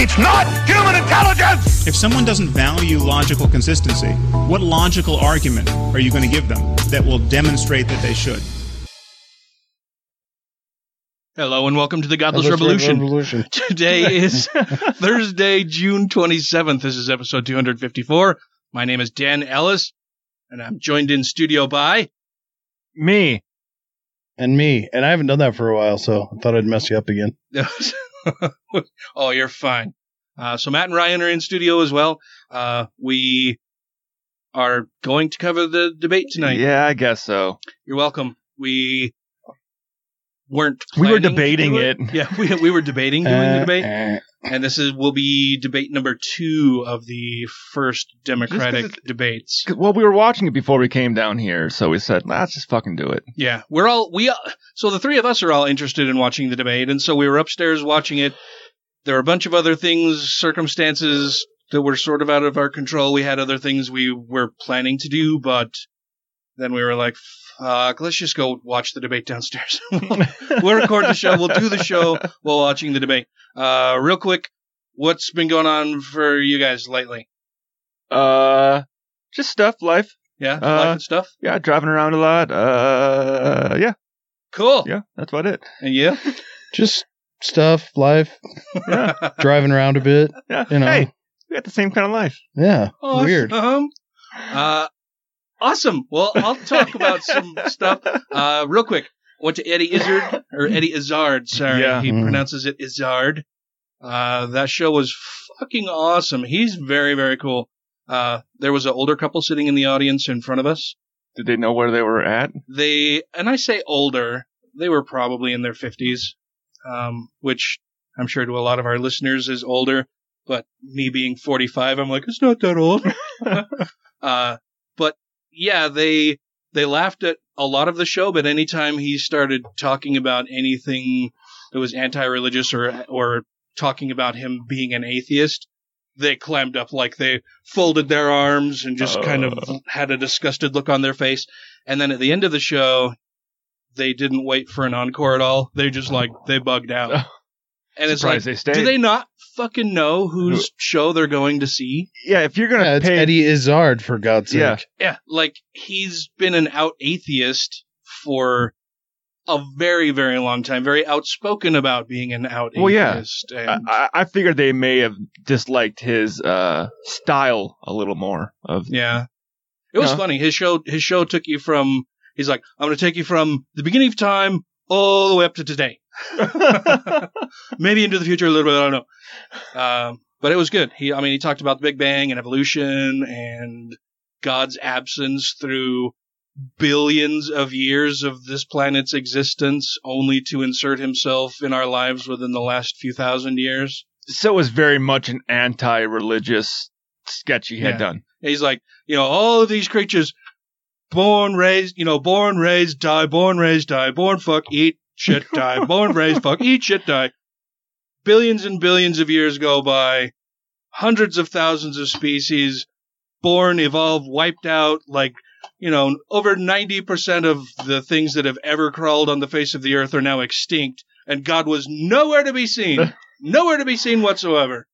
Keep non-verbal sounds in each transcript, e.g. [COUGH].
It's not human intelligence! If someone doesn't value logical consistency, what logical argument are you going to give them that will demonstrate that they should? Hello and welcome to the Godless Godless Revolution. Revolution. [LAUGHS] Today is [LAUGHS] Thursday, June 27th. This is episode 254. My name is Dan Ellis, and I'm joined in studio by. Me. and me. And I haven't done that for a while, so I thought I'd mess you up again. [LAUGHS] oh, you're fine. Uh, so Matt and Ryan are in studio as well. Uh, we are going to cover the debate tonight. Yeah, I guess so. You're welcome. We weren't. We were debating do it. Yeah, we, we were debating doing the Uh, debate. uh, And this is will be debate number two of the first Democratic Just 'cause debates. 'Cause- Well, we were watching it before we came down here, so we said, let's just fucking do it. Yeah, we're all we. So the three of us are all interested in watching the debate, and so we were upstairs watching it. There were a bunch of other things, circumstances that were sort of out of our control. We had other things we were planning to do, but then we were like, "Fuck, let's just go watch the debate downstairs." [LAUGHS] we'll record the show. We'll do the show while watching the debate. Uh, real quick, what's been going on for you guys lately? Uh, just stuff, life. Yeah, Uh, life and stuff. Yeah, driving around a lot. Uh, yeah, Cool. yeah, that's about it. And you? [LAUGHS] just stuff, life, [LAUGHS] Yeah, driving around a bit. yeah. You know. Hey, we got the same kind of life. Yeah, weird. Awesome. Uh, awesome. Well, I'll talk about some [LAUGHS] stuff. Uh, real quick. Went to Eddie Izzard or Eddie Izzard. Sorry, Yeah. he Mm. pronounces it Izzard. Uh, that show was fucking awesome. He's very, very cool. Uh, there was an older couple sitting in the audience in front of us. Did they know where they were at? They, and I say older, they were probably in their fifties, um, which I'm sure to a lot of our listeners is older. But me being 45, I'm like, it's not that old. [LAUGHS] uh, but yeah, they they laughed at a lot of the show, but anytime he started talking about anything that was anti-religious or or talking about him being an atheist, they clammed up like they folded their arms and just kind of Oh. had a disgusted look on their face. And then at the end of the show, they didn't wait for an encore at all. They just like they bugged out. [LAUGHS] And it's like, Surprised they stayed. do they not fucking know whose show they're going to see? Yeah, if you're gonna Yeah, it's pay, Eddie Izzard for God's sake. Yeah. Yeah, like he's been an out atheist for a very, very long time. Very outspoken about being an out Well, yeah. atheist. I, And I I figured they may have disliked his uh style a little more. Of yeah, it was Yeah. funny. His show, his show took you from. He's like, I'm going to take you from the beginning of time all the way up to today. [LAUGHS] Maybe into the future a little bit. I don't know. Um, but it was good. He, I mean, he talked about the Big Bang and evolution and God's absence through billions of years of this planet's existence, only to insert himself in our lives within the last few thousand years. so it was very much an anti-religious sketch he had Yeah. done. He's like, you know, all of these creatures, born, raised, you know, born, raised, die, born, raised, die, born, fuck, eat, shit, die, born, raised, fuck, eat, shit, die. Billions and billions of years go by, hundreds of thousands of species, born, evolved, wiped out, like, you know, over 90% of the things that have ever crawled on the face of the earth are now extinct, and God was nowhere to be seen. [LAUGHS] nowhere to be seen whatsoever.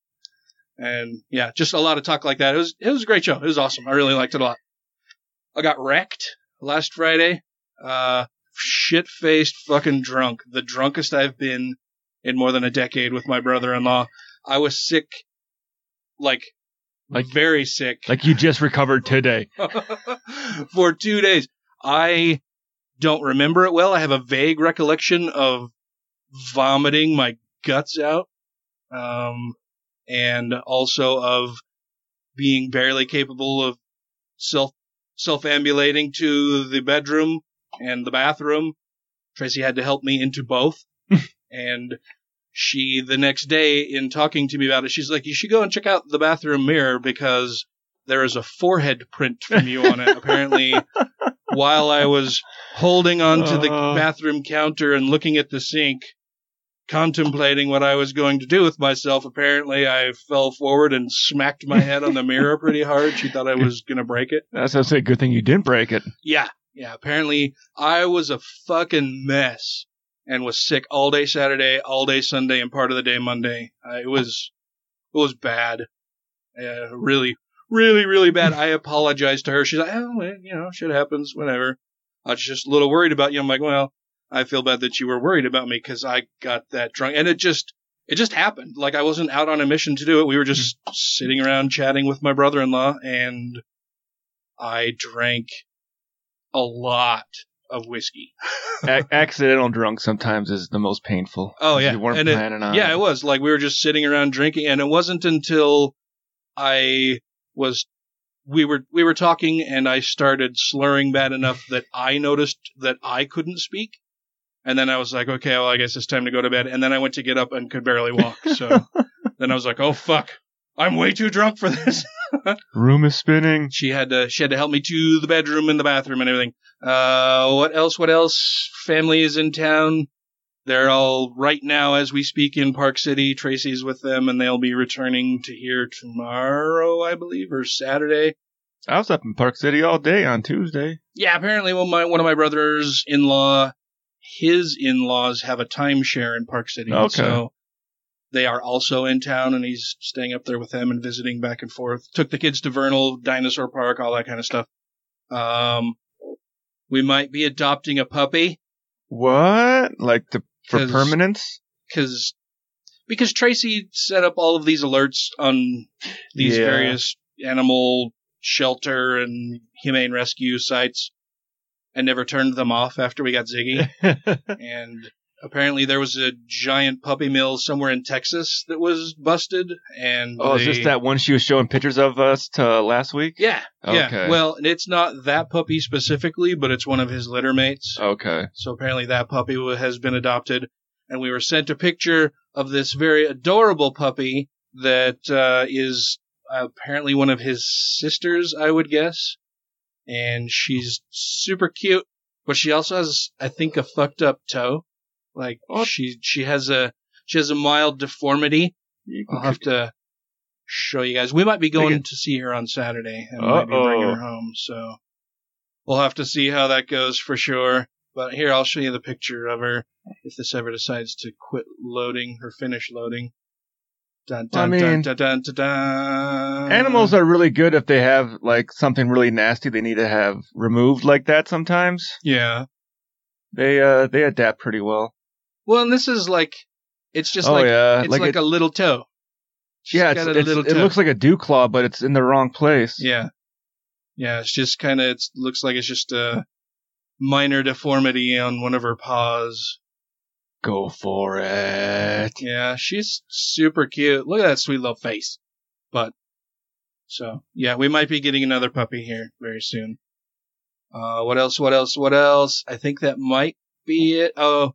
And yeah, just a lot of talk like that. It was it was a great show. It was awesome. I really liked it a lot. I got wrecked last Friday. Uh shit faced fucking drunk. The drunkest I've been in more than a decade with my brother in law. I was sick like Like- very sick Like you just recovered today. [LAUGHS] for two days. I don't remember it well. I have a vague recollection of vomiting my guts out, um, and also of being barely capable of self self ambulating to the bedroom and the bathroom. Tracy had to help me into both, [LAUGHS] and she the next day in talking to me about it, she's like, "You should go and check out the bathroom mirror because there is a forehead print from you on it." Apparently, [LAUGHS] while I was holding onto the Oh. bathroom counter and looking at the sink, contemplating what I was going to do with myself, apparently I fell forward and smacked my head on the mirror pretty hard. She thought I was going to break it. That's a good thing you didn't break it. Yeah, yeah. Apparently, I was a fucking mess and was sick all day Saturday, all day Sunday, and part of the day Monday. Uh, it was, it was bad. Uh, really, really, really bad. I apologized to her. She's like, "Oh, well, you know, shit happens, whatever." I was just a little worried about you. I'm like, well, I feel bad that you were worried about me because I got that drunk, and it just, it just happened. Like I wasn't out on a mission to do it. We were just sitting around chatting with my brother-in-law, and I drank a lot of whiskey. A- accidental drunk sometimes is the most painful. Oh yeah, you weren't and it- planning on. yeah, it was like we were just sitting around drinking, and it wasn't until I was we were we were talking, and I started slurring bad enough that I noticed that I couldn't speak, and then I was like, okay, well, I guess it's time to go to bed, and then I went to get up and could barely walk, so [LAUGHS] then I was like, oh fuck, I'm way too drunk for this. [LAUGHS] Room is spinning. she had to she had to help me to the bedroom and the bathroom and everything. Uh, what else? What else? Family is in town. They're all right now as we speak in Park City. Tracy's with them, and they'll be returning to here tomorrow, I believe, or Saturday. I was up in Park City all day on Tuesday. Yeah, apparently, of my one of my brothers-in-law, his in-laws have a timeshare in Park City, Okay. so they are also in town, and he's staying up there with them and visiting back and forth. Took the kids to Vernal Dinosaur Park, all that kind of stuff. Um, we might be adopting a puppy What? Like the for 'Cause- permanence? because because Tracy set up all of these alerts on these Yeah. various animal shelter and humane rescue sites and never turned them off after we got Ziggy. [LAUGHS] and apparently there was a giant puppy mill somewhere in Texas that was busted and oh, is they- this that one she was showing pictures of us to last week? Yeah, yeah. Well, it's not that puppy specifically, but it's one of his litter mates. Okay. So apparently that puppy has been adopted, and we were sent a picture of this very adorable puppy that uh, is apparently one of his sisters, I would guess. And she's super cute, but she also has, I think, a fucked up toe. Like she she has a she has a mild deformity. I'll have to show you guys. We might be going to see her on Saturday and maybe bring Uh-oh. her home. So we'll have to see how that goes for sure. But here, I'll show you the picture of her if this ever decides to quit loading or finish loading. Dun, I mean- dun, dun, dun, dun, dun. Animals are really good if they have like something really nasty they need to have removed like that sometimes. Yeah. They uh they adapt pretty well. Well, and this is like, it's just oh like, yeah. it's like, it- a little toe. She's yeah, it's, it's- it toe. looks like a dew claw, but it's in the wrong place. Yeah. Yeah, it's just kind of, it looks like it's just a minor deformity on one of her paws. Go for it. Yeah, she's super cute. Look at that sweet little face. But, so, yeah, we might be getting another puppy here very soon. Uh, what else, what else, what else? I think that might be it. Oh,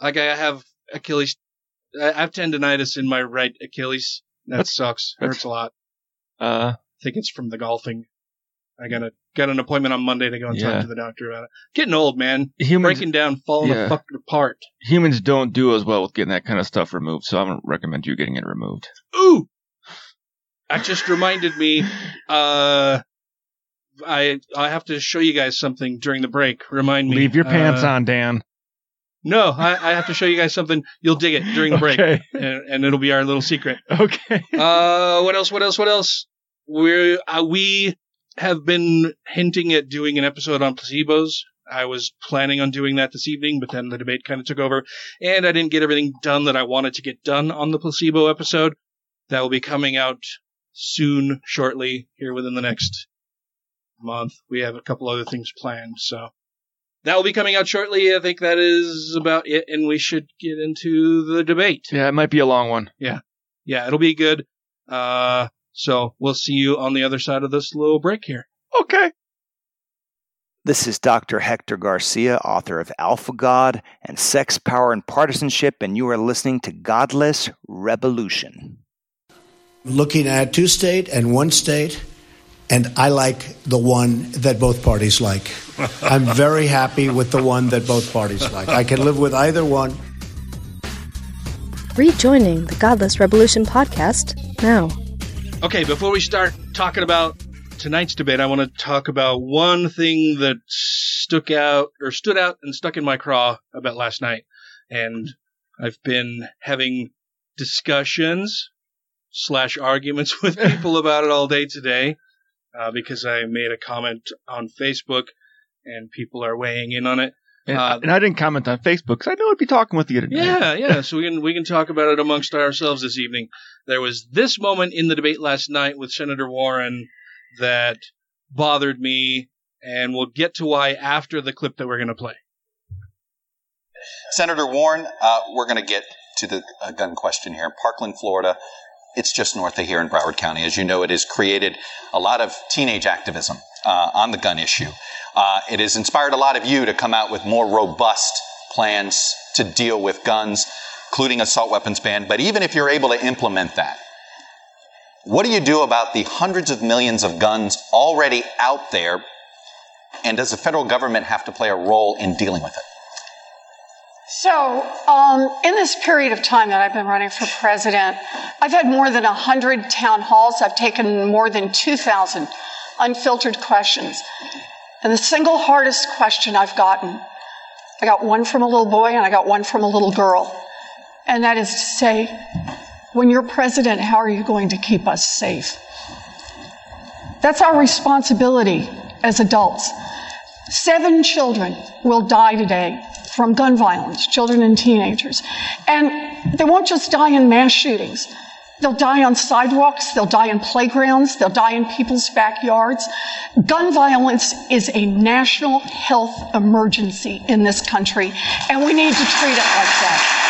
like I have Achilles, I have tendonitis in my right Achilles. That sucks. Hurts a lot. Uh I think it's from the golfing. I got a got an appointment on Monday to go and Yeah. talk to the doctor about it. Getting old, man. humans Breaking down, falling Yeah. fuck apart. humans don't do as well with getting that kind of stuff removed, so I don't recommend you getting it removed. Ooh, that just reminded me. Uh, I I have to show you guys something during the break. Remind me. Leave your pants Uh, on, Dan. No, I, I have to show you guys something. You'll dig it during the break, Okay. and, and it'll be our little secret. [LAUGHS] Okay. Uh, what else? What else? What else? We're uh, we have been hinting at doing an episode on placebos. I was planning on doing that this evening, but then the debate kind of took over, and I didn't get everything done that I wanted to get done on the placebo episode. That will be coming out soon, shortly, here within the next month. We have a couple other things planned, so that will be coming out shortly. I think that is about it, and we should get into the debate Yeah, it might be a long one. yeah, yeah, it'll be good. Uh, so we'll see you on the other side of this little break here. Okay. This is Dr. Hector Garcia, author of Alpha God and Sex, Power, and Partisanship, and you are listening to Godless Revolution. Looking at two state and one state, and I like the one that both parties like. [LAUGHS] I'm very happy with the one that both parties like. I can live with either one. Rejoining the Godless Revolution podcast now. Okay, before we start talking about tonight's debate, I want to talk about one thing that stuck out or stood out and stuck in my craw about last night. And I've been having discussions slash arguments [LAUGHS] with [LAUGHS] people about it all day today uh, because I made a comment on Facebook and people are weighing in on it. And, Uh, and I didn't comment on Facebook because I know I'd be talking with you today. Yeah, yeah. So we can we can talk about it amongst ourselves this evening. There was this moment in the debate last night with Senator Warren that bothered me, and we'll get to why after the clip that we're going to play. Senator Warren, uh, we're going to get to the uh, gun question here. in Parkland, Florida, it's just north of here in Broward County. As you know, it has created a lot of teenage activism uh, on the gun issue. Uh, it has inspired a lot of you to come out with more robust plans to deal with guns, including assault weapons ban. But even if you're able to implement that, what do you do about the hundreds of millions of guns already out there? And does the federal government have to play a role in dealing with it? So, um, in this period of time that I've been running for president, I've had more than 100 town halls. I've taken more than 2,000 unfiltered questions. And the single hardest question I've gotten, I got one from a little boy and I got one from a little girl. And that is to say, when you're president, how are you going to keep us safe? That's our responsibility as adults. Seven children will die today from gun violence, children and teenagers. And they won't just die in mass shootings. They'll die on sidewalks, they'll die in playgrounds, they'll die in people's backyards. Gun violence is a national health emergency in this country, and we need to treat it like that.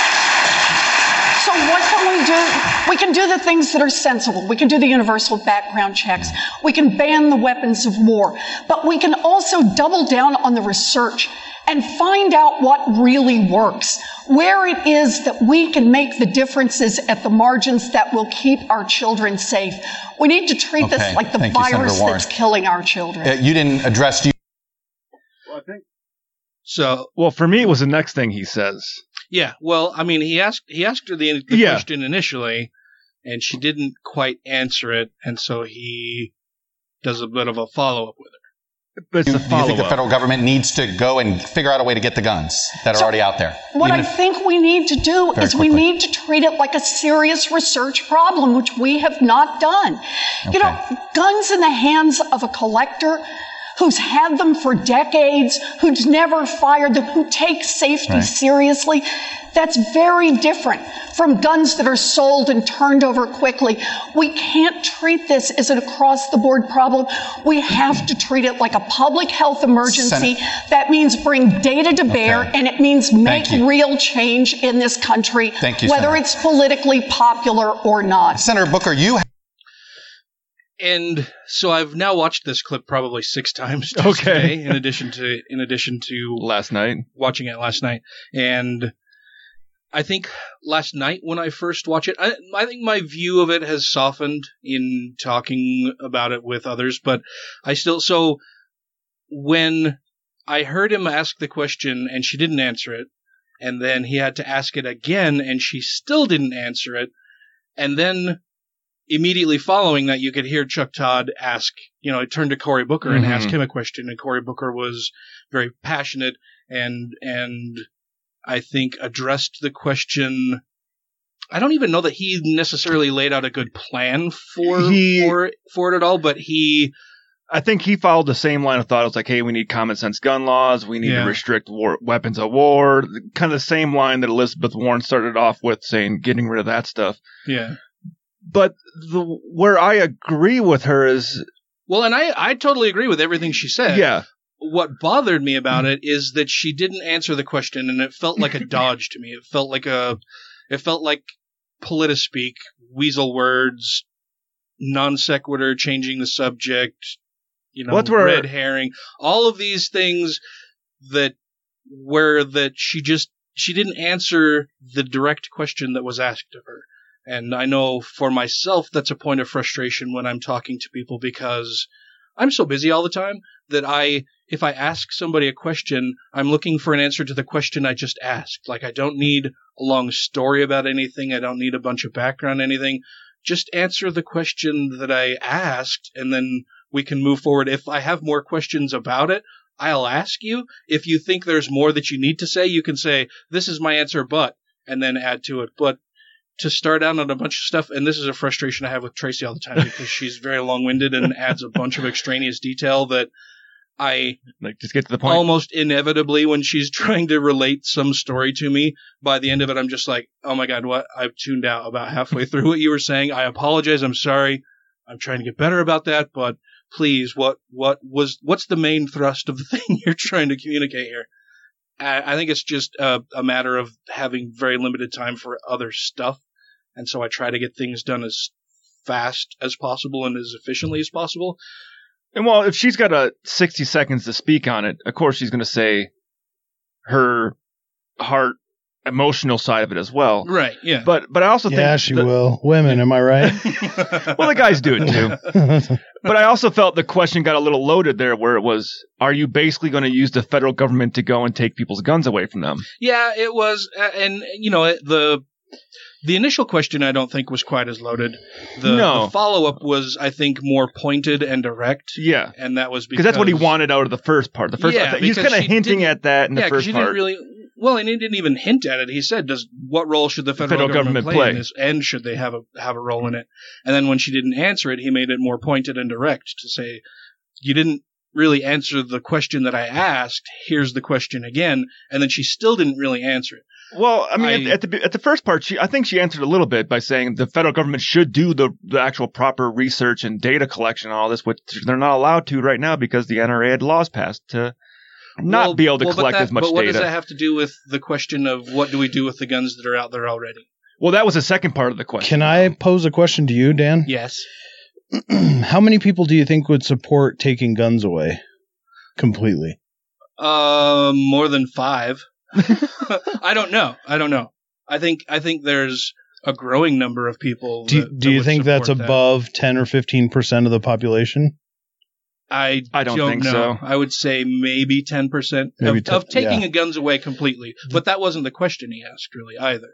So what can we do? We can do the things that are sensible. We can do the universal background checks. We can ban the weapons of war. But we can also double down on the research and find out what really works. Where it is that we can make the differences at the margins that will keep our children safe. We need to treat Okay. this like the Thank virus Warren. that's killing our children. Uh, you didn't address you. So, well, for me, it was the next thing he says. Yeah, well, I mean, he asked he asked her the, the Yeah. question initially, and she didn't quite answer it, and so he does a bit of a follow up with her. But Do you think the federal government needs to go and figure out a way to get the guns that are already out there? What I if- think we need to do Very is we need to treat it like a serious research problem, which we have not done. You know, guns in the hands of a collector who's had them for decades, who's never fired them, who takes safety Right. seriously, that's very different from guns that are sold and turned over quickly. We can't treat this as an across the board problem. We have to treat it like a public health emergency. That means bring data to bear and it means make real change in this country, Thank you, whether Senator. it's politically popular or not. Senator Booker, you And so I've now watched this clip probably six times just Okay. today, in addition to in addition to last night watching it last night, and I think last night when I first watched it, I, I think my view of it has softened in talking about it with others, but I still so when I heard him ask the question and she didn't answer it, and then he had to ask it again and she still didn't answer it, and then immediately following that, you could hear Chuck Todd ask, you know, turn to Cory Booker and Mhm. ask him a question, and Cory Booker was very passionate and and I think addressed the question. I don't even know that he necessarily laid out a good plan for He- for for it at all, but he I think he followed the same line of thought. It was like, hey, we need common sense gun laws. We need Yeah. to restrict war, weapons of war. Kind of the same line that Elizabeth Warren started off with, saying getting rid of that stuff. yeah. But the where I agree with her is, Well, and I I totally agree with everything she said. yeah, What bothered me about mm-hmm. it is that she didn't answer the question, and it felt like a [LAUGHS] dodge to me. It felt like a, it felt like politispeak, weasel words, non sequitur, changing the subject, you know, Well, that's where- red herring, all of these things that where that she just she didn't answer the direct question that was asked of her. And I know for myself that's a point of frustration when I'm talking to people because I'm so busy all the time that I if I ask somebody a question, I'm looking for an answer to the question I just asked. Like I don't need a long story about anything, I don't need a bunch of background anything. Just answer the question that I asked and then we can move forward. If I have more questions about it, I'll ask you. If you think there's more that you need to say, you can say, This is my answer, but, and then add to it. But to start out on a bunch of stuff, and this is a frustration I have with Tracy all the time because [LAUGHS] she's very long winded and adds a bunch of extraneous detail that I like just get to the point. almost inevitably when she's [LAUGHS] trying to relate some story to me. By the end of it, I'm just like, oh my god, what? I've tuned out about halfway through what you were saying. I apologize. I'm sorry. I'm trying to get better about that, but please, what what was what's the main thrust of the [LAUGHS] thing you're trying to communicate here? I, think it's just a, a matter of having very limited time for other stuff, and so I try to get things done as fast as possible and as efficiently as possible. And well, if she's got a 60 seconds to speak on it, of course she's going to say her heart emotional side of it as well. Right. Yeah. But but I also yeah, think yeah, she the- will. Women, am I right? [LAUGHS] well, the guys do it too. [LAUGHS] but I also felt the question got a little loaded there, where it was, are you basically going to use the federal government to go and take people's guns away from them? Yeah, it was, uh, and you know the the initial question I don't think was quite as loaded. The, No. the follow up was, I think, more pointed and direct. Yeah. and that was because Because that's what he wanted out of the first part. The first, Yeah, he's because kind of hinting at that in yeah, the 'cause first she part. didn't really. Well, and he didn't even hint at it. He said, "Does what role should the federal, Federal government play, play. in this, and should they have a have a role in it?" And then when she didn't answer it, he made it more pointed and direct to say, "You didn't really answer the question that I asked. Here's the question again." And then she still didn't really answer it. Well, I mean, I- at, at the at the first part, she I think she answered a little bit by saying the federal government should do the the actual proper research and data collection and all this, which they're not allowed to right now because the NRA had laws passed to not Well- be able to well, collect that- as much But what data. does that have to do with the question of what do we do with the guns that are out there already? well, that was the second part of the question. Can I pose a question to you, Dan? Yes. [CLEARS THROAT] How many people do you think would support taking guns away completely? Uh, more than five. [LAUGHS] I don't know. I don't know. I think I think there's a growing number of people. Do, that- do that you would think that's that. above 10 or 15% of the population? I I don't think know. so. I would say maybe ten percent Maybe of, 10 of taking yeah. the guns away completely. But that wasn't the question he asked really either.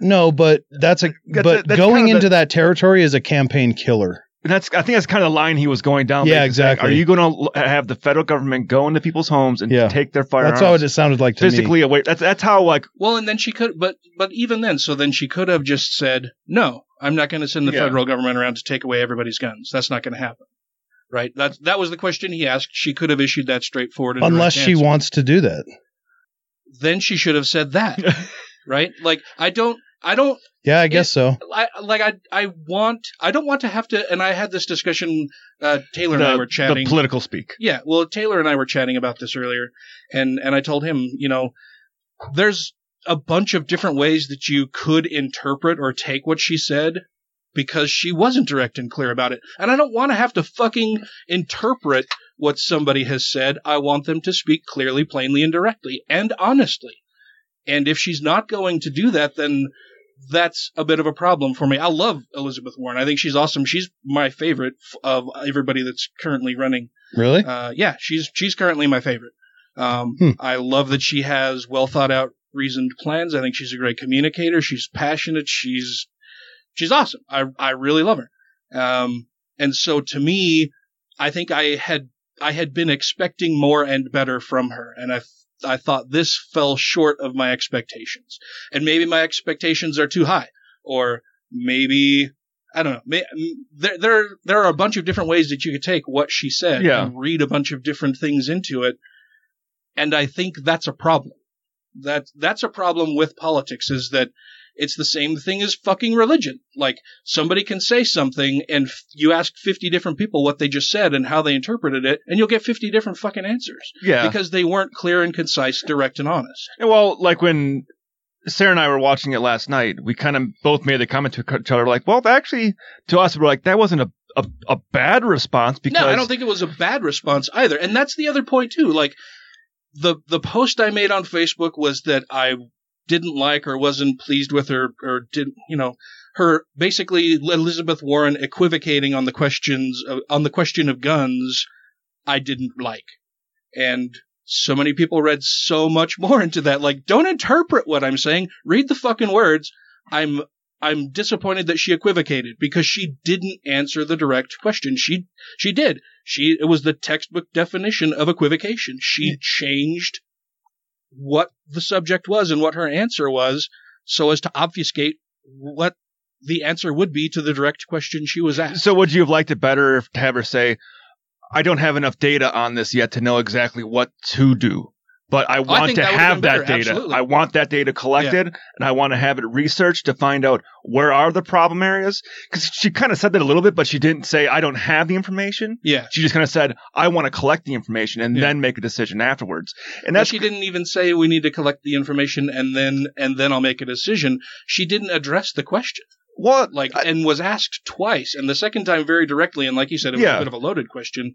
No, but that's a That's but a- that's going kind of into the- that territory is a campaign killer. And that's I think that's kind of the line he was going down. Yeah, basically saying, exactly. Are you going to have the federal government go into people's homes and Yeah. take their firearms? That's how it sounded like to physically me. away. That's that's how like Well, and then she could, but but even then, so then she could have just said, "No, I'm not going to send the Yeah. federal government around to take away everybody's guns. That's not going to happen." Right? That that was the question he asked. She could have issued that straightforward. and Unless she answer. wants to do that. then she should have said that. [LAUGHS] right? Like I don't, I don't. Yeah, I guess so. I like I I want I don't want to have to and I had this discussion uh Taylor and I were chatting the political speak. yeah, well, Taylor and I were chatting about this earlier, and and I told him, you know, there's a bunch of different ways that you could interpret or take what she said because she wasn't direct and clear about it, and I don't want to have to fucking interpret what somebody has said. I want them to speak clearly, plainly, and directly, and honestly. And if she's not going to do that, then that's a bit of a problem for me. I love Elizabeth Warren. I think she's awesome. She's my favorite of everybody that's currently running Really? uh, yeah, she's she's currently my favorite. Um, Hmm. I love that she has well thought out, reasoned plans. I think she's a great communicator. She's passionate. She's she's awesome. I I really love her. Um, and so to me, I think I had I had been expecting more and better from her, and I I thought this fell short of my expectations. And maybe my expectations are too high, or maybe I don't know. May, there, there, there are a bunch of different ways that you could take what she said Yeah. and read a bunch of different things into it, and I think that's a problem. That that's a problem with politics is that it's the same thing as fucking religion. Like somebody can say something, and f- you ask fifty different people what they just said and how they interpreted it, and you'll get fifty different fucking answers. Yeah. because they weren't clear and concise, direct and honest. And well, like when Sarah and I were watching it last night, we kind of both made the comment to each other, like, well, actually, to us, we're like, that wasn't a, a, a bad response because no, I don't think it was a bad response either. And that's the other point too. Like the the post I made on Facebook was that I didn't like or wasn't pleased with her or didn't you know her basically Elizabeth Warren equivocating on the questions of, on the question of guns I didn't like. And so many people read so much more into that. Like, don't interpret what I'm saying. Read the fucking words. I'm I'm disappointed that she equivocated because she didn't answer the direct question. She she did. She it was the textbook definition of equivocation. She changed what the subject was and what her answer was so as to obfuscate what the answer would be to the direct question she was asked. So would you have liked it better if to have her say, I don't have enough data on this yet to know exactly what to do. But I want think to that would've that better, data. absolutely. I want that data collected and I want to have it researched to find out where are the problem areas. Cause she kind of said that a little bit, but she didn't say, I don't have the information. Yeah. She just kind of said, I want to collect the information and Yeah. then make a decision afterwards. And But she didn't even say we need to collect the information and then and then I'll make a decision. She didn't address the question. What? Like and was asked twice, and the second time very directly, and like you said, it was Yeah. a bit of a loaded question.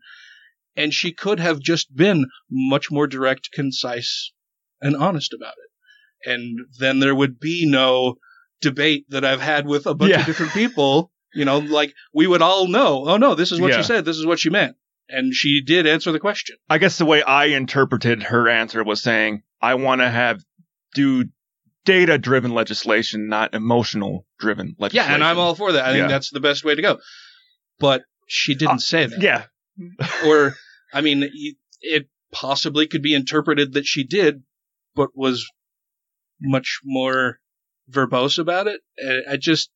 And she could have just been much more direct, concise, and honest about it. And then there would be no debate that I've had with a bunch Yeah. of different people. You know, like we would all know, oh no, this is what Yeah. she said, this is what she meant. And she did answer the question. I guess the way I interpreted her answer was saying, I want to have do data driven legislation, not emotional driven legislation. Yeah, and I'm all for that. I think that's the best way to go. But she didn't uh, say that. Yeah. or, I mean, it possibly could be interpreted that she did, but was much more verbose about it. I- just,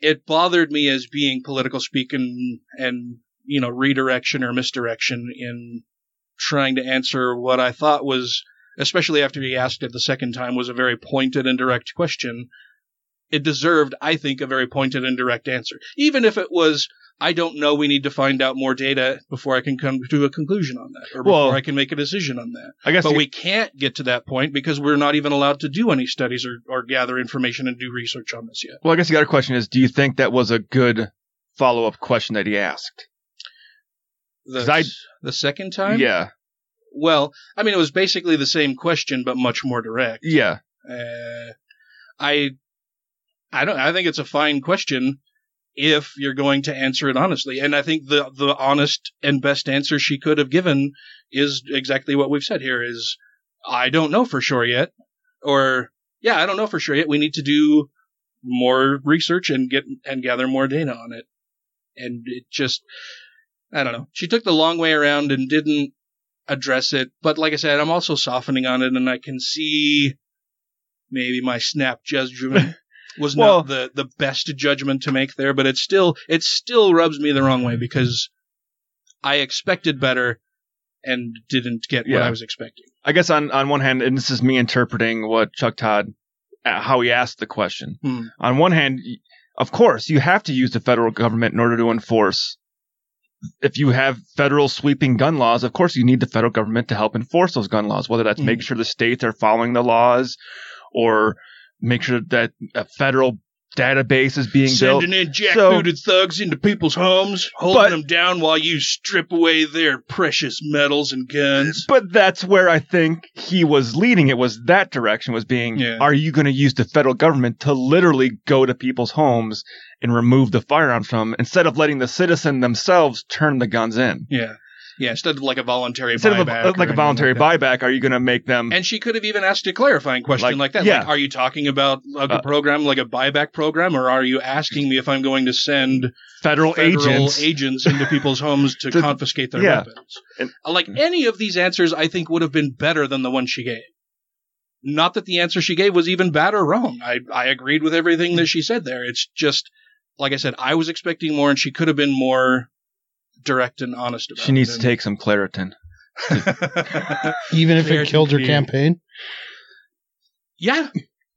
it bothered me as being political speak and, and, you know, redirection or misdirection in trying to answer what I thought was, especially after he asked it the second time, was a very pointed and direct question. It deserved, I think, a very pointed and direct answer. Even if it was, I don't know, we need to find out more data before I can come to a conclusion on that, or before Well, I can make a decision on that. I guess but you- we can't get to that point because we're not even allowed to do any studies or, or gather information and do research on this yet. Well, I guess the other question is, do you think that was a good follow up question that he asked? The, I- the second time? Yeah. Well, I mean, it was basically the same question, but much more direct. Yeah. Uh, I, I don't. I think it's a fine question if you're going to answer it honestly, and I think the the honest and best answer she could have given is exactly what we've said here: is I don't know for sure yet, or yeah, I don't know for sure yet. We need to do more research and get and gather more data on it, and it just. I don't know. She took the long way around and didn't address it. But like I said, I'm also softening on it, and I can see maybe my snap judgment was Well- not the the best judgment to make there. But it still it still rubs me the wrong way because I expected better and didn't get what I was expecting. I guess on, on one hand, and this is me interpreting what Chuck Todd, uh, how he asked the question. Hmm. On one hand, of course, you have to use the federal government in order to enforce. If you have federal sweeping gun laws, of course, you need the federal government to help enforce those gun laws, whether that's Hmm. making sure the states are following the laws or make sure that a federal database is being built. Sending in So- jackbooted thugs into people's homes, holding But- them down while you strip away their precious metals and guns. But that's where I think he was leading it was that direction was being Yeah. are you going to use the federal government to literally go to people's homes and remove the firearms from them instead of letting the citizen themselves turn the guns in? Yeah. Yeah, instead of like a voluntary Instead of buyback a, like a voluntary like buyback, are you going to make them And she could have even asked a clarifying question Like, like, that. yeah. Like, are you talking about like a Uh, program, like a buyback program, or are you asking me if I'm going to send federal, federal agents? agents into people's homes to [LAUGHS] To- confiscate their yeah. weapons? And- like any of these answers, I think would have been better than the one she gave. Not that the answer she gave was even bad or wrong. I I agreed with everything that she said there. It's just like I said, I was expecting more, and she could have been more direct and honest about She needs it. to take some Claritin. [LAUGHS] Even if There's it killed her the- campaign. yeah,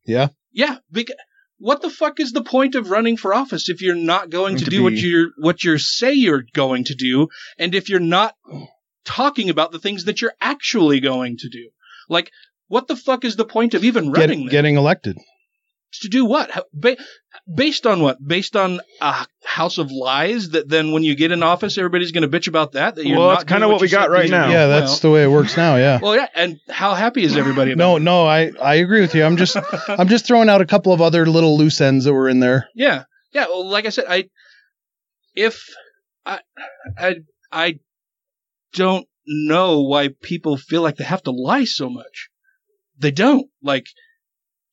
Yeah. Yeah, because what the fuck is the point of running for office if you're not going to, To do what you're what you say you're going to do, and if you're not talking about the things that you're actually going to do? Like, what the fuck is the point of even running? then? getting elected. To do what? Based on what? Based on a house of lies that then when you get in office, everybody's going to bitch about that. That you're Well, not that's kinda doing what we got right now. Yeah, that's the way it works now. Yeah. [LAUGHS] Well, yeah, and how happy is everybody? About No, no, I I agree with you. I'm just [LAUGHS] I'm just throwing out a couple of other little loose ends that were in there. Yeah, yeah. Well, like I said, I if I I I don't know why people feel like they have to lie so much. They don't. Like,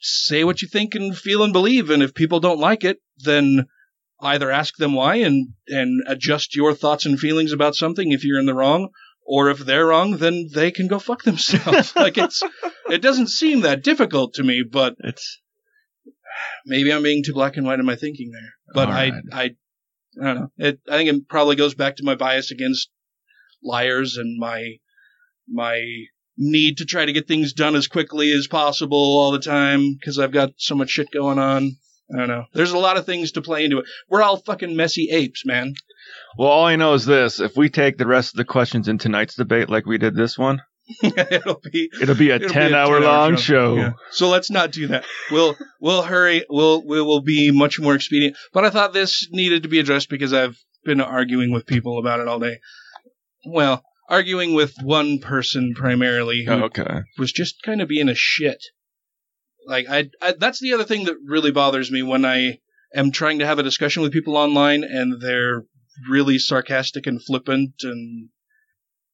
say what you think and feel and believe, and if people don't like it, then either ask them why and and adjust your thoughts and feelings about something if you're in the wrong. Or if they're wrong, then they can go fuck themselves. [LAUGHS] like it's, it doesn't seem that difficult to me, but it's maybe I'm being too black and white in my thinking there. But All I, right. I, I don't know. It, I think it probably goes back to my bias against liars and my, my need to try to get things done as quickly as possible all the time because I've got so much shit going on. I don't know. There's a lot of things to play into it. We're all fucking messy apes, man. Well, all I know is this: if we take the rest of the questions in tonight's debate like we did this one, [LAUGHS] it'll be it'll be a it'll be ten-hour 10-hour long show. Yeah. So let's not do that. We'll we'll hurry. We'll we will be much more expedient. But I thought this needed to be addressed because I've been arguing with people about it all day. Well, arguing with one person primarily who Oh, okay. was just kind of being a shit. Like I, I that's the other thing that really bothers me when I am trying to have a discussion with people online and they're really sarcastic and flippant and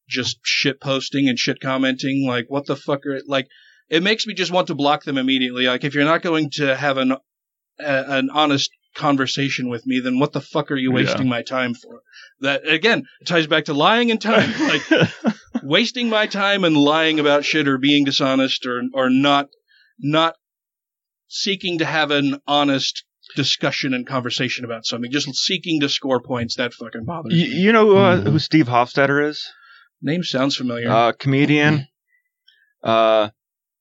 just shit posting and shit commenting like what the fuck are like it makes me just want to block them immediately like if you're not going to have an a, an honest conversation with me then what the fuck are you wasting Yeah. my time for that again ties back to lying and time [LAUGHS] like wasting my time and lying about shit or being dishonest or or not not seeking to have an honest discussion and conversation about something just seeking to score points that fucking bothers You, me you know uh, who Steve Hofstetter is? name sounds familiar Uh, comedian. Uh,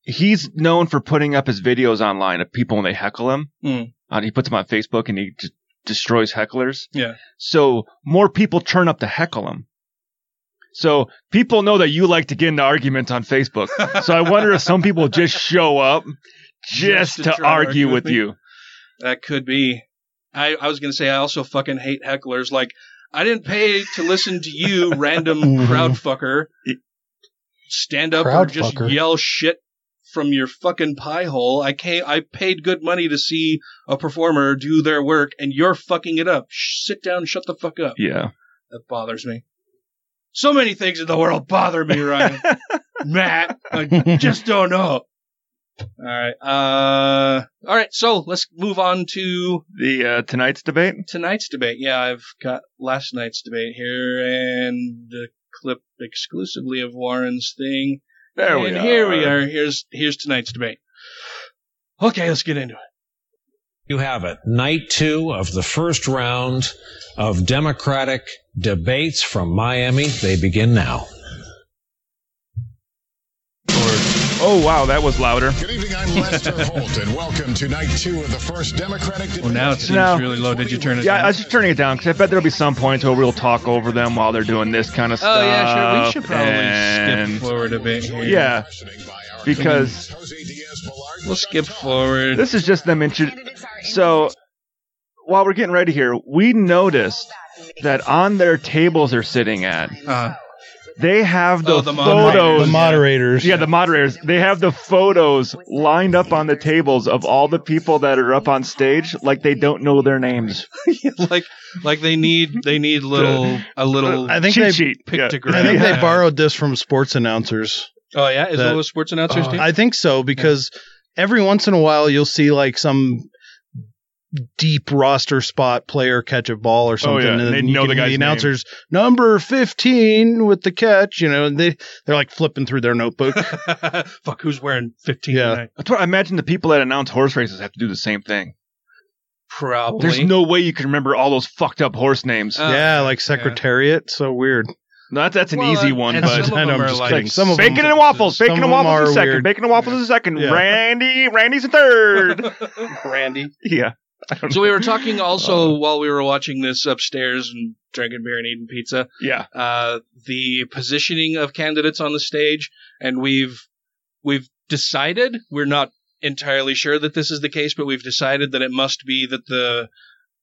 he's known for putting up his videos online of people when they heckle him. Mm. Uh, he puts them on Facebook and he d- destroys hecklers. yeah So more people turn up to heckle him. So people know that you like to get into arguments on Facebook. so I wonder if some people just show up just, to to, to argue argue with with you. That could be. I, I was going to say, I also fucking hate hecklers. Like, I didn't pay to listen to you, random [LAUGHS] crowd fucker, stand up or just fucker. yell shit from your fucking pie hole. I came, I paid good money to see a performer do their work, and you're fucking it up. Sh- sit down, shut the fuck up. Yeah. That bothers me. So many things in the world bother me, Ryan. [LAUGHS] Matt, I just don't know. All right. Uh, all right. So let's move on to The uh, tonight's debate. tonight's debate. Yeah, I've got last night's debate here and a clip exclusively of Warren's thing. There and we here we are. are. Here's here's tonight's debate. Okay, let's get into it. You have it. Night two of the first round of Democratic debates from Miami. They begin now. Oh wow, that was louder. Good evening, I'm Lester [LAUGHS] Holt, and welcome to night two of the first Democratic Well, now it seems No. really low. Did you turn it Yeah, down? I was just turning it down because I bet there'll be some points where we'll talk over them while they're doing this kind of stuff. oh yeah, sure. We should probably and- skip forward a bit here. Yeah, because we'll skip forward. this is just them intro. So while we're getting ready here, we noticed that on their tables they're sitting at, Uh, they have the, Oh, the moderators. photos. The moderators. Yeah, the moderators. They have the photos lined up on the tables of all the people that are up on stage, like they don't know their names. [LAUGHS] like like they need they need little a little I think Cheat they sheet. Yeah. pictogram. I think they borrowed this from sports announcers. Oh yeah, is that- that what sports announcers uh, do? I think so because every once in a while you'll see like some deep roster spot player catch a ball or something, Oh, yeah, and and they you know the guy's name. announcers number fifteen with the catch. You know, and they they're like flipping through their notebook. [LAUGHS] Fuck, who's wearing fifteen Yeah. tonight? That's what I imagine the people that announce horse races have to do the same thing. Probably. There's no way you can remember all those fucked up horse names. Uh, yeah, like secretariat. So weird. No, that's that's an Well, easy one, but some of [LAUGHS] I know, them I'm are just like- kidding. Some of bacon them, and waffles, bacon and waffles are is second, weird. bacon and waffles is second, Yeah. Randy, Randy's a third. [LAUGHS] Randy. yeah. [LAUGHS] So we were talking also while we were watching this upstairs and drinking beer and eating pizza. Yeah. Uh, the positioning of candidates on the stage, and we've we've decided we're not entirely sure that this is the case, but we've decided that it must be that the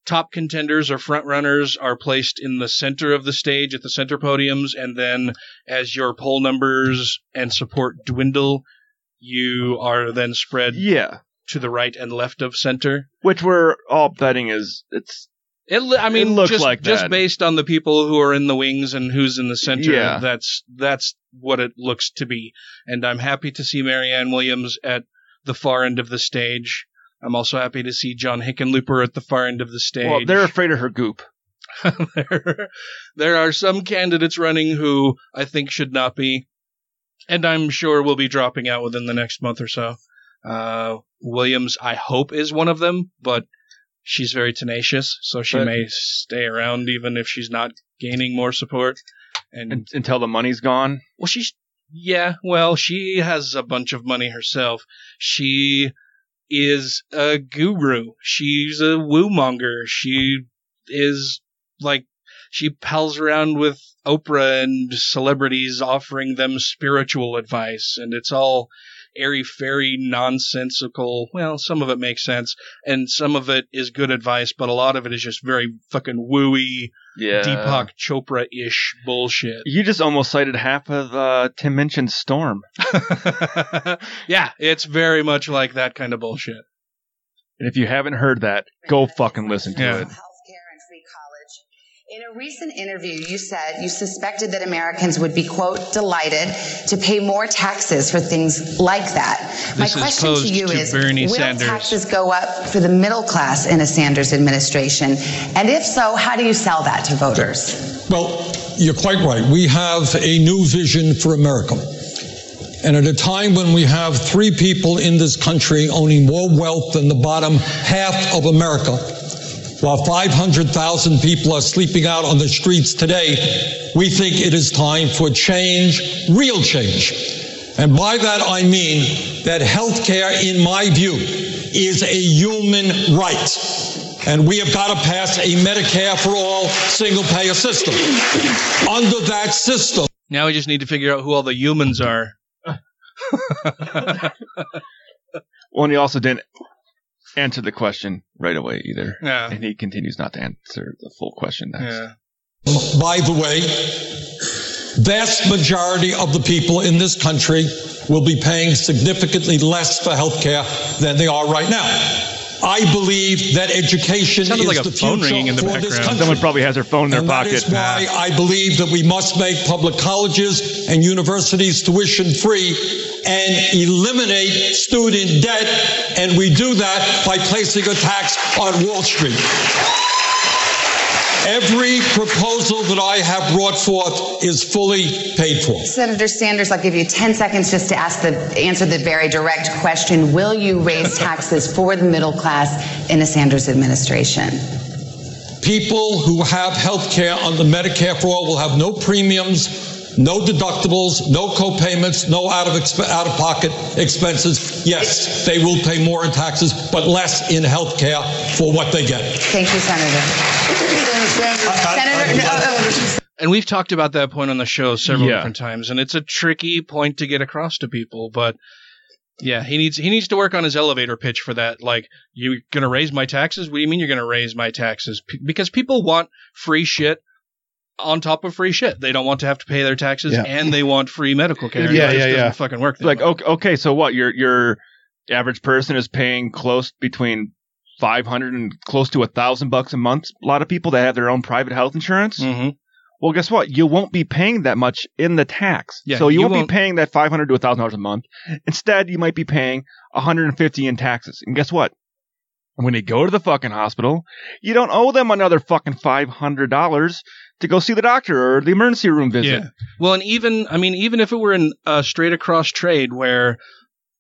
top contenders or front runners are placed in the center of the stage at the center podiums, and then as your poll numbers and support dwindle, you are then spread Yeah. To the right and left of center. Which we're all betting is it's It, I mean, It looks just, like just that. based on the people who are in the wings and who's in the center, Yeah. that's that's what it looks to be. And I'm happy to see Marianne Williams at the far end of the stage. I'm also happy to see John Hickenlooper at the far end of the stage. well, they're afraid of her goop. [LAUGHS] there, there are some candidates running who I think should not be, and I'm sure will be dropping out within the next month or so. Uh, Williams, I hope, is one of them, but she's very tenacious, so she But- may stay around even if she's not gaining more support. And Un- until the money's gone. well, she's yeah. Well, she has a bunch of money herself. She is a guru. She's a woo monger. She is like she pals around with Oprah and celebrities, offering them spiritual advice, and it's all airy fairy nonsensical. Well, some of it makes sense, and some of it is good advice, but a lot of it is just very fucking wooey, Yeah. Deepak Chopra ish bullshit. You just almost cited half of uh, Tim Minchin's Storm. [LAUGHS] [LAUGHS] yeah, it's very much like that kind of bullshit. And if you haven't heard that, go fucking listen to Yeah. it. In a recent interview, you said you suspected that Americans would be, quote, delighted to pay more taxes for things like that. My This is question to you to is Bernie Will Sanders. taxes go up for the middle class in a Sanders administration? And if so, how do you sell that to voters? Well, you're quite right. We have a new vision for America. And at a time when we have three people in this country owning more wealth than the bottom half of America, while 500,000 people are sleeping out on the streets today, we think it is time for change, real change. And by that I mean that health care, in my view, is a human right. And we have got to pass a Medicare for all single payer system. Under that system, Now we just need to figure out who all the humans are. Well, and he also didn't answer the question right away either. Yeah. And he continues not to answer the full question next. Yeah. by the way, vast majority of the people in this country will be paying significantly less for health care than they are right now. I believe that education Sounded is like a the phone future ringing in the for this country. Someone probably has their phone in their and pocket. That is why I believe that we must make public colleges and universities tuition free and eliminate student debt. And we do that by placing a tax on Wall Street. Every proposal that I have brought forth is fully paid for. Senator Sanders, I'll give you 10 seconds just to ask the, answer the very direct question. Will you raise [LAUGHS] taxes for the middle class in a Sanders administration? People who have health care under Medicare for all will have no premiums, no deductibles, no co-payments, no out of exp- out of pocket expenses. Yes, they will pay more in taxes, but less in health care for what they get. Thank you, Senator. Senator, no, oh, oh And we've talked about that point on the show several Yeah. different times, and it's a tricky point to get across to people. But yeah, he needs he needs to work on his elevator pitch for that. Like, you're gonna raise my taxes? What do you mean you're gonna raise my taxes? P- because people want free shit on top of free shit. They don't want to have to pay their taxes, Yeah. and they want free medical care. Yeah, yeah, yeah. Fucking work. Like okay, okay, so what? Your your average person is paying close between five hundred and close to a thousand bucks a month. A lot of people that have their own private health insurance. Mm-hmm. Well, guess what? You won't be paying that much in the tax. Yeah, so you, you won't, won't- be paying that five hundred to a thousand dollars a month. Instead, you might be paying one hundred and fifty in taxes. And guess what? When you go to the fucking hospital, you don't owe them another fucking five hundred dollars to go see the doctor or the emergency room visit. Yeah. Well, and even I mean, even if it were in a straight across trade where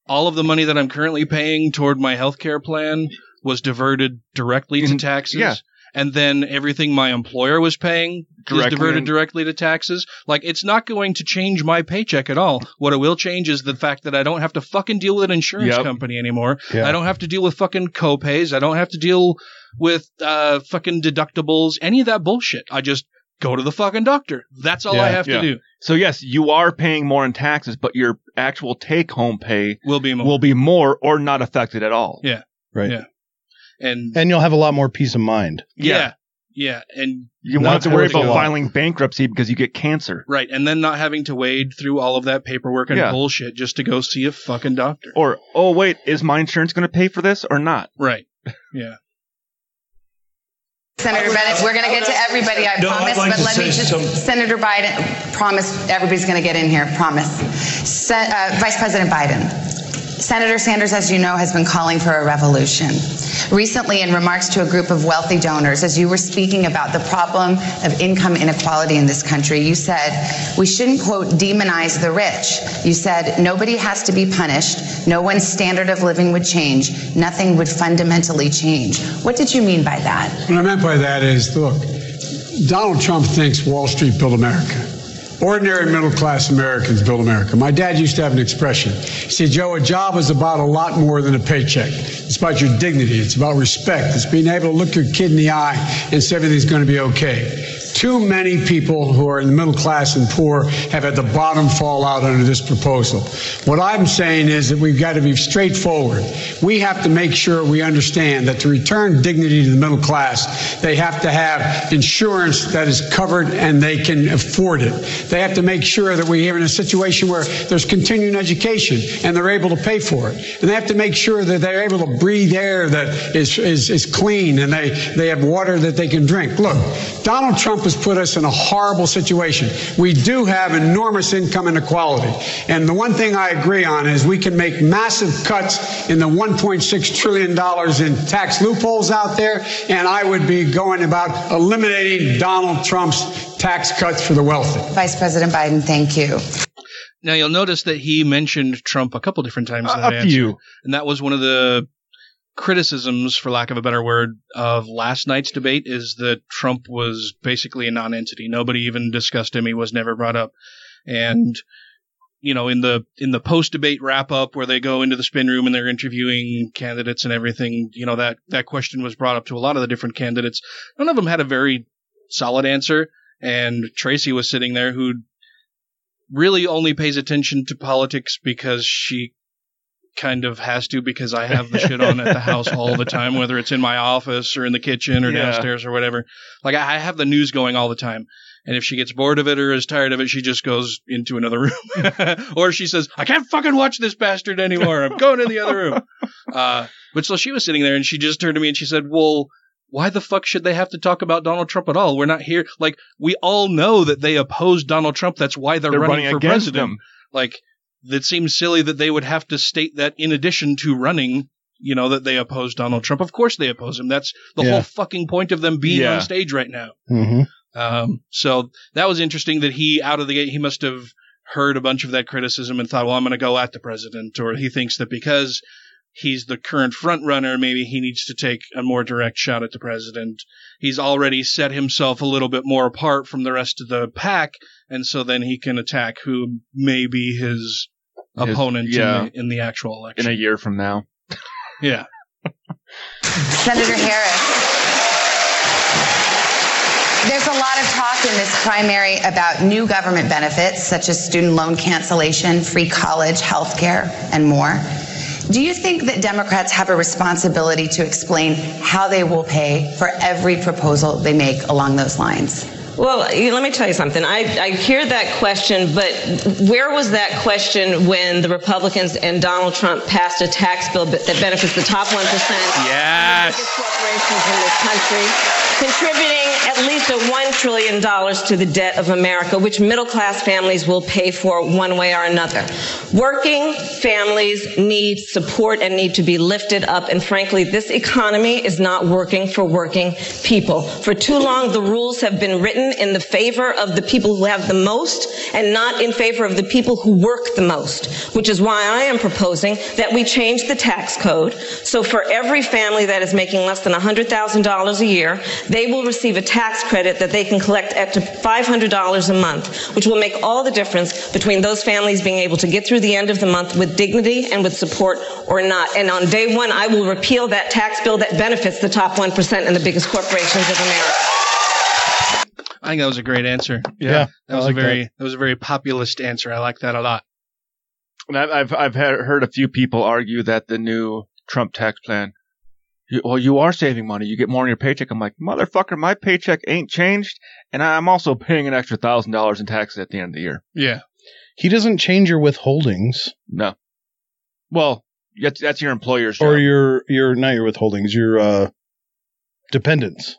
all of the money that I'm currently paying toward my healthcare plan was diverted directly to taxes. yeah. And then everything my employer was paying is diverted in- directly to taxes. Like, it's not going to change my paycheck at all. What it will change is the fact that I don't have to fucking deal with an insurance Yep. company anymore. Yeah. I don't have to deal with fucking copays. I don't have to deal with uh, fucking deductibles, any of that bullshit. I just go to the fucking doctor. That's all I have Yeah. to do. So yes, you are paying more in taxes, but your actual take home pay will be more. will be more or not affected at all. Yeah. Right. Yeah. And And you'll have a lot more peace of mind. yeah. Yeah. And You won't have to worry about filing bankruptcy because you get cancer. right. And then not having to wade through all of that paperwork and Yeah. bullshit just to go see a fucking doctor. Or oh wait, is my insurance going to pay for this or not? Right. [LAUGHS] Yeah. Senator Bennet, we're going to get to everybody, I No, promise, like but let me just, some- Senator Biden, promise, everybody's going to get in here, promise. Se- uh, Vice President Biden, Senator Sanders, as you know, has been calling for a revolution. Recently, in remarks to a group of wealthy donors, as you were speaking about the problem of income inequality in this country, you said we shouldn't, quote, demonize the rich. You said nobody has to be punished, no one's standard of living would change, nothing would fundamentally change. What did you mean by that? What I meant by that is, look, Donald Trump thinks Wall Street built America. Ordinary middle class Americans build America. My dad used to have an expression. He said, Joe, a job is about a lot more than a paycheck. It's about your dignity. It's about respect. It's being able to look your kid in the eye and say everything's going to be okay. Too many people who are in the middle class and poor have had the bottom fall out under this proposal. What I'm saying is that we've got to be straightforward. We have to make sure we understand that to return dignity to the middle class, they have to have insurance that is covered and they can afford it. They have to make sure that we are in a situation where there's continuing education and they're able to pay for it. And they have to make sure that they're able to breathe air that is, is, is clean and they, they have water that they can drink. Look, Donald Trump has put us in a horrible situation. We do have enormous income inequality. And the one thing I agree on is we can make massive cuts in the $1.6 trillion in tax loopholes out there. And I would be going about eliminating Donald Trump's tax cuts for the wealthy. Vice President Biden, thank you. Now you'll notice that he mentioned Trump a couple different times. in A- that a answer. few. and that was one of the criticisms, for lack of a better word, of last night's debate is that Trump was basically a non-entity. Nobody even discussed him. He was never brought up, and you know, in the in the post-debate wrap-up where they go into the spin room and they're interviewing candidates and everything, you know that that question was brought up to a lot of the different candidates. None of them had a very solid answer, and Tracy was sitting there who really only pays attention to politics because she kind of has to because I have the shit on at the house all the [LAUGHS] time, whether it's in my office or in the kitchen or Yeah. downstairs or whatever. Like I have the news going all the time. And if she gets bored of it or is tired of it, she just goes into another room. [LAUGHS] or she says, I can't fucking watch this bastard anymore. I'm going in the other room. [LAUGHS] Uh, but so she was sitting there and she just turned to me and she said, well, why the fuck should they have to talk about Donald Trump at all? We're not here. Like, we all know that they oppose Donald Trump. That's why they're, They're running, running for president. him. Like, that seems silly that they would have to state that in addition to running, you know, that they oppose Donald Trump. Of course they oppose him. That's the Yeah. whole fucking point of them being Yeah. on stage right now. Mm-hmm. Um, so that was interesting that he, out of the gate, he must have heard a bunch of that criticism and thought, well, I'm going to go at the president. Or he thinks that because he's the current front runner, maybe he needs to take a more direct shot at the president. He's already set himself a little bit more apart from the rest of the pack. And so then he can attack who may be his His- opponent yeah. in, the, in the actual election. In a year from now. yeah. [LAUGHS] Senator Harris. There's a lot of talk in this primary about new government benefits, such as student loan cancellation, free college, health care, and more. Do you think that Democrats have a responsibility to explain how they will pay for every proposal they make along those lines? Well, let me tell you something. I, I hear that question, but where was that question when the Republicans and Donald Trump passed a tax bill that benefits the top 1%? Yes. corporations in this country, contributing at least a $1 trillion to the debt of America, which middle class families will pay for one way or another. Working families need support and need to be lifted up. And frankly, this economy is not working for working people. For too long, the rules have been written in the favor of the people who have the most and not in favor of the people who work the most, which is why I am proposing that we change the tax code. So for every family that is making less than $100,000 a year, they will receive a tax credit that they can collect up to $500 a month, which will make all the difference between those families being able to get through the end of the month with dignity and with support or not. And on day one, I will repeal that tax bill that benefits the top 1% and the biggest corporations of America. I think that was a great answer. Yeah, that I was like a very that. was a very populist answer. I like that a lot. And I've I've, I've had, heard a few people argue that the new Trump tax plan. You, well, you are saving money. You get more in your paycheck. I'm like, motherfucker, my paycheck ain't changed, and I'm also paying an extra thousand dollars in taxes at the end of the year. Yeah. He doesn't change your withholdings No. Well, that's, that's your employer's job. or your your not your withholdings, your uh dependents.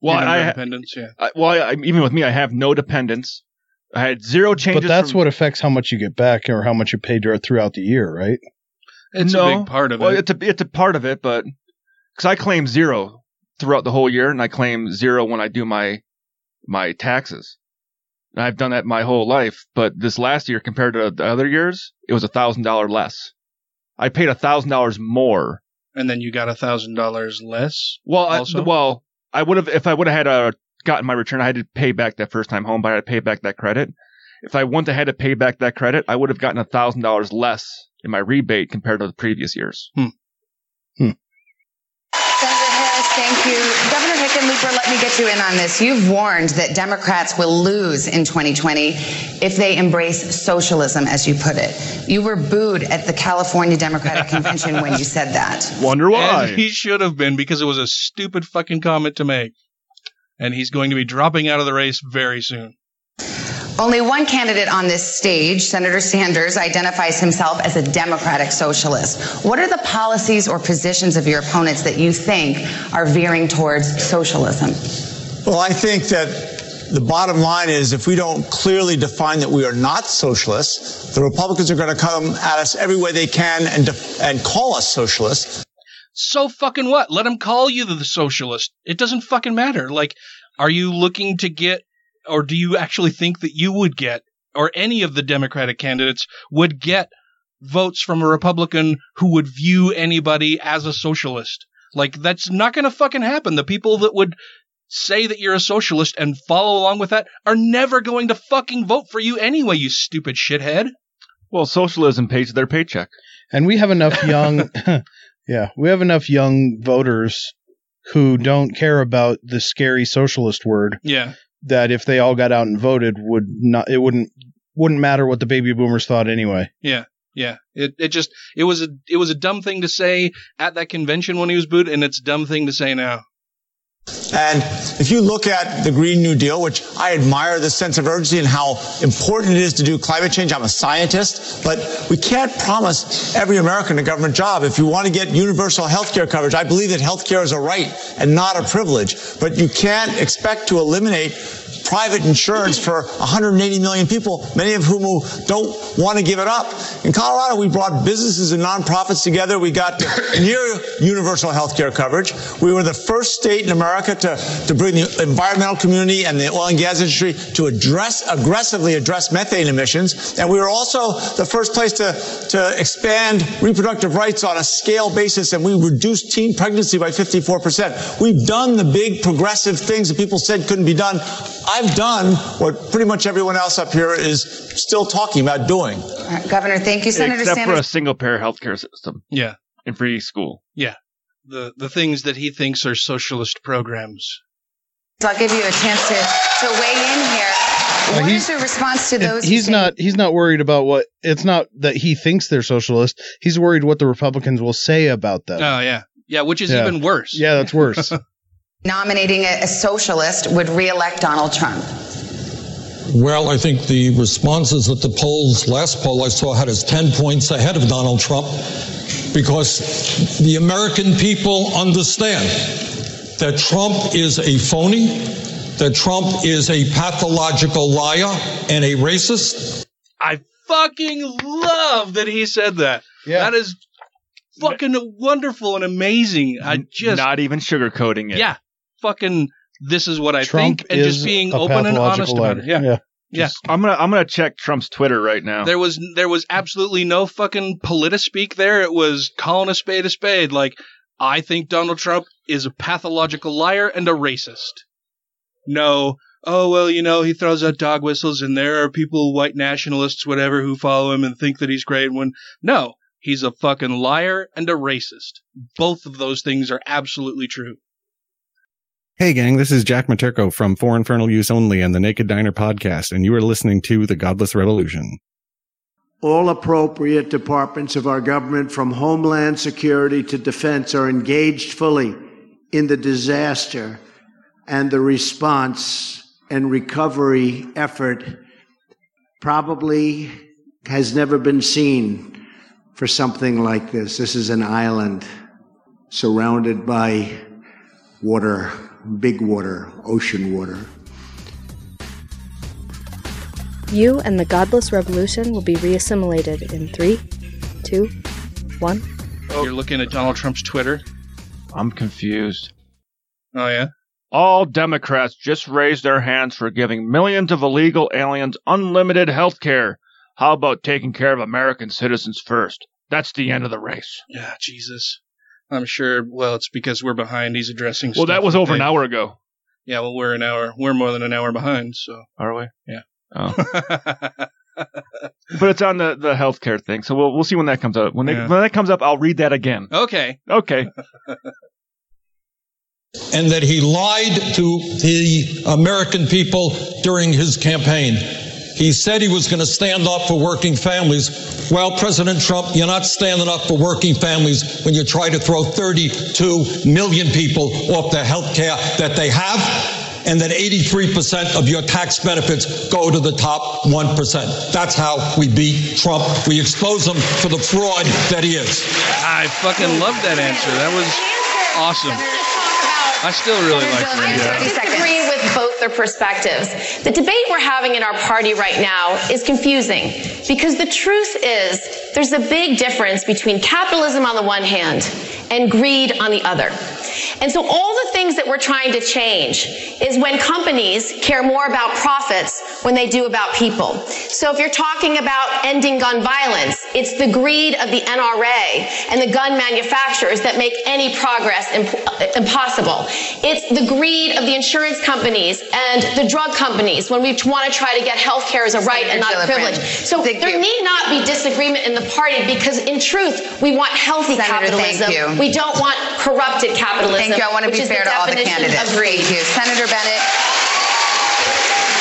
well, Even I, no I, dependents, yeah. I well, I, even with me, I have no dependents. I had zero changes. But that's from- what affects how much you get back or how much you paid throughout the year, right? It's no, a big part of well, it. it's a it's a part of it, but because I claim zero throughout the whole year, and I claim zero when I do my my taxes. And I've done that my whole life, but this last year compared to the other years, it was a thousand dollar less. I paid a thousand dollars more. and then you got a thousand dollars less. Well, I, well, I would have if I would have had a gotten my return. I had to pay back that first time home buyer. I had to pay back that credit. If I wouldn't have had to pay back that credit, I would have gotten a thousand dollars less in my rebate compared to the previous years. Senator Harris, thank you. Governor Hickenlooper, let me get you in on this. You've warned that Democrats will lose in 2020 if they embrace socialism, as you put it. You were booed at the California Democratic Convention when you said that. [LAUGHS] Wonder why? And he should have been because it was a stupid fucking comment to make. And he's going to be dropping out of the race very soon. Only one candidate on this stage, Senator Sanders, identifies himself as a democratic socialist. What are the policies or positions of your opponents that you think are veering towards socialism? Well, I think that the bottom line is if we don't clearly define that we are not socialists, the Republicans are going to come at us every way they can and, def- and call us socialists. So fucking what? Let them call you the socialist. It doesn't fucking matter. Like, are you looking to get, or do you actually think that you would get, or any of the Democratic candidates would get votes from a Republican who would view anybody as a socialist? Like, that's not going to fucking happen. The people that would say that you're a socialist and follow along with that are never going to fucking vote for you anyway, you stupid shithead. Well, socialism pays their paycheck. And we have enough [LAUGHS] young, [LAUGHS] yeah, we have enough young voters who don't care about the scary socialist word Yeah. That if they all got out and voted would not, it wouldn't, wouldn't matter what the baby boomers thought anyway. Yeah, yeah. It it just it was a it was a dumb thing to say at that convention when he was booed, and it's a dumb thing to say now. And if you look at the Green New Deal, which I admire the sense of urgency and how important it is to do climate change, I'm a scientist, but we can't promise every American a government job. If you want to get universal health care coverage, I believe that health care is a right and not a privilege, but you can't expect to eliminate private insurance for 180 million people, many of whom don't want to give it up. In Colorado, we brought businesses and nonprofits together. We got near universal health care coverage. We were the first state in America to, to bring the environmental community and the oil and gas industry to address, aggressively address methane emissions. And we were also the first place to, to expand reproductive rights on a scale basis, and we reduced teen pregnancy by 54%. We've done the big progressive things that people said couldn't be done. I've done what pretty much everyone else up here is still talking about doing. All right, Governor, thank you, Senator Except for a single payer healthcare system Yeah, and free school. yeah. The the things that he thinks are socialist programs. So I'll give you a chance to, to weigh in here. What he's- is your response to those? he's say- not he's not worried about what it's not that he thinks they're socialist he's worried what the republicans will say about them Oh yeah, yeah. Which is Yeah. even worse. yeah that's worse [LAUGHS] nominating a, a socialist would reelect Donald Trump. Well, I think the responses at the polls, last poll I saw had us 10 points ahead of Donald Trump because the American people understand that Trump is a phony, that Trump is a pathological liar and a racist. I fucking love that he said that. Yeah, that is fucking wonderful and amazing. I just Not even sugarcoating it. yeah, fucking. This is what I Trump think, and just being open and honest pathological about it. Yeah, yeah. yeah. I'm gonna I'm gonna check Trump's Twitter right now. There was there was absolutely no fucking politispeak there. It was calling a spade a spade. Like I think Donald Trump is a pathological liar and a racist. No, oh well, you know he throws out dog whistles, and there are people, white nationalists, whatever, who follow him and think that he's great. When no, he's a fucking liar and a racist. Both of those things are absolutely true. Hey, gang, this is Jack Materko from For Infernal Use Only and the Naked Diner podcast, and you are listening to The Godless Revolution. All appropriate departments of our government, from Homeland Security to Defense, are engaged fully in the disaster and the response and recovery effort probably has never been seen for something like this. This is an island surrounded by water, big water, ocean water. You and the Godless Revolution will be reassimilated in three, two, one. You're looking at Donald Trump's Twitter. I'm confused. Oh yeah. All Democrats just raised their hands for giving millions of illegal aliens unlimited health care. How about taking care of American citizens first? That's the end of the race. Yeah, Jesus. I'm sure. Well, it's because we're behind. He's addressing. Well, stuff that was over an hour ago. Yeah, well, we're an hour. We're more than an hour behind. So Are we? yeah. Oh. [LAUGHS] but it's on the, the healthcare thing, so we'll we'll see when that comes up. When, they, Yeah. when that comes up, I'll read that again. Okay. Okay. [LAUGHS] and that he lied to the American people during his campaign. He said he was going to stand up for working families. Well, President Trump, you're not standing up for working families when you try to throw 32 million people off the health care that they have, and that 83% of your tax benefits go to the top 1%. That's how we beat Trump. We expose him for the fraud that he is. I fucking love that answer. That was awesome. I still really like I that. disagree with both their perspectives. The debate we're having in our party right now is confusing because the truth is there's a big difference between capitalism on the one hand and greed on the other. And so all the things that we're trying to change is when companies care more about profits when they do about people. So if you're talking about ending gun violence, it's the greed of the NRA and the gun manufacturers that make any progress imp- impossible. It's the greed of the insurance companies and the drug companies when we want to try to get health care as a right and not a privilege. So there need not be disagreement in the party because in truth, we want healthy Senator, thank capitalism. you. We don't want corrupted capitalism. Thank you. I want to be fair to all the candidates. Thank you. Senator Bennet.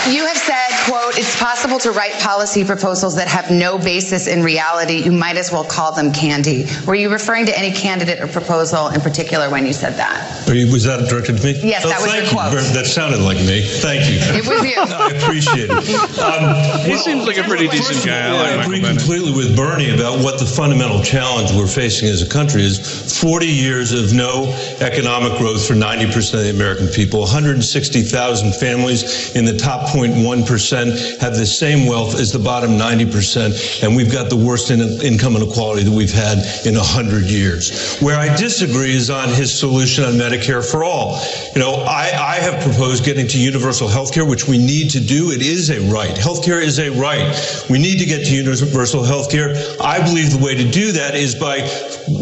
You have said, quote, it's possible to write policy proposals that have no basis in reality. You might as well call them candy. Were you referring to any candidate or proposal in particular when you said that? You- Was that directed to me? Yes, Oh, that was thank your quote. Very- That sounded like me. Thank you. It was you. [LAUGHS] I appreciate it. Um, He seems like a pretty decent guy. I like I agree completely with Bernie about what the fundamental challenge we're facing as a country is 40 years of no economic growth for 90% of the American people. 160,000 families in the top 0.1% have the same wealth as the bottom 90%, and we've got the worst in- income inequality that we've had in 100 years. Where I disagree is on his solution on Medicare for all. You know, I, I have proposed getting to universal health care, which we need to do. It is a right. Healthcare is a right. We need to get to universal health care. I believe the way to do that is by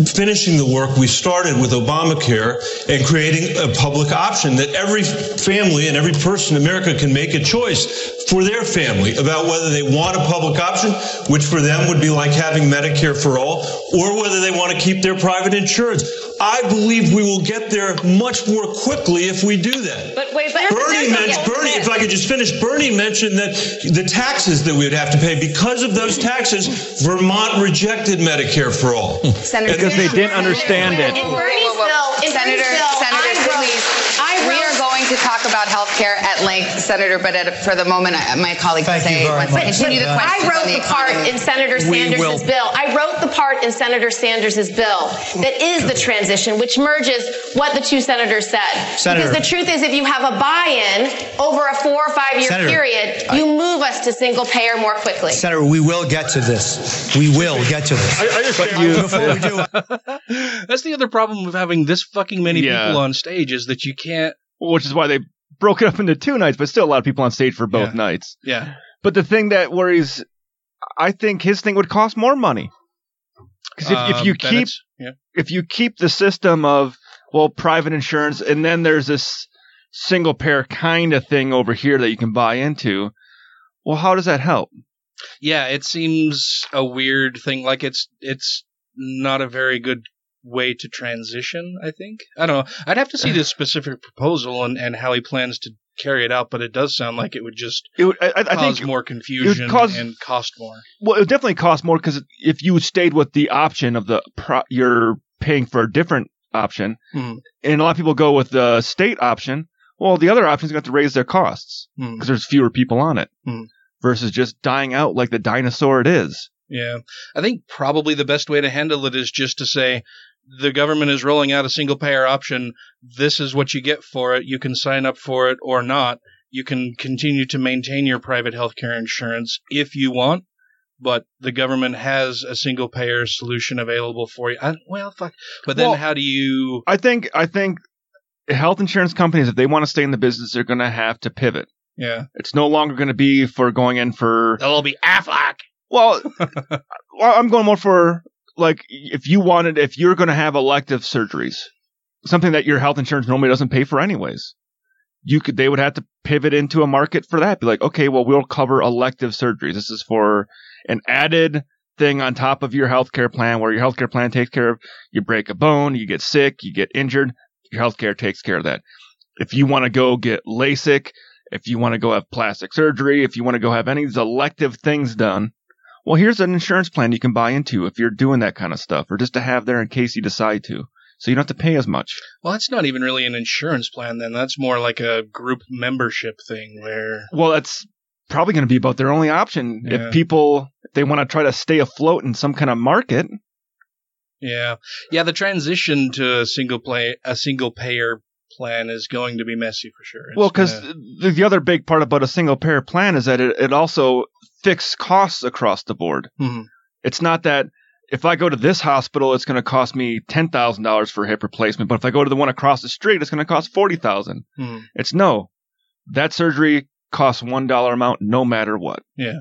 finishing the work we started with Obamacare and creating a public option that every family and every person in America can make a choice for their family about whether they want a public option, which for them would be like having Medicare for all, or whether they want to keep their private insurance. I believe we will get there much more quickly if we do that. But wait, but Bernie mentioned, Bernie, if I could just finish, Bernie mentioned that the taxes that we would have to pay, because of those taxes, Vermont rejected Medicare for all. [LAUGHS] Senator, Because they didn't understand it. In Bernie's bill, in Senator, Bernie's bill, Senator, I wrote, please. I we wrote are going to talk about health care at length, Senator, but at, for the moment, I- my colleague Thank you say very wants to continue the question. I wrote the the part in Senator Sanders' bill. I wrote the part in Senator Sanders' bill that is the transition, which merges what the two senators said. Senator. Because the truth is, if you have a buy-in over a four or five-year Senator, period, you move us to single payer more quickly. Senator, we will get to this. We will get to this. I, I understand But you. before we do, [LAUGHS] That's the other problem with having this fucking many Yeah. people on stage is that you can't. Which is why they broke it up into two nights, but still a lot of people on stage for both Yeah. nights. Yeah. But the thing that worries, I think his thing would cost more money. Because if, if Um, you keep yeah. if you keep the system of well private insurance and then there's this single payer kind of thing over here that you can buy into, well, how does that help? Yeah, it seems a weird thing. Like it's it's not a very good way to transition. I think I don't know. I'd have to see the specific proposal and, and how he plans to carry it out, but it does sound like it would just It would, I, I- cause think more confusion cause- and cost more. Well, it would definitely cost more because if you stayed with the option of the pro- you're paying for a different option, Mhm. and a lot of people go with the state option. Well, the other option's going to raise their costs because Mhm. there's fewer people on it Mhm. versus just dying out like the dinosaur it is. Yeah. I think probably the best way to handle it is just to say the government is rolling out a single payer option. This is what you get for it. You can sign up for it or not. You can continue to maintain your private healthcare insurance if you want, but the government has a single payer solution available for you. I, well, fuck. But then Well, how do you? I think I think health insurance companies, if they want to stay in the business, they're going to have to pivot. Yeah. It's no longer going to be for going in for. They'll be ah, Aflac. Well, [LAUGHS] well, I'm going more for like if you wanted, if you're going to have elective surgeries, something that your health insurance normally doesn't pay for anyways. You could, they would have to pivot into a market for that. Be like, okay, well, we'll cover elective surgeries. This is for an added thing on top of your healthcare plan where your healthcare plan takes care of you break a bone, you get sick, you get injured, your healthcare takes care of that. If you want to go get LASIK, if you want to go have plastic surgery, if you want to go have any of these elective things done, well, here's an insurance plan you can buy into if you're doing that kind of stuff, or just to have there in case you decide to. So you don't have to pay as much. Well, that's not even really an insurance plan then. That's more like a group membership thing where Well, that's probably going to be about their only option. Yeah. If people, if they want to try to stay afloat in some kind of market, Yeah, yeah. The transition to a single play a single payer plan is going to be messy for sure. It's well, because gonna- the, the other big part about a single payer plan is that it, it also fixes costs across the board. Mhm. It's not that if I go to this hospital, it's going to cost me ten thousand dollars for hip replacement, but if I go to the one across the street, it's going to cost forty thousand. Hmm. It's no, that surgery costs one dollar amount no matter what. yeah.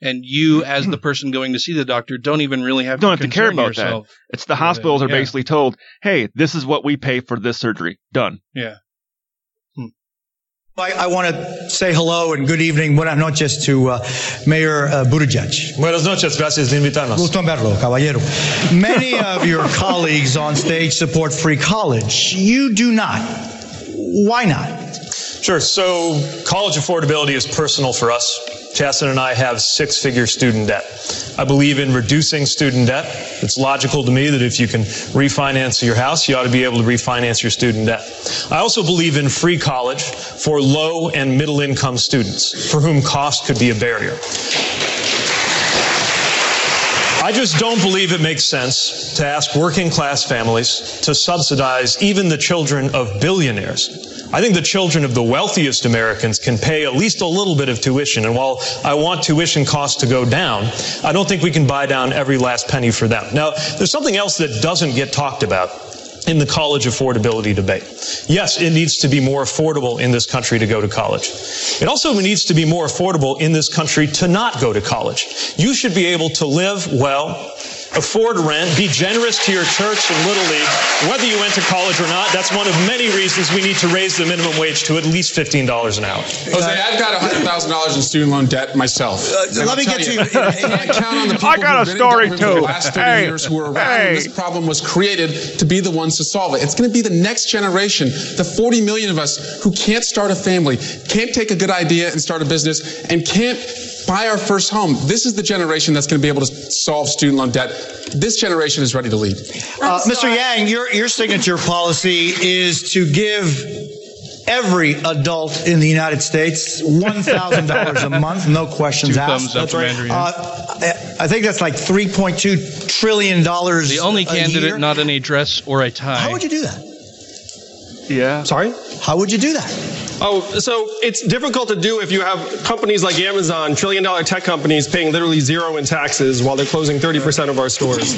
And you, as the person going to see the doctor, don't even really have don't to have to care about yourself. that. It's the with it. hospitals are basically told, "Hey, this is what we pay for this surgery. Done." Yeah. I, I want to say hello and good evening, buenas noches to uh, Mayor uh, Buttigieg. Buenas noches, gracias de invitarnos. Gusto en verlo, caballero. Many of your [LAUGHS] colleagues on stage support free college. You do not. Why not? Sure. So college affordability is personal for us. Chasten and I have six figure student debt. I believe in reducing student debt. It's logical to me that if you can refinance your house, you ought to be able to refinance your student debt. I also believe in free college for low and middle income students for whom cost could be a barrier. I just don't believe it makes sense to ask working class families to subsidize even the children of billionaires. I think the children of the wealthiest Americans can pay at least a little bit of tuition. And while I want tuition costs to go down, I don't think we can buy down every last penny for them. Now, there's something else that doesn't get talked about in the college affordability debate. Yes, it needs to be more affordable in this country to go to college. It also needs to be more affordable in this country to not go to college. You should be able to live well, afford rent, be generous to your church and Little League, whether you went to college or not. That's one of many reasons we need to raise the minimum wage to at least $15 an hour. Jose, I've got $100,000 in student loan debt myself. Uh, let I'll me get you, you. [LAUGHS] I count on the I got a story government the too. last 30 Hey, years who are around hey. this problem was created to be the ones to solve it. It's going to be the next generation, the 40 million of us who can't start a family, can't take a good idea and start a business, and can't buy our first home. This is the generation that's going to be able to solve student loan debt. This generation is ready to lead. Uh, Mr. Yang, your, your signature policy is to give every adult in the United States $1,000 a month, no questions Two asked. thumbs up from Andrew Yang. Uh, I I think that's like $3.2 trillion. The only a candidate year. not in a dress or a tie. How would you do that? Yeah. Sorry? How would you do that? Oh, so it's difficult to do if you have companies like Amazon, trillion dollar tech companies paying literally zero in taxes while they're closing 30% of our stores.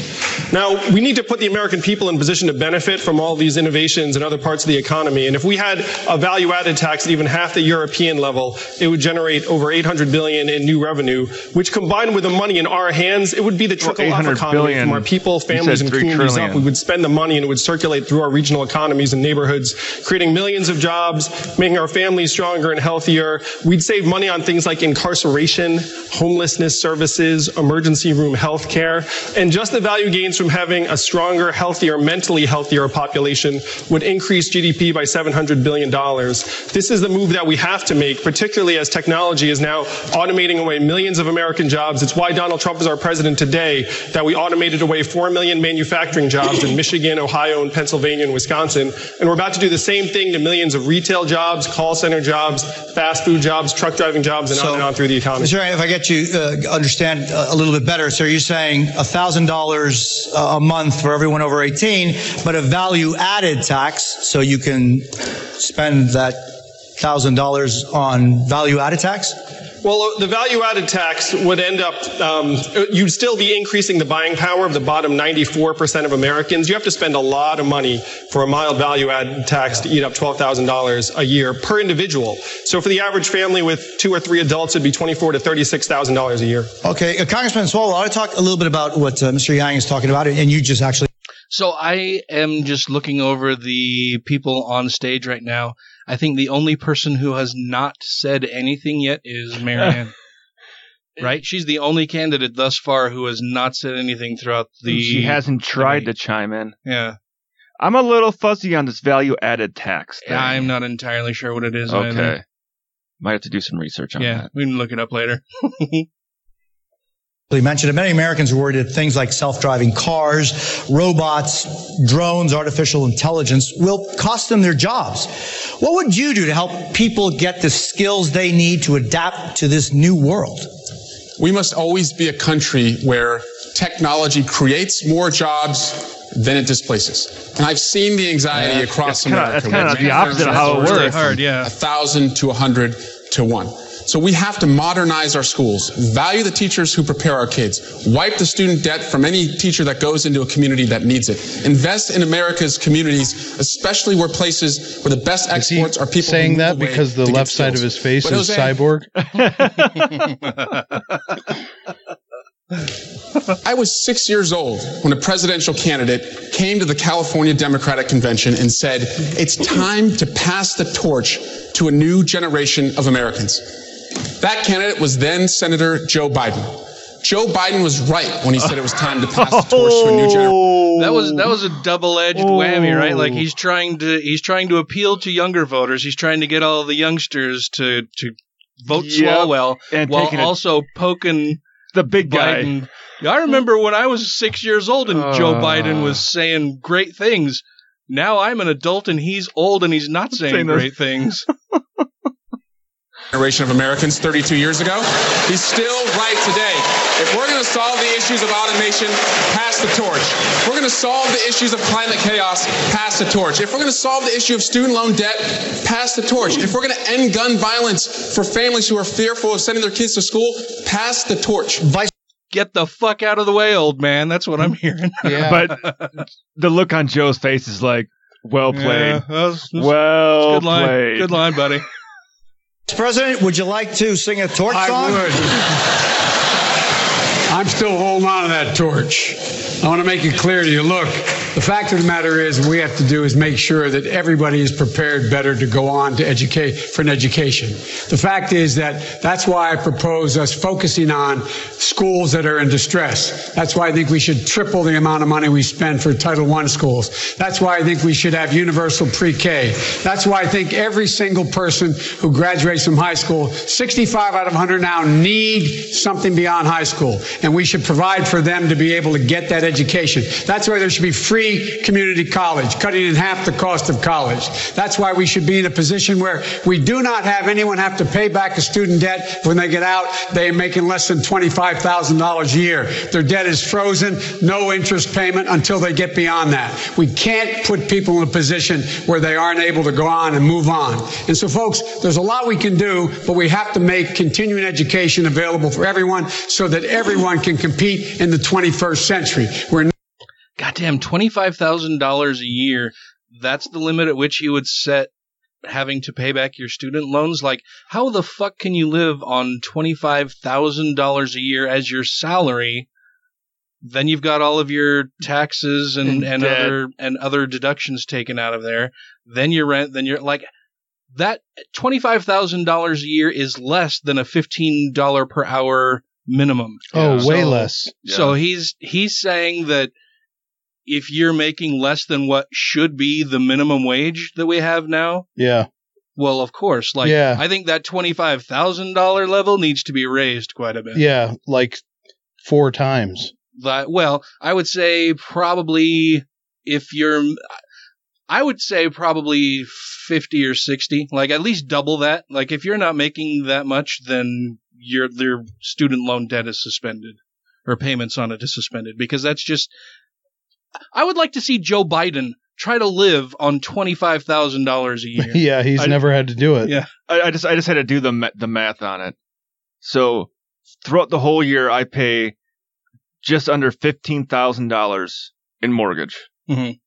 Now, we need to put the American people in position to benefit from all these innovations in other parts of the economy. And if we had a value added tax at even half the European level, it would generate over 800 billion in new revenue, which combined with the money in our hands, it would be the trickle up economy billion. from our people, families, and communities trillion. up. We would spend the money and it would circulate through our regional economies and neighborhoods, creating millions of jobs, making our families stronger and healthier. We'd save money on things like incarceration, homelessness services, emergency room health care, and just the value gains from having a stronger, healthier, mentally healthier population would increase GDP by $700 billion. This is the move that we have to make, particularly as technology is now automating away millions of American jobs. It's why Donald Trump is our president today, that we automated away 4 million manufacturing jobs in Michigan, Ohio, and Pennsylvania and Wisconsin. And we're about to do the same thing to millions of retail jobs, call center jobs, fast food jobs, truck driving jobs, and on and on through the economy. Mr. Ryan, if I get you uh, understand a little bit better, so you're saying $1,000 a month for everyone over 18, but a value added tax, so you can spend that $1,000 on value added tax? Well, the value added tax would end up, um, you'd still be increasing the buying power of the bottom 94% of Americans. You have to spend a lot of money for a mild value added tax to eat up $12,000 a year per individual. So for the average family with two or three adults, it'd be $24,000 to $36,000 a year. Okay, uh, Congressman Swalwell, I want to talk a little bit about what uh, Mr. Yang is talking about, and you just actually. So I am just looking over the people on stage right now. I think the only person who has not said anything yet is Marianne. [LAUGHS] right? She's the only candidate thus far who has not said anything throughout the. she hasn't tried to chime in. Yeah. I'm a little fuzzy on this value added tax. Thing. I'm not entirely sure what it is. Okay. either. Might have to do some research on Yeah, that. we can look it up later. [LAUGHS] He mentioned that many Americans are worried that things like self-driving cars, robots, drones, artificial intelligence will cost them their jobs. What would you do to help people get the skills they need to adapt to this new world? We must always be a country where technology creates more jobs than it displaces. And I've seen the anxiety Yeah, across that's kinda- America. that's kinda where the opposite of how it works. really Really hard, yeah. A thousand to a hundred to one. So we have to modernize our schools, value the teachers who prepare our kids, wipe the student debt from any teacher that goes into a community that needs it, invest in America's communities, especially where places where the best exports are people saying who that move away because the left side of his face But is Jose, cyborg. [LAUGHS] I was six years old when a presidential candidate came to the California Democratic Convention and said, It's time to pass the torch to a new generation of Americans. That candidate was then Senator Joe Biden. Joe Biden was right when he said it was time to pass the torch to a new generation. That was that was a double-edged whammy, right? Like he's trying to he's trying to appeal to younger voters. He's trying to get all the youngsters to to vote Yep. Swalwell And while taking a- also poking the big guy. Biden. Yeah, I remember when I was six years old and Joe Uh. Biden was saying great things. Now I'm an adult and he's old and he's not saying Saying those- great things. [LAUGHS] generation of Americans 32 years ago. He's still right today. If we're going to solve the issues of automation, pass the torch. If we're going to solve the issues of climate chaos, pass the torch. If we're going to solve the issue of student loan debt, pass the torch. If we're going to end gun violence for families who are fearful of sending their kids to school, pass the torch. Vice Get the fuck out of the way, old man. That's what I'm hearing. [LAUGHS] Yeah. But the look on Joe's face is like, well played. Yeah, that was- that was- well good line. played. Good line, buddy. Mr. President, would you like to sing a torch song? I would. [LAUGHS] I'm still holding on to that torch. I want to make it clear to you. Look, the fact of the matter is, what we have to do is make sure that everybody is prepared better to go on to educate for an education. The fact is that that's why I propose us focusing on schools that are in distress. That's why I think we should triple the amount of money we spend for Title I schools. That's why I think we should have universal pre-K. That's why I think every single person who graduates from high school, 65 out of 100 now need something beyond high school. And we should provide for them to be able to get that education. That's why there should be free community college, cutting in half the cost of college. That's why we should be in a position where we do not have anyone have to pay back a student debt when they get out. They are making less than $25,000 a year. Their debt is frozen, no interest payment until they get beyond that. We can't put people in a position where they aren't able to go on and move on. And so, folks, there's a lot we can do, but we have to make continuing education available for everyone so that everyone can compete in the 21st century. We're Goddamn, twenty-five thousand dollars a year. That's the limit at which you would set having to pay back your student loans. Like, how the fuck can you live on twenty-five thousand dollars a year as your salary? Then you've got all of your taxes and, And and other and other deductions taken out of there. Then your rent. Then you're like, that $25,000 a year is less than a $15 per hour minimum. Oh, way So- less. So he's he's saying that if you're making less than what should be the minimum wage that we have now, Yeah. well, of course, like Yeah. I think that $25,000 level needs to be raised quite a bit. Yeah. Like four times. That well, I would say probably if you're I would say probably 50 or 60, like at least double that. Like if you're not making that much then your their student loan debt is suspended or payments on it is suspended because that's just I would like to see Joe Biden try to live on $25,000 a year. [LAUGHS] yeah. He's I- never had to do it. Yeah. I, I just I just had to do the ma- the math on it. So throughout the whole year, I pay just under fifteen thousand dollars in mortgage. Mhm.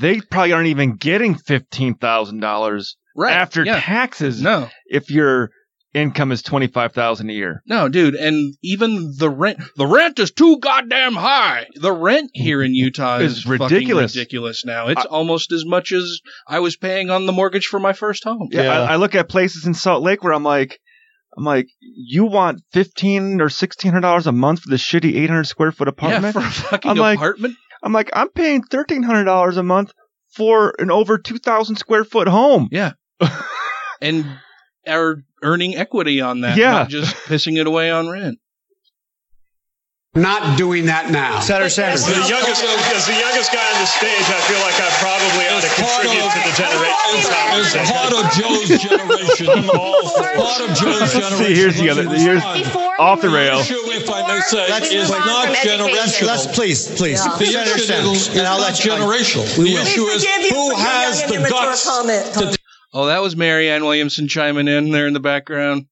They probably aren't even getting fifteen thousand dollars Right, after yeah. taxes. No. if your income is twenty five thousand a year. No, dude, and even the rent the rent is too goddamn high. The rent here in Utah [LAUGHS] is, It's fucking ridiculous. ridiculous now. It's almost as much as I was paying on the mortgage for my first home. Yeah, I, I look at places in Salt Lake where I'm like, I'm like, you want fifteen or sixteen hundred dollars a month for this shitty eight hundred square foot apartment? Yeah, for a fucking I'm like, apartment. I'm like, I'm paying thirteen hundred dollars a month for an over two thousand square foot home. Yeah. [LAUGHS] and are earning equity on that, Yeah. not just pissing it away on rent. Not doing that now. Senator As Sanders. the youngest, as the youngest guy on the stage, I feel like I probably ought to contribute to the generation As conversation. [LAUGHS] part of Joe's generation, all for part of Joe's generation. See, here's the other. Here's off the rail. issue, if I may say, Let's- is not let's- generational. let's- please, please. The Senator issue Sanders, is and I'll not let you- generational. We The will. issue is who has the guts to Oh, that was Marianne Williamson chiming in there in the background.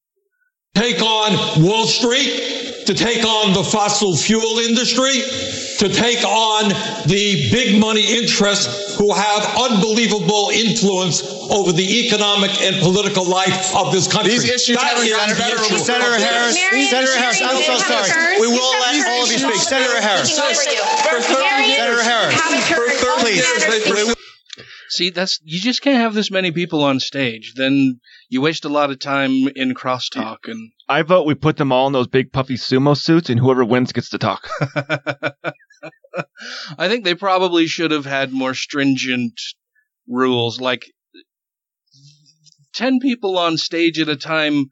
take on Wall Street, to take on the fossil fuel industry, to take on the big money interests who have unbelievable influence over the economic and political life of this country. These issues That haven't is gotten the better issue. Senator Harris, Marion- Senator Harris, I'm Marion so didn't have a sorry. turn. We will let all of you turn. speak. Senator Harris. Speaking over you. Senator Harris. have a turn. All Please. See, that's you just can't have this many people on stage. Then you waste a lot of time in crosstalk and I vote we put them all in those big puffy sumo suits, and whoever wins gets to talk. [LAUGHS] I think they probably should have had more stringent rules, like ten people on stage at a time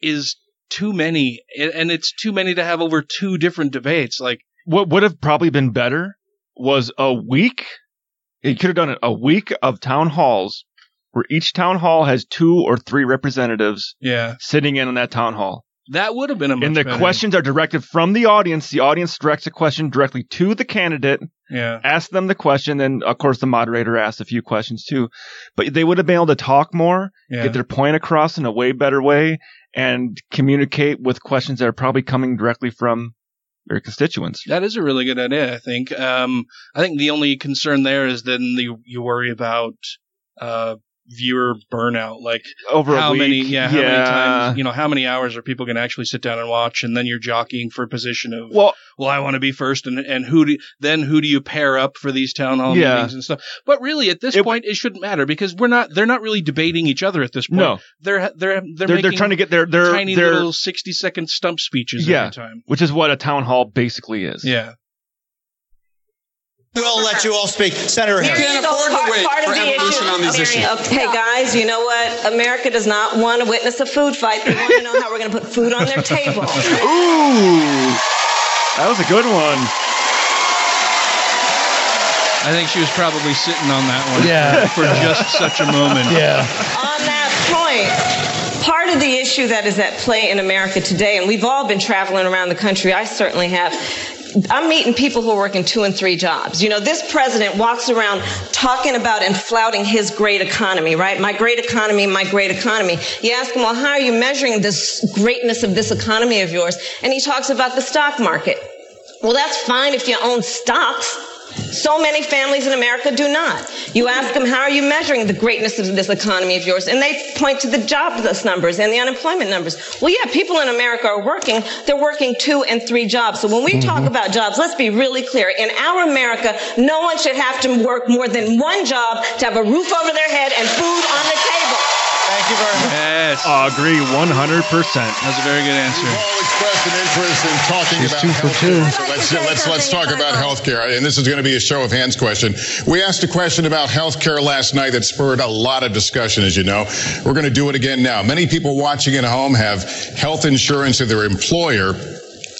is too many, and it's too many to have over two different debates. Like, what would have probably been better was a week. He could have done it a week of town halls where each town hall has two or three representatives yeah, sitting in on that town hall. that would have been a much and the better- questions are directed from the audience. The audience directs a question directly to the candidate, Yeah, asks them the question, and of course the moderator asks a few questions too. But they would have been able to talk more, Yeah. get their point across in a way better way, and communicate with questions that are probably coming directly from their constituents. That is a really good idea. I think. Um, I think the only concern there is then you you worry about uh, viewer burnout. Like Over a how many, yeah, how many yeah. times, you know, how many hours are people going to actually sit down and watch, and then you're jockeying for position of, Well, well, I want to be first, and and who do then who do you pair up for these town hall Yeah. meetings and stuff? But really, at this point, it shouldn't matter because we're not. They're not really debating each other at this point. No. they're they're they're They're, they're trying to get their their tiny their little sixty second stump speeches yeah, time. which is what a town hall basically is. Yeah. We'll let you all speak. Senator Harris. can't afford to wait part for the evolution issue- on these issues. Okay, guys, you know what? America does not want to witness a food fight. They want to know how we're going to put food on their table. [LAUGHS] Ooh, that was a good one. I think she was probably sitting on that one. Yeah. [LAUGHS] For just such a moment. Yeah. on that point, part of the issue that is at play in America today, and we've all been traveling around the country, I certainly have. I'm meeting people who are working two and three jobs. You know, this president walks around talking about and flouting his great economy, right? My great economy, my great economy. You ask him, well, how are you measuring this greatness of this economy of yours? And he talks about the stock market. Well, that's fine if you own stocks. So many families in America do not. You ask them, how are you measuring the greatness of this economy of yours? And they point to the jobless numbers and the unemployment numbers. Well, yeah, people in America are working. They're working two and three jobs. So when we mm-hmm. talk about jobs, let's be really clear. In our America, no one should have to work more than one job to have a roof over their head and food on the table. Thank you very much. Yes. Agree 100%. That's a very good answer. all expressed an interest in talking She's about two for healthcare. two. So let's let's let's talk about healthcare, and this is going to be a show of hands question. We asked a question about healthcare last night that spurred a lot of discussion. As you know, we're going to do it again now. Many people watching at home have health insurance of their employer.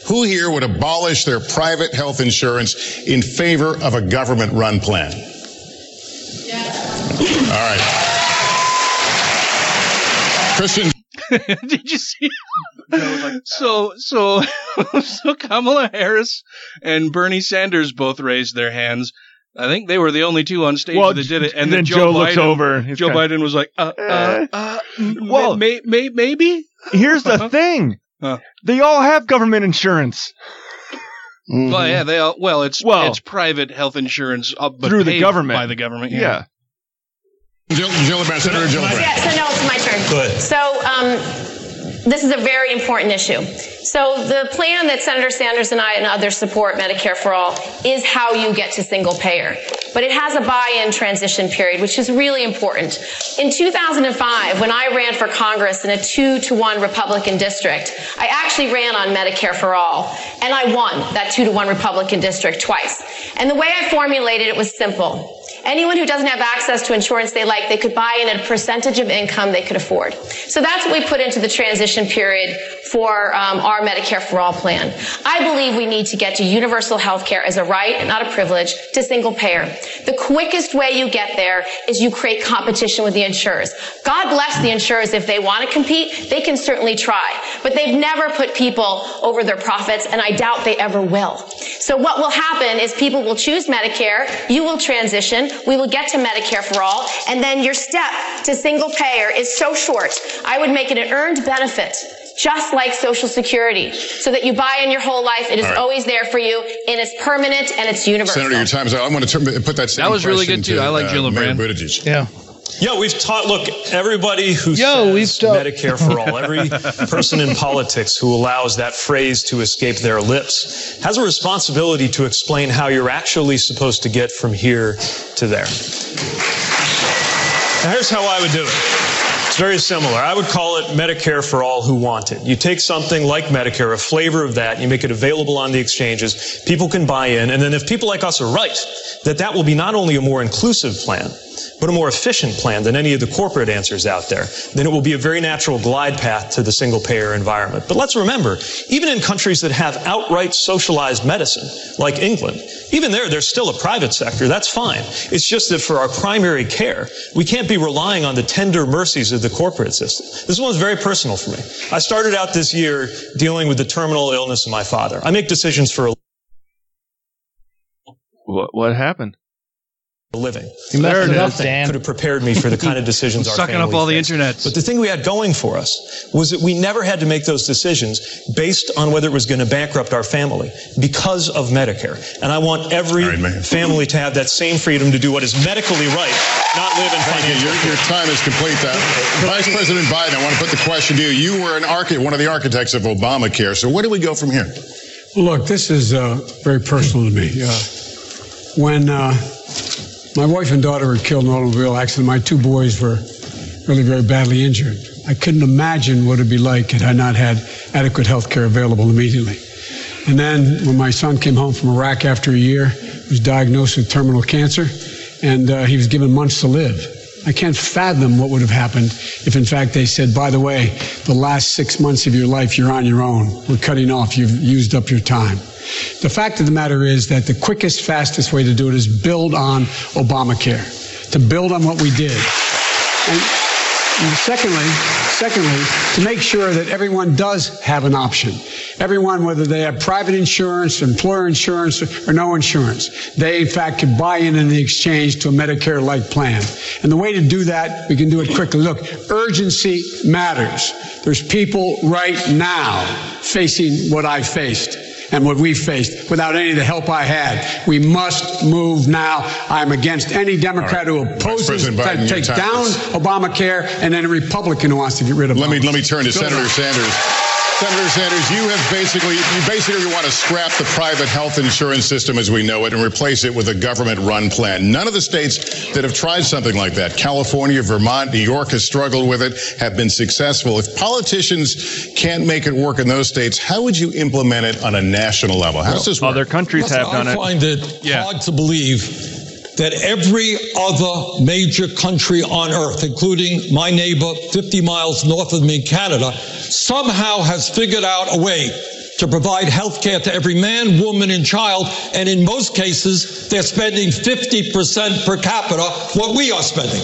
Who here would abolish their private health insurance in favor of a government-run plan? All right. [LAUGHS] Did you see? so so [LAUGHS] so Kamala Harris and Bernie Sanders both raised their hands. I think they were the only two on stage Well, that did it. And and then then Joe, Joe Biden, looks over. Joe kinda- Biden was like, uh, uh, uh, well, may, may, maybe. Here's the [LAUGHS] thing. Huh. They all have government insurance. Well, yeah, they all, well, it's Well- it's private health insurance uh, but Through the government. by the government. Yeah. Yeah. Jill, Gillibrand, Senator Gillibrand. Yeah, so no, it's my turn. Go ahead. So um, this is a very important issue. So the plan that Senator Sanders and I and others support, Medicare for All, is how you get to single payer. But it has a buy-in transition period, which is really important. In 2005, when I ran for Congress in a two to one Republican district, I actually ran on Medicare for All, and I won that two to one Republican district twice. And the way I formulated it was simple. Anyone who doesn't have access to insurance they like, they could buy in a percentage of income they could afford. So that's what we put into the transition period for um, our Medicare for All plan. I believe we need to get to universal health care as a right not a privilege to single payer. The quickest way you get there is you create competition with the insurers. God bless the insurers if they want to compete, they can certainly try. But they've never put people over their profits, and I doubt they ever will. So what will happen is people will choose Medicare, you will transition, we will get to Medicare for all, and then your step to single payer is so short. I would make it an earned benefit. Just like Social Security, so that you buy in your whole life, it is All right. always there for you, and it's permanent and it's universal. Senator, your time is up. I'm going to turn, put that same That was really good, too. to, I like uh, Gillibrand. Mayor Buttigieg. Yeah. Yeah, we've taught. Look, everybody who Yo, says Medicare for all, every [LAUGHS] person in politics who allows that phrase to escape their lips, has a responsibility to explain how you're actually supposed to get from here to there. Now, here's how I would do it. It's very similar. I would call it Medicare for all who want it. You take something like Medicare, a flavor of that, you make it available on the exchanges, people can buy in, and then if people like us are right, that that will be not only a more inclusive plan, but a more efficient plan than any of the corporate answers out there, then it will be a very natural glide path to the single payer environment. But let's remember, even in countries that have outright socialized medicine, like England, even there, there's still a private sector. That's fine. It's just that for our primary care, we can't be relying on the tender mercies of the corporate system. This one's very personal for me. I started out this year dealing with the terminal illness of my father. I make decisions for a What, what happened? Living. You messed There it up, nothing Dan. could have prepared me for the kind of [LAUGHS] decisions our Sucking up family all the faced. internets. But the thing we had going for us was that we never had to make those decisions based on whether it was going to bankrupt our family because of Medicare. And I want every family to have that same freedom to do what is medically right, not live in Thank you. Your, your time is complete. Vice President Biden, I want to put the question to you. You were an architect, one of the architects of Obamacare. So where do we go from here? Look, this is uh, very personal to me. Uh, when uh, my wife and daughter were killed in an automobile accident, my two boys were really very badly injured. I couldn't imagine what it'd be like had I not had adequate health care available immediately. And then when my son came home from Iraq after a year, he was diagnosed with terminal cancer, and uh, he was given months to live. I can't fathom what would have happened if, in fact, they said, by the way, the last six months of your life, you're on your own. We're cutting off. You've used up your time. The fact of the matter is that the quickest, fastest way to do it is build on Obamacare, to build on what we did. And, and secondly, secondly, to make sure that everyone does have an option. Everyone, whether they have private insurance, employer insurance, or no insurance, they in fact can buy in in the exchange to a Medicare-like plan. And the way to do that, we can do it quickly. Look, urgency matters. There's people right now facing what I faced. And what we faced without any of the help I had. We must move now. I'm against any Democrat who opposes, Biden, that your takes down Obamacare, and any Republican who wants to get rid of it. Let me let me turn to Good Senator. Sanders. Senator Sanders, you have basically you basically want to scrap the private health insurance system as we know it and replace it with a government-run plan. None of the states that have tried something like that, California, Vermont, New York, has struggled with it, have been successful. If politicians can't make it work in those states, how would you implement it on a national level? How does this work? Other countries Listen, have done I it. find it hard to believe that every other major country on earth, including my neighbor 50 miles north of me, Canada, somehow has figured out a way to provide health care to every man, woman, and child. And in most cases, they're spending 50% per capita what we are spending.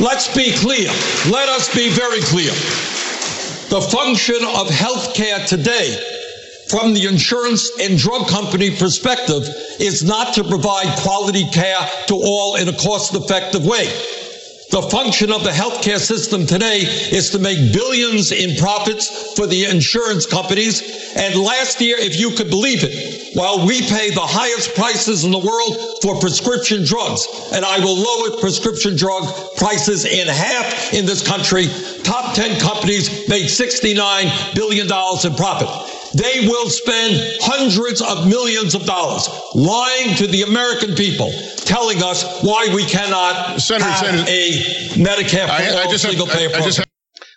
Let's be clear. Let us be very clear. The function of health care today from the insurance and drug company perspective is not to provide quality care to all in a cost effective way. The function of the healthcare system today is to make billions in profits for the insurance companies. And last year, if you could believe it, while we pay the highest prices in the world for prescription drugs, and I will lower prescription drug prices in half in this country, top 10 companies made $69 billion in profit. They will spend hundreds of millions of dollars lying to the American people, telling us why we cannot Senator have Sanders, a Medicare for I- I all just have- single payer I- I just program.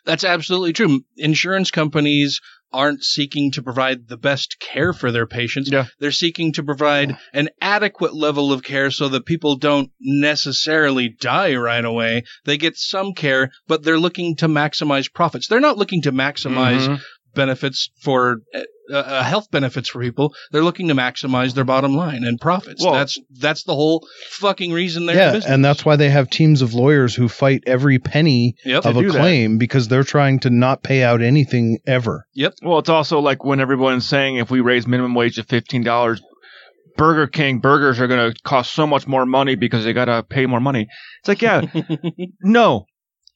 That's absolutely true. Insurance companies aren't seeking to provide the best care for their patients. Yeah. They're seeking to provide an adequate level of care so that people don't necessarily die right away. They get some care, but they're looking to maximize profits. They're not looking to maximize Mhm. Benefits for uh, uh, health benefits for people. They're looking to maximize their bottom line and profits. Well- that's that's the whole fucking reason they're in yeah, business. and that's why they have teams of lawyers who fight every penny Yep. of a do that. claim because they're trying to not pay out anything ever. Yep. Well, it's also like when everyone's saying if we raise minimum wage to fifteen dollars, Burger King burgers are going to cost so much more money because they got to pay more money. It's like, yeah, [LAUGHS] no.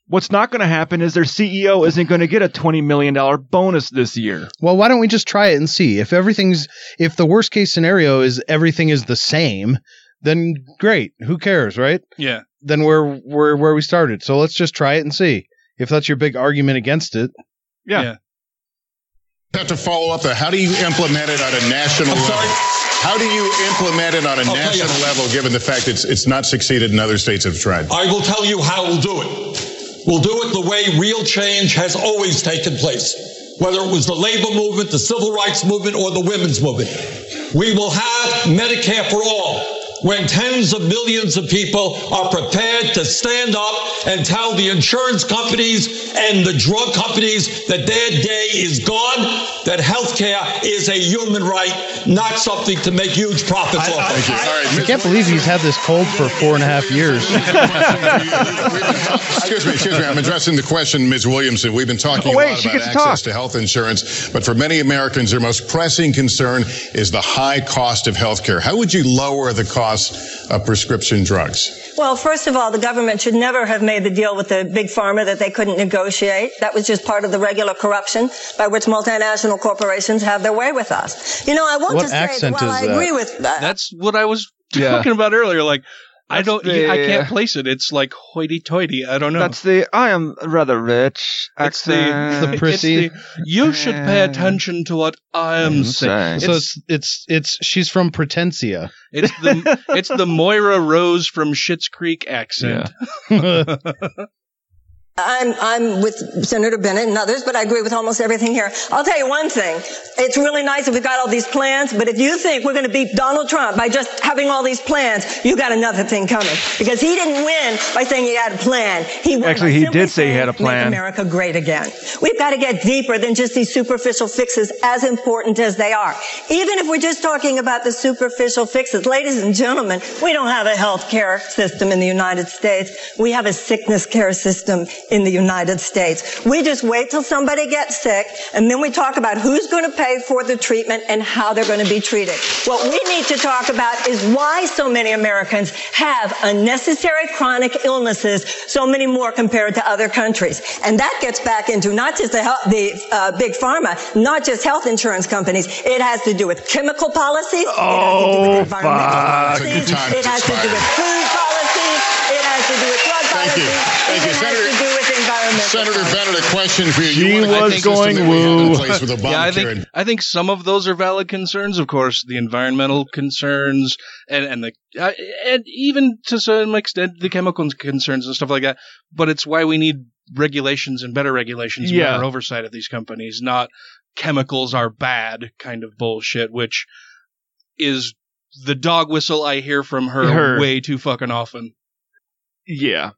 What's not going to happen is their CEO isn't going to get a twenty million dollar bonus this year. Well, why don't we just try it and see if everything's if the worst case scenario is everything is the same, then great. Who cares, right? Yeah. Then we're we're where we started. So let's just try it and see. If that's your big argument against it. Yeah. yeah. have to follow up. Uh, how do you implement it on a national level? How do you implement it on a Okay, national level, given the fact it's it's not succeeded in other states have tried? I will tell you how we'll do it. We'll do it the way real change has always taken place, whether it was the labor movement, the civil rights movement, or the women's movement. We will have Medicare for all. When tens of millions of people are prepared to stand up and tell the insurance companies and the drug companies that their day is gone, that health care is a human right, not something to make huge profits off of. I can't believe he's had this cold for four and a half years. [LAUGHS] excuse me, excuse me. I'm addressing the question, Ms. Williamson. We've been talking Oh, wait, a lot about access talk. to health insurance, but for many Americans, their most pressing concern is the high cost of health care. How would you lower the cost of prescription drugs? Well, first of all, the government should never have made the deal with the big pharma that they couldn't negotiate. That was just part of the regular corruption by which multinational corporations have their way with us. You know, I want What to say accent that while I that? agree with that. That's what I was Yeah. talking about earlier. Like, I don't, the- I can't place it. It's like hoity-toity. I don't know. That's the I am rather rich It's the, accent. it's the- you should pay attention to what I am saying. So it's it's it's she's from Pretencia. It's the it's the Moira Rose from Schitt's Creek accent. [LAUGHS] [LAUGHS] I'm, I'm with Senator Bennet and others, but I agree with almost everything here. I'll tell you one thing. It's really nice if we've got all these plans, but if you think we're going to beat Donald Trump by just having all these plans, you got another thing coming. Because he didn't win by saying he had a plan. He Actually, he did say he had a plan. Make America great again. We've got to get deeper than just these superficial fixes, as important as they are. Even if we're just talking about the superficial fixes, ladies and gentlemen, we don't have a health care system in the United States. We have a sickness care system in the United States. We just wait till somebody gets sick and then we talk about who's going to pay for the treatment and how they're going to be treated. What we need to talk about is why so many Americans have unnecessary chronic illnesses, so many more compared to other countries. And that gets back into not just the, health, the uh, big pharma, not just health insurance companies. It has to do with chemical policies. Oh, it has to do with environmental fuck. policies. It's a good time It has to do with food policies. It has to do with drug Thank you. policies. Thank you, It Senator- to do with environmental Senator. Bennet, a question for you. She you want a was system going that we had in woo. place with Obamacare. [LAUGHS] yeah, I think and- I think some of those are valid concerns. Of course, the environmental concerns and and the uh, and even to some extent the chemical concerns and stuff like that. But it's why we need regulations and better regulations, and Yeah. better oversight of these companies, not chemicals are bad kind of bullshit, which is the dog whistle I hear from her, Her. way too fucking often. Yeah.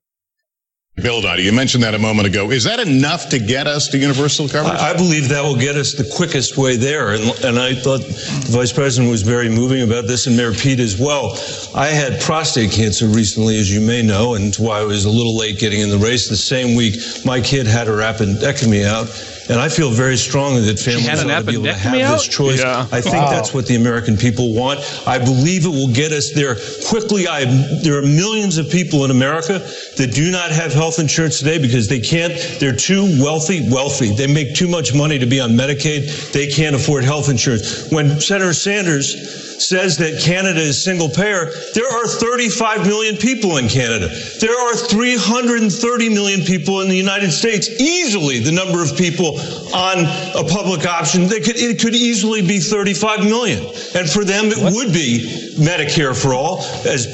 Build on it. You mentioned that a moment ago. Is that enough to get us to universal coverage? I I believe that will get us the quickest way there. And, and I thought the Vice President was very moving about this, and Mayor Pete as well. I had prostate cancer recently, as you may know, and why I was a little late getting in the race. The same week, my kid had her appendectomy out. And I feel very strongly that families ought to be able to have appendectomy this choice. Yeah. I think Wow. that's what the American people want. I believe it will get us there quickly. I, there are millions of people in America that do not have health insurance today because they can't, they're too wealthy, wealthy. They make too much money to be on Medicaid. They can't afford health insurance. When Senator Sanders says that Canada is single payer, there are 35 million people in Canada. There are 330 million people in the United States, easily the number of people on a public option. They could, it could easily be 35 million. And for them, it would be Medicare for all, as,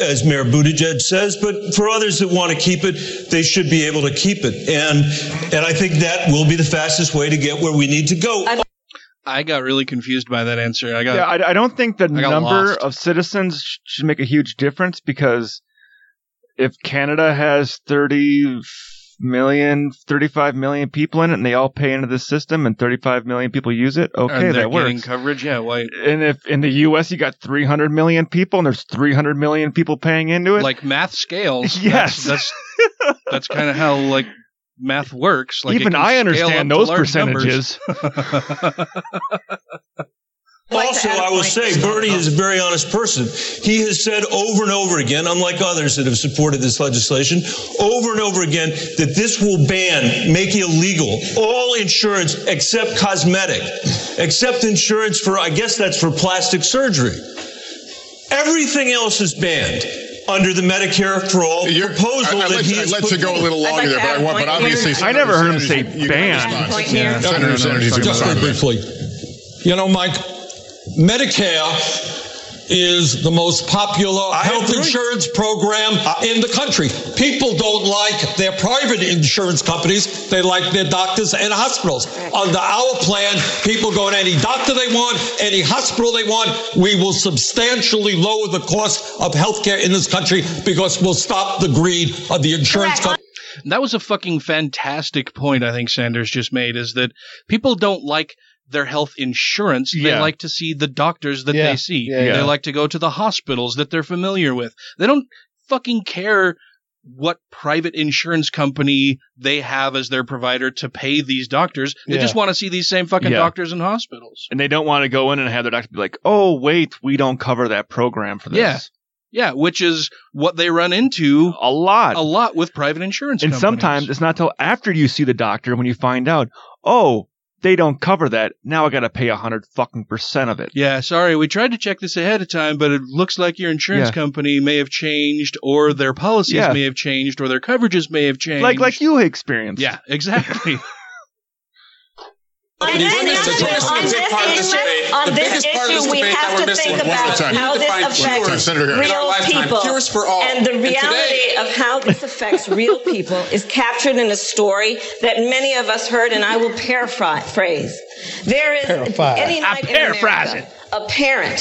as Mayor Buttigieg says. But for others that want to keep it, they should be able to keep it. And, and I think that will be the fastest way to get where we need to go. I got really confused by that answer. I got Yeah, I, I don't think the number lost. of citizens should make a huge difference because if Canada has 30 million, 35 million people in it and they all pay into the system and 35 million people use it, okay, that getting works. coverage. Yeah, why? And if in the US you got 300 million people and there's 300 million people paying into it, like math scales. [LAUGHS] Yes. that's [LAUGHS] that's, that's kind of how like math works. Like even I understand those large [LAUGHS] numbers. Also, I will say, Bernie is a very honest person. He has said over and over again, unlike others that have supported this legislation, over and over again, that this will ban, make illegal all insurance except cosmetic, except insurance for, I guess that's for plastic surgery. Everything else is banned under the Medicare for all proposal I, I that let, he I has let put you go a little longer there, but I want, but obviously, I never heard him say you- you ban. can respond. Point here. Yeah, Senator Sanders, you can Just very briefly. You know, Mike, Medicare is the most popular health insurance program in the country. People don't like their private insurance companies. They like their doctors and hospitals. Under our plan, people go to any doctor they want, any hospital they want. We will substantially lower the cost of healthcare in this country because we'll stop the greed of the insurance companies. That was a fucking fantastic point. I think Sanders just made is that people don't like their health insurance. They Yeah. like to see the doctors that Yeah. they see. Yeah. They like to go to the hospitals that they're familiar with. They don't fucking care what private insurance company they have as their provider to pay these doctors. They Yeah. just want to see these same fucking Yeah. doctors in hospitals. and they don't want to go in and have their doctor be like, "Oh, wait, we don't cover that program for this." Yeah. Yeah, which is what they run into a lot. A lot with private insurance And companies. sometimes it's not till after you see the doctor when you find out, "Oh, they don't cover that. Now I got to pay a hundred fucking percent of it." Yeah, sorry, we tried to check this ahead of time, but it looks like your insurance Yeah. company may have changed, or their policies Yeah. may have changed, or their coverages may have changed. Like like you experienced. yeah, exactly. [LAUGHS] On this, issue- we're missing a on this part of this issue- on The this biggest part of this issue, we have to think one at a about how We need to this affects cures. Senator Harris. In our real people. for all. And the And reality today- of how this affects real people is captured in a story that many of us heard, and I will paraphrase. There is Paraphrase. any I night in paraphrase America, a parent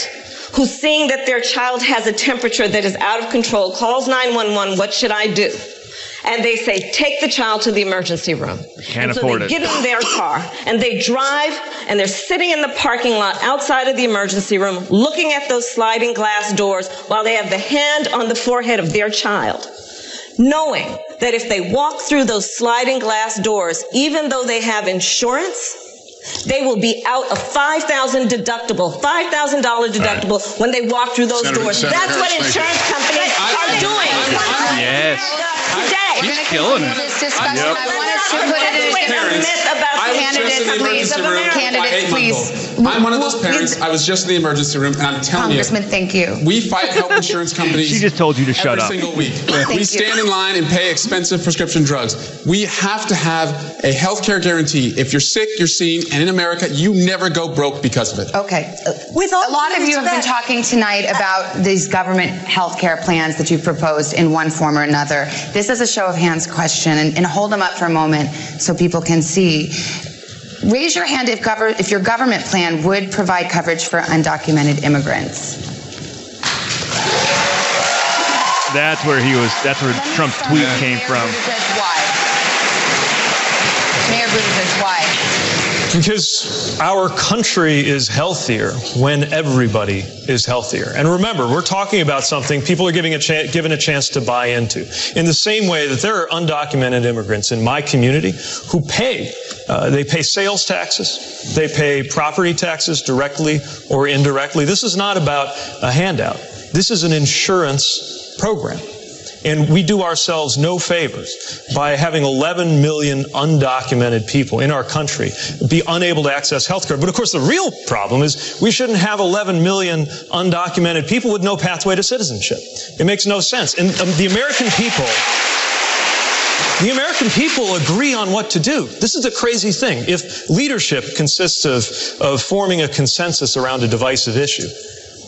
who's seeing that their child has a temperature that is out of control calls 911, what should I do? And they say, take the child to the emergency room. Can't and so afford they it. get in their car and they drive and they're sitting in the parking lot outside of the emergency room looking at those sliding glass doors while they have the hand on the forehead of their child knowing that if they walk through those sliding glass doors, even though they have insurance, they will be out of 5,000 deductible, $5,000 deductible when they walk through those Senator- doors. Senator That's what Harris, thank you. insurance companies are doing Yes. today. She's killing it. This discussion, I want us to put it in a different myth about I was just in Candidates, please. emergency room. Candidates, please. I'm one of those parents. I was just in the emergency room, and I'm telling you. Congressman, thank you. we fight health [LAUGHS] insurance companies. She just told you to shut every single week. Thank we you. stand in line and pay expensive prescription drugs. We have to have a health care guarantee. If you're sick, you're seen, and in America, you never go broke because of it. Okay. With all a lot of you have been talking tonight about these government health care plans that you've proposed in one form or another. This is a show of hands question, and, and hold them up for a moment so people can see. Raise your hand if, gover- if your government plan would provide coverage for undocumented immigrants. That's where he was. That's where Trump's tweet came from. Why? Mayor Buttigieg, why? Because our country is healthier when everybody is healthier. And remember, we're talking about something people are giving a chan given a chance to buy into. In the same way that there are undocumented immigrants in my community who pay, uh, they pay sales taxes, they pay property taxes directly or indirectly. This is not about a handout. This is an insurance program. And we do ourselves no favors by having 11 million undocumented people in our country be unable to access health care. But of course, the real problem is we shouldn't have 11 million undocumented people with no pathway to citizenship. It makes no sense. And um, the American people, the American people agree on what to do. This is a crazy thing. If leadership consists of, of forming a consensus around a divisive issue,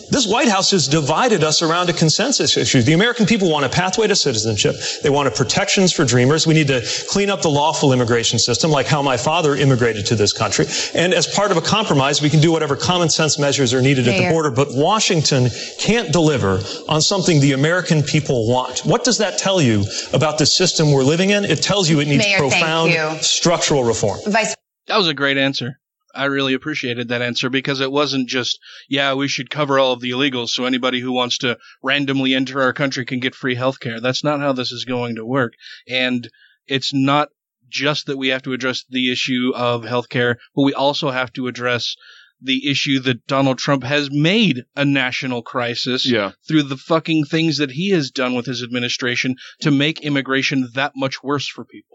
this White House has divided us around a consensus issue. The American people want a pathway to citizenship. They want protections for dreamers. We need to clean up the lawful immigration system, like how my father immigrated to this country. And as part of a compromise, we can do whatever common sense measures are needed at the border. But Washington can't deliver on something the American people want. What does that tell you about the system we're living in? It tells you it needs Mayor, thank profound you. structural reform. Vice That was a great answer. I really appreciated that answer because it wasn't just, yeah, we should cover all of the illegals so anybody who wants to randomly enter our country can get free health care. That's not how this is going to work. And it's not just that we have to address the issue of health care, but we also have to address the issue that Donald Trump has made a national crisis Yeah. through the fucking things that he has done with his administration to make immigration that much worse for people.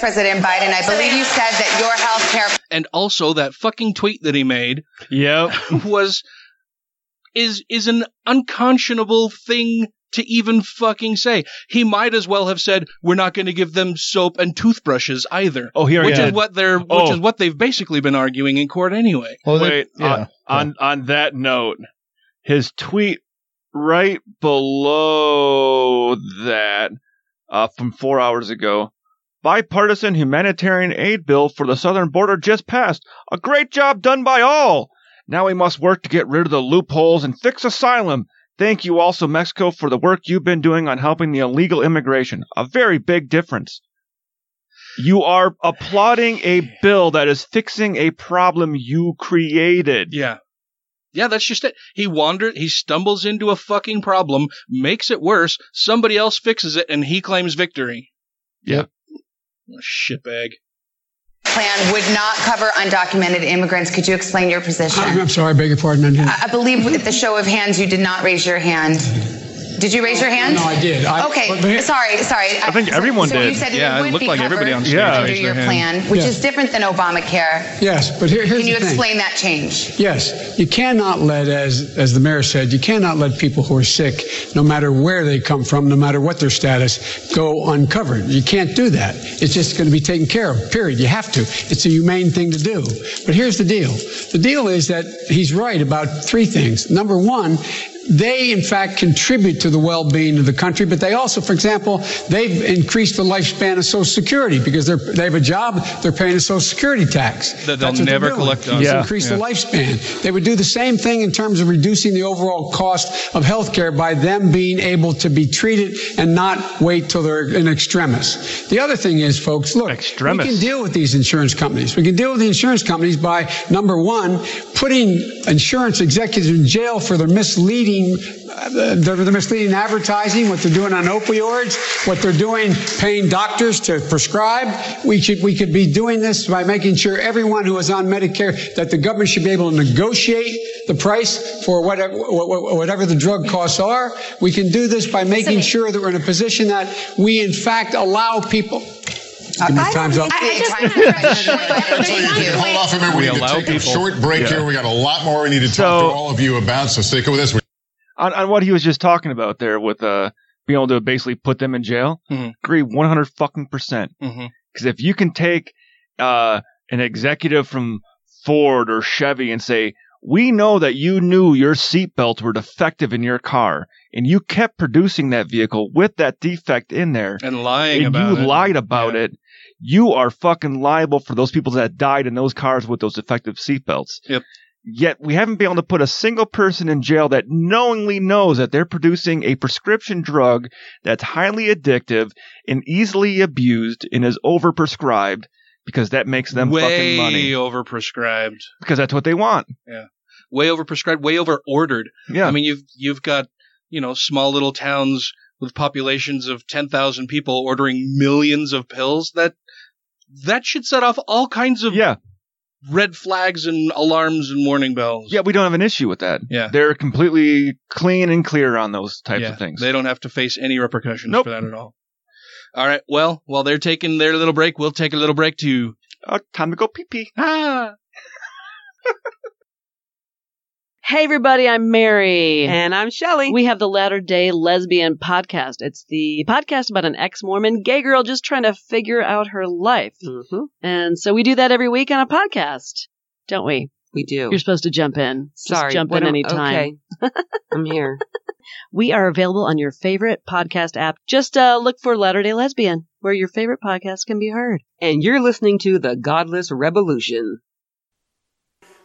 President Biden, I believe you said that your health care and also that fucking tweet that he made yep [LAUGHS] was is is an unconscionable thing to even fucking say. He might as well have said we're not going to give them soap and toothbrushes either. Oh, he already which did. is what they're which Oh. is what they've basically been arguing in court anyway. Wait, on, on on that note, his tweet right below that uh, from four hours ago. Bipartisan humanitarian aid bill for the southern border just passed. A great job done by all. Now we must work to get rid of the loopholes and fix asylum. Thank you also, Mexico, for the work you've been doing on helping the illegal immigration. A very big difference. You are applauding a bill that is fixing a problem you created. Yeah. Yeah, that's just it. He wandered, he stumbles into a fucking problem, makes it worse, somebody else fixes it, and he claims victory. Yep. Shitbag. plan would not cover undocumented immigrants. Could you explain your position? I'm sorry, I beg your pardon. I. I I believe with the show of hands, you did not raise your hand. Did you raise your hand? No, I did. I- okay, but- but- sorry, sorry. I think so- everyone so You did. said Yeah, it it would looked be like covered everybody on stage Yeah. under raised your their hand. plan, which Yes. is different than Obamacare. Yes, but here, here's Can you the thing. explain that change? Yes, you cannot let, as as the mayor said, you cannot let people who are sick, no matter where they come from, no matter what their status, go uncovered. You can't do that. It's just going to be taken care of. Period. You have to. It's a humane thing to do. But here's the deal. The deal is that he's right about three things. Number one. They, in fact, contribute to the well-being of the country, but they also, for example, they've increased the lifespan of Social Security because they're, they have a job, they're paying a Social Security tax. That they'll That's what they're never collect on. Yeah. increased Yeah. the lifespan. They would do the same thing in terms of reducing the overall cost of healthcare by them being able to be treated and not wait till they're in extremis. The other thing is, folks, look, Extremis. we can deal with these insurance companies. We can deal with the insurance companies by number one, putting insurance executives in jail for their misleading, uh, their, their misleading advertising, what they're doing on opioids, what they're doing paying doctors to prescribe. We should we could be doing this by making sure everyone who is on Medicare that the government should be able to negotiate the price for whatever whatever the drug costs are. We can do this by making sure that we're in a position that we in fact allow people. Give me time's up. Hold off a minute. We, We need to allow take a short break Yeah. here. We got a lot more we need to talk So- to all of you about. So stick with us. On, on what he was just talking about there with uh being able to basically put them in jail. Agree one hundred fucking percent. Mhm. Because if you can take uh an executive from Ford or Chevy and say, "We know that you knew your seatbelts were defective in your car, and you kept producing that vehicle with that defect in there, and lying and you it." lied about it." You are fucking liable for those people that died in those cars with those defective seatbelts. Yep. Yet we haven't been able to put a single person in jail that knowingly knows that they're producing a prescription drug that's highly addictive and easily abused and is overprescribed because that makes them fucking way money. overprescribed. Because that's what they want. Yeah, way overprescribed, way over ordered. Yeah. I mean you've you've got you know small little towns with populations of ten thousand people ordering millions of pills. That that should set off all kinds of yeah red flags and alarms and warning bells. Yeah, we don't have an issue with that. Yeah. They're completely clean and clear on those types Yeah, of things. They don't have to face any repercussions Nope. for that at all. All right. Well, while they're taking their little break, we'll take a little break too. Oh, time to go pee pee. Ah. [LAUGHS] Hey everybody, I'm Mary. And I'm Shelly. We have the Latter Day Lesbian Podcast. It's the podcast about an ex-Mormon gay girl just trying to figure out her life. Mm-hmm. And so we do that every week on a podcast, don't we? We do. You're supposed to jump in. Sorry. Just jump in anytime. Okay. [LAUGHS] I'm here. [LAUGHS] We are available on your favorite podcast app. Just uh, look for Latter Day Lesbian, where your favorite podcast can be heard. And you're listening to The Godless Revolution.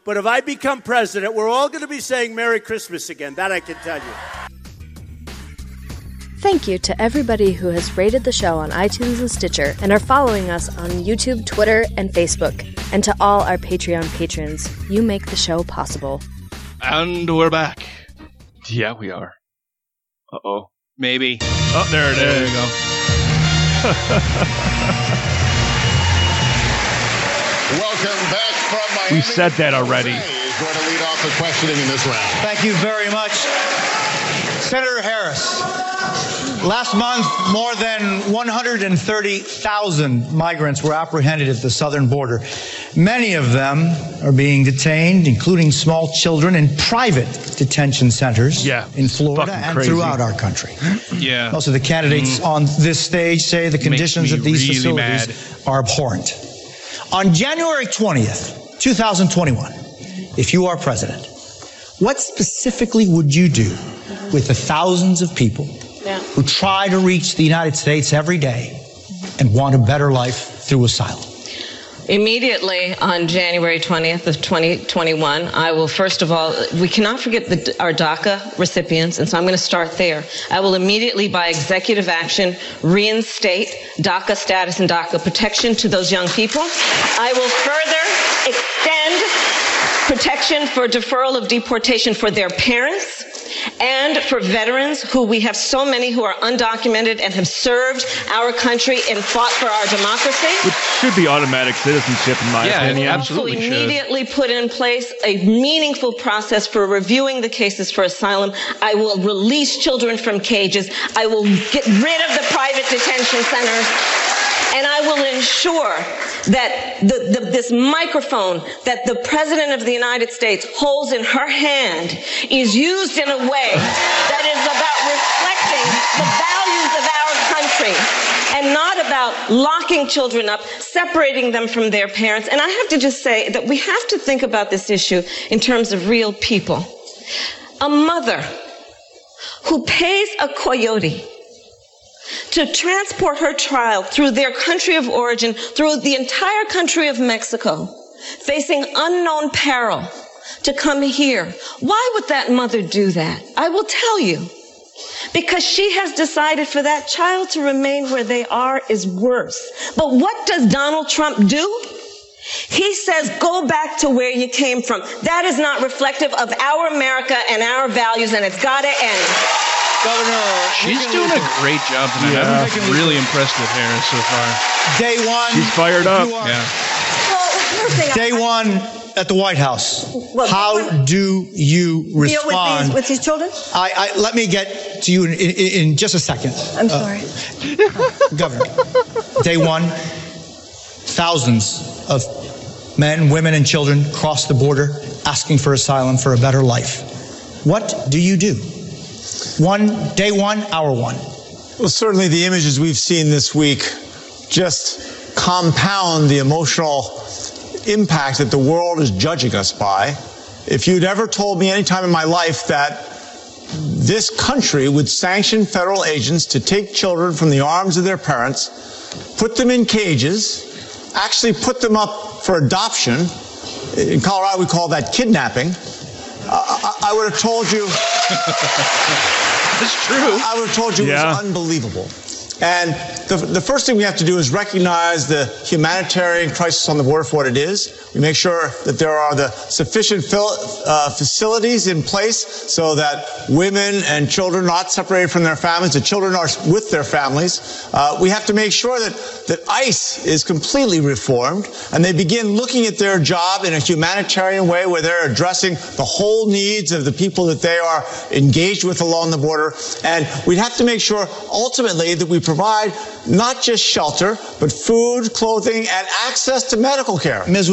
But if I become president, we're all going to be saying Merry Christmas again. That I can tell you. Thank you to everybody who has rated the show on iTunes and Stitcher and are following us on YouTube, Twitter, and Facebook. And to all our Patreon patrons, you make the show possible. And we're back. Yeah, we are. Uh oh. Maybe. Oh, there it There is. you go. [LAUGHS] Welcome back from Miami. We said that already. Is going to lead off the questioning in this round. Thank you very much. Senator Harris, last month, more than 130,000 migrants were apprehended at the southern border. Many of them are being detained, including small children, in private detention centers in Florida and crazy. throughout our country. Yeah. of the candidates on this stage say the conditions at these really facilities are abhorrent. On January 20th, 2021, if you are president, what specifically would you do with the thousands of people Yeah. who try to reach the United States every day and want a better life through asylum? Immediately on January 20th of 2021, I will first of all, we cannot forget the, our DACA recipients, and so I'm going to start there. I will immediately, by executive action, reinstate DACA status and DACA protection to those young people. I will further extend protection for deferral of deportation for their parents and for veterans who we have so many who are undocumented and have served our country and fought for our democracy. Which should be automatic citizenship, in my opinion. will immediately put in place a meaningful process for reviewing the cases for asylum. I will release children from cages. I will get rid of the private detention centers. And I will ensure that the, the, this microphone that the President of the United States holds in her hand is used in a way that is about reflecting the values of our country and not about locking children up, separating them from their parents. And I have to just say that we have to think about this issue in terms of real people. A mother who pays a coyote to transport her child through their country of origin, through the entire country of Mexico, facing unknown peril to come here. Why would that mother do that? I will tell you. Because she has decided for that child to remain where they are is worse. But what does Donald Trump do? He says, go back to where you came from. That is not reflective of our America and our values, and it's got to end. Governor, She's doing a great job tonight. Yeah. I'm really impressed with Harris so far. Day one. She's fired up. Yeah. Day one at the White House. How do you Deal with respond? these, with these children? I, I, let me get to you in, in, in just a second. I'm Uh, sorry. [LAUGHS] Governor, day one, thousands of men, women, and children cross the border asking for asylum for a better life. What do you do? One, day one, hour one. Well, certainly the images we've seen this week just compound the emotional impact that the world is judging us by. If you'd ever told me any time in my life that this country would sanction federal agents to take children from the arms of their parents, put them in cages, actually put them up for adoption, in Colorado we call that kidnapping, I, I- I would have told you. [LAUGHS] [LAUGHS] It's true. I would have told you it was unbelievable. And the, the first thing we have to do is recognize the humanitarian crisis on the border for what it is. We make sure that there are the sufficient uh, facilities in place so that women and children are not separated from their families, the children are with their families. Uh, we have to make sure that, that ICE is completely reformed and they begin looking at their job in a humanitarian way where they're addressing the whole needs of the people that they are engaged with along the border. And we'd have to make sure ultimately that we provide not just shelter, but food, clothing, and access to medical care. Ms.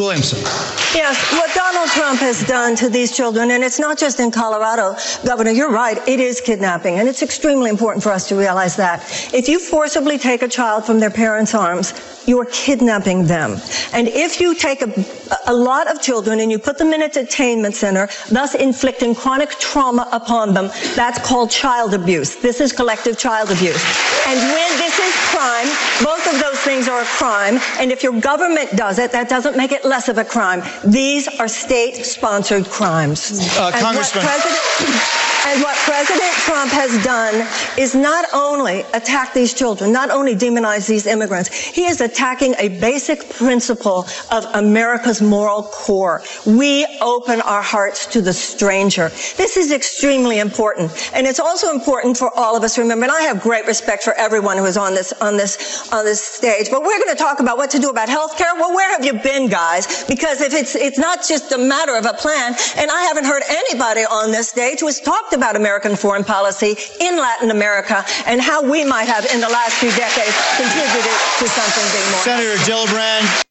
Yes, what Donald Trump has done to these children, and it's not just in Colorado, Governor, you're right, it is kidnapping, and it's extremely important for us to realize that. If you forcibly take a child from their parents' arms, you are kidnapping them. And if you take a, a lot of children and you put them in a detainment center, thus inflicting chronic trauma upon them, that's called child abuse. This is collective child abuse. And when this is crime, both of those things are a crime. And if your government does it, that doesn't make it less of a crime. These are state-sponsored crimes. Uh, Congressman- President, and what President Trump has done is not only attack these children, not only demonize these immigrants, he is attacking a basic principle of America's moral core. We open our hearts to the stranger. This is extremely important. And it's also important for all of us to remember, and I have great respect for everyone who is on this, on this, on this stage, but we're going to talk about what to do about health care. Well, where have you been, guys? Because if it's, it's not just a matter of a plan, and I haven't heard anybody on this stage who has talked about American foreign policy in Latin America and how we might have, in the last few decades, contributed to something being more. Senator Gillibrand.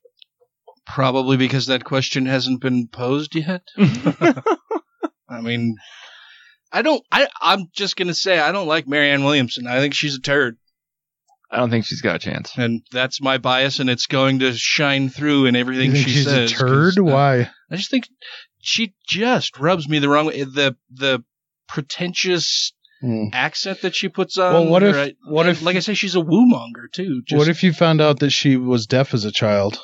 Probably because that question hasn't been posed yet. [LAUGHS] I mean, I don't. I I'm just gonna say I don't like Marianne Williamson. I think she's a turd. I don't think she's got a chance. And that's my bias, and it's going to shine through in everything You think she she's a says. 'cause, turd? Why? I just think she just rubs me the wrong way. The the pretentious hmm. accent that she puts on. Well, what if- what if- like I say, she's a woo monger too. Just, what if you found out that she was deaf as a child?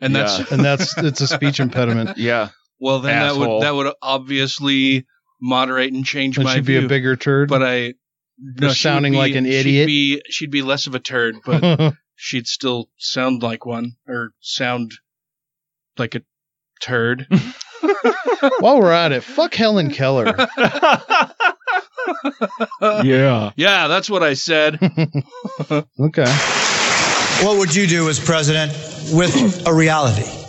And that's- Yeah. and that's it's a speech impediment. [LAUGHS] Yeah. Well, then that would that would obviously moderate and change Then my she'd be a bigger turd. But I no, For she would sounding be- like an she'd idiot? be she'd be less of a turd, but [LAUGHS] she'd still sound like one or sound like a turd. [LAUGHS] While we're at it, fuck Helen Keller. [LAUGHS] yeah. Yeah, that's what I said. [LAUGHS] okay. What would you do as president with a reality?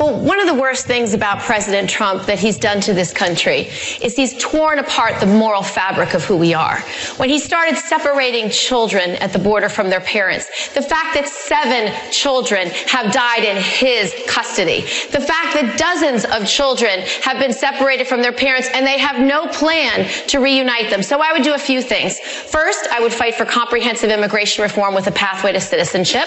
Well, one of the worst things about President Trump that he's done to this country is he's torn apart the moral fabric of who we are. When he started separating children at the border from their parents, the fact that seven children have died in his custody, the fact that dozens of children have been separated from their parents and they have no plan to reunite them. So I would do a few things. First, I would fight for comprehensive immigration reform with a pathway to citizenship.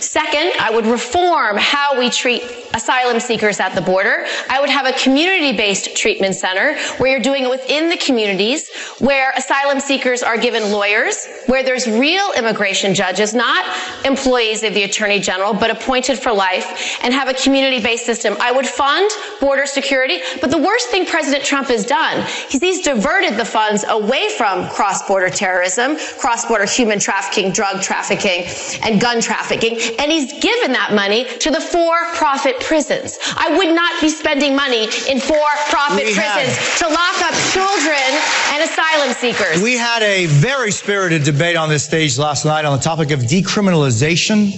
Second, I would reform how we treat asylum seekers at the border. I would have a community-based treatment center where you're doing it within the communities, where asylum seekers are given lawyers, where there's real immigration judges, not employees of the Attorney General, but appointed for life, and have a community-based system. I would fund border security, but the worst thing President Trump has done is he's diverted the funds away from cross-border terrorism, cross-border human trafficking, drug trafficking, and gun trafficking, and he's given that money to the for-profit prisons. I would not be spending money in for-profit We had- prisons to lock up children and asylum seekers. We had a very spirited debate on this stage last night on the topic of decriminalization.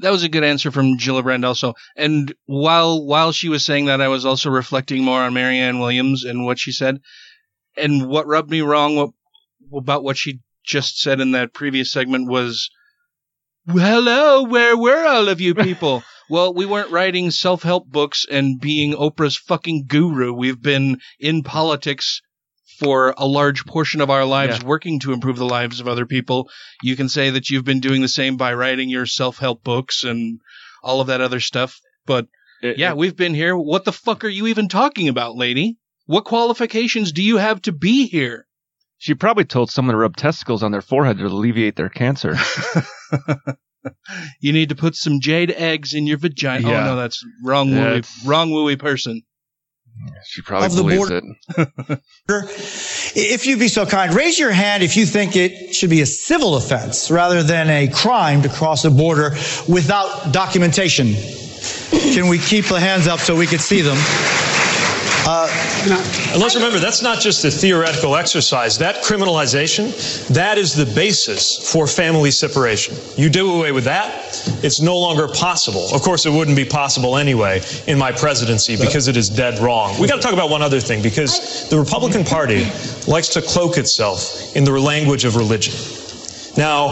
That was a good answer from Gillibrand also. And while while she was saying that, I was also reflecting more on Marianne Williams and what she said. And what rubbed me wrong what, about what she just said in that previous segment was, "Hello, where were all of you people?" [LAUGHS] well, we weren't writing self-help books and being Oprah's fucking guru. We've been in politics for a large portion of our lives Yeah. working to improve the lives of other people. You can say that you've been doing the same by writing your self-help books and all of that other stuff. But eh, eh. yeah, we've been here. What the fuck are you even talking about, lady? What qualifications do you have to be here? She probably told someone to rub testicles on their forehead to alleviate their cancer. [LAUGHS] You need to put some jade eggs in your vagina. Oh, yeah. Oh no, that's wrong Yeah, wooey, wrong wooey person. She probably Of the believes border- it. If you'd be so kind, raise your hand if you think it should be a civil offense rather than a crime to cross a border without documentation. Can we keep the hands up so we could see them? Uh, let's remember, that's not just a theoretical exercise. That criminalization, that is the basis for family separation. You do away with that, it's no longer possible. Of course, it wouldn't be possible anyway in my presidency because it is dead wrong. We got to talk about one other thing because the Republican Party likes to cloak itself in the language of religion. Now,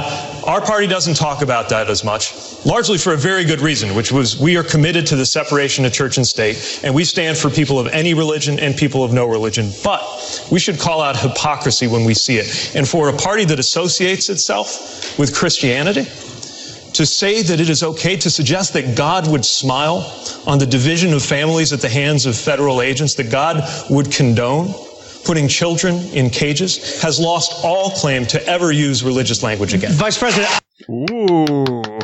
our party doesn't talk about that as much, largely for a very good reason, which was we are committed to the separation of church and state, and we stand for people of any religion and people of no religion. But we should call out hypocrisy when we see it. And for a party that associates itself with Christianity, to say that it is okay to suggest that God would smile on the division of families at the hands of federal agents, that God would condone putting children in cages, has lost all claim to ever use religious language again. Vice President. Ooh.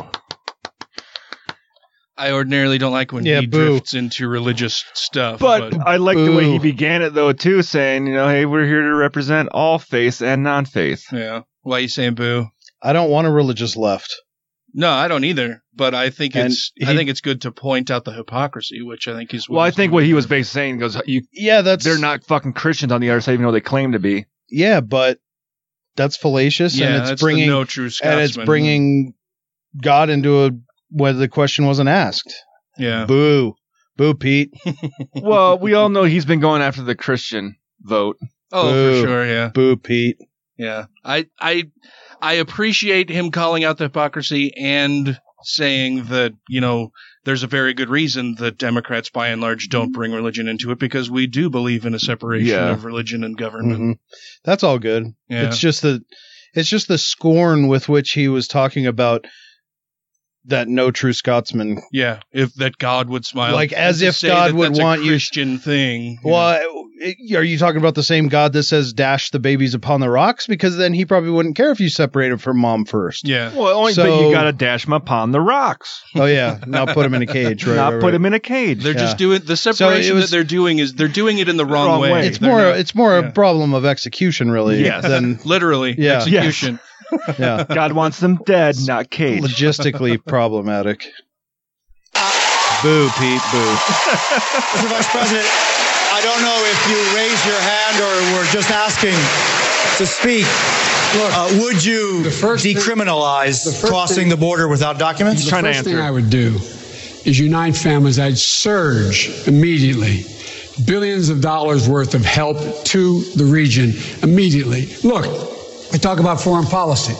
I ordinarily don't like when Yeah, he boo. drifts into religious stuff. But, I like the way he began it though too, saying, you know, hey, we're here to represent all faith and non-faith. Yeah. Why you saying boo? I don't want a religious left. No, I don't either. But I think And it's I think it's good to point out the hypocrisy, which I think is Well, I think what he was basically saying goes, you, yeah, that's they're not fucking Christians on the other side, even though they claim to be. Yeah, but that's fallacious, Yeah, and it's that's bringing no true Scotsman. and it's bringing God into a where the question wasn't asked. Yeah, boo, boo, Pete. [LAUGHS] well, we all know he's been going after the Christian vote. Oh, Boo. for sure, yeah. Boo, Pete. Yeah. I I I appreciate him calling out the hypocrisy and saying that, you know, there's a very good reason that Democrats by and large don't bring religion into it because we do believe in a separation Yeah. of religion and government. Mhm. That's all good. Yeah. It's just the it's just the scorn with which he was talking about that no true Scotsman. Yeah, if that God would smile, Like, as if God that would want you- Christian thing. Well, it- Eh, are you talking about the same God that says dash the babies upon the rocks? Because then he probably wouldn't care if you separated from mom first. Yeah. Well, only So- thing you gotta dash them upon the rocks. Oh yeah, now put them in a cage. [LAUGHS] Right, Not right, put right. him in a cage. They're Yeah. just doing the So separation was- that they're doing is they're doing it in the wrong, Wrong way. way. It's They're more. not- it's more yeah. a problem of execution, really. Yes. Than [LAUGHS] literally Yeah. execution. [LAUGHS] yeah, God wants them dead, not caged. logistically problematic. Boo, Pete. Boo. Mr. Vice President, I don't know if you raised your hand or were just asking to speak. uh, would you decriminalize crossing the border without documents? the first thing I would do is unite families. I'd surge immediately billions of dollars worth of help to the region immediately. Look, I talk about foreign policy.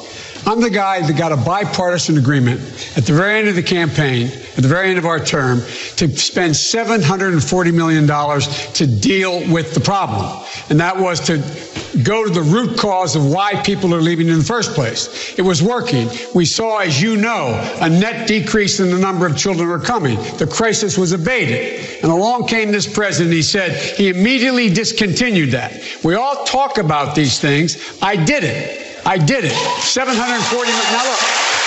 I'm the guy that got a bipartisan agreement at the very end of the campaign, at the very end of our term, to spend $740 million to deal with the problem. And that was to go to the root cause of why people are leaving in the first place. It was working. We saw, as you know, a net decrease in the number of children who are coming. The crisis was abated. And along came this president. He said he immediately discontinued that. We all talk about these things. I did it. I did it. 740. Now look,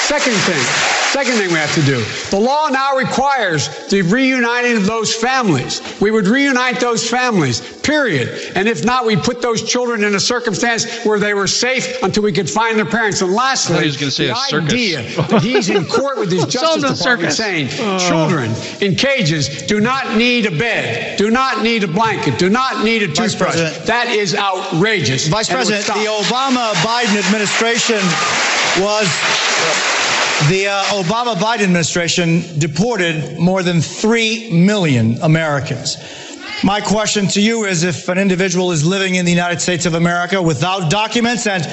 Second thing, second thing we have to do. The law now requires the reuniting of those families. We would reunite those families, period. And if not, we put those children in a circumstance where they were safe until we could find their parents. And lastly, I he was gonna say the a circus. idea that he's in court with his [LAUGHS] Sell him to the Justice Department circus. saying Oh. children in cages do not need a bed, do not need a blanket, do not need a Vice toothbrush. President. That is outrageous. Vice And President, the Obama Biden administration was. The uh, Obama Biden administration deported more than 3 million Americans. My question to you is if an individual is living in the United States of America without documents and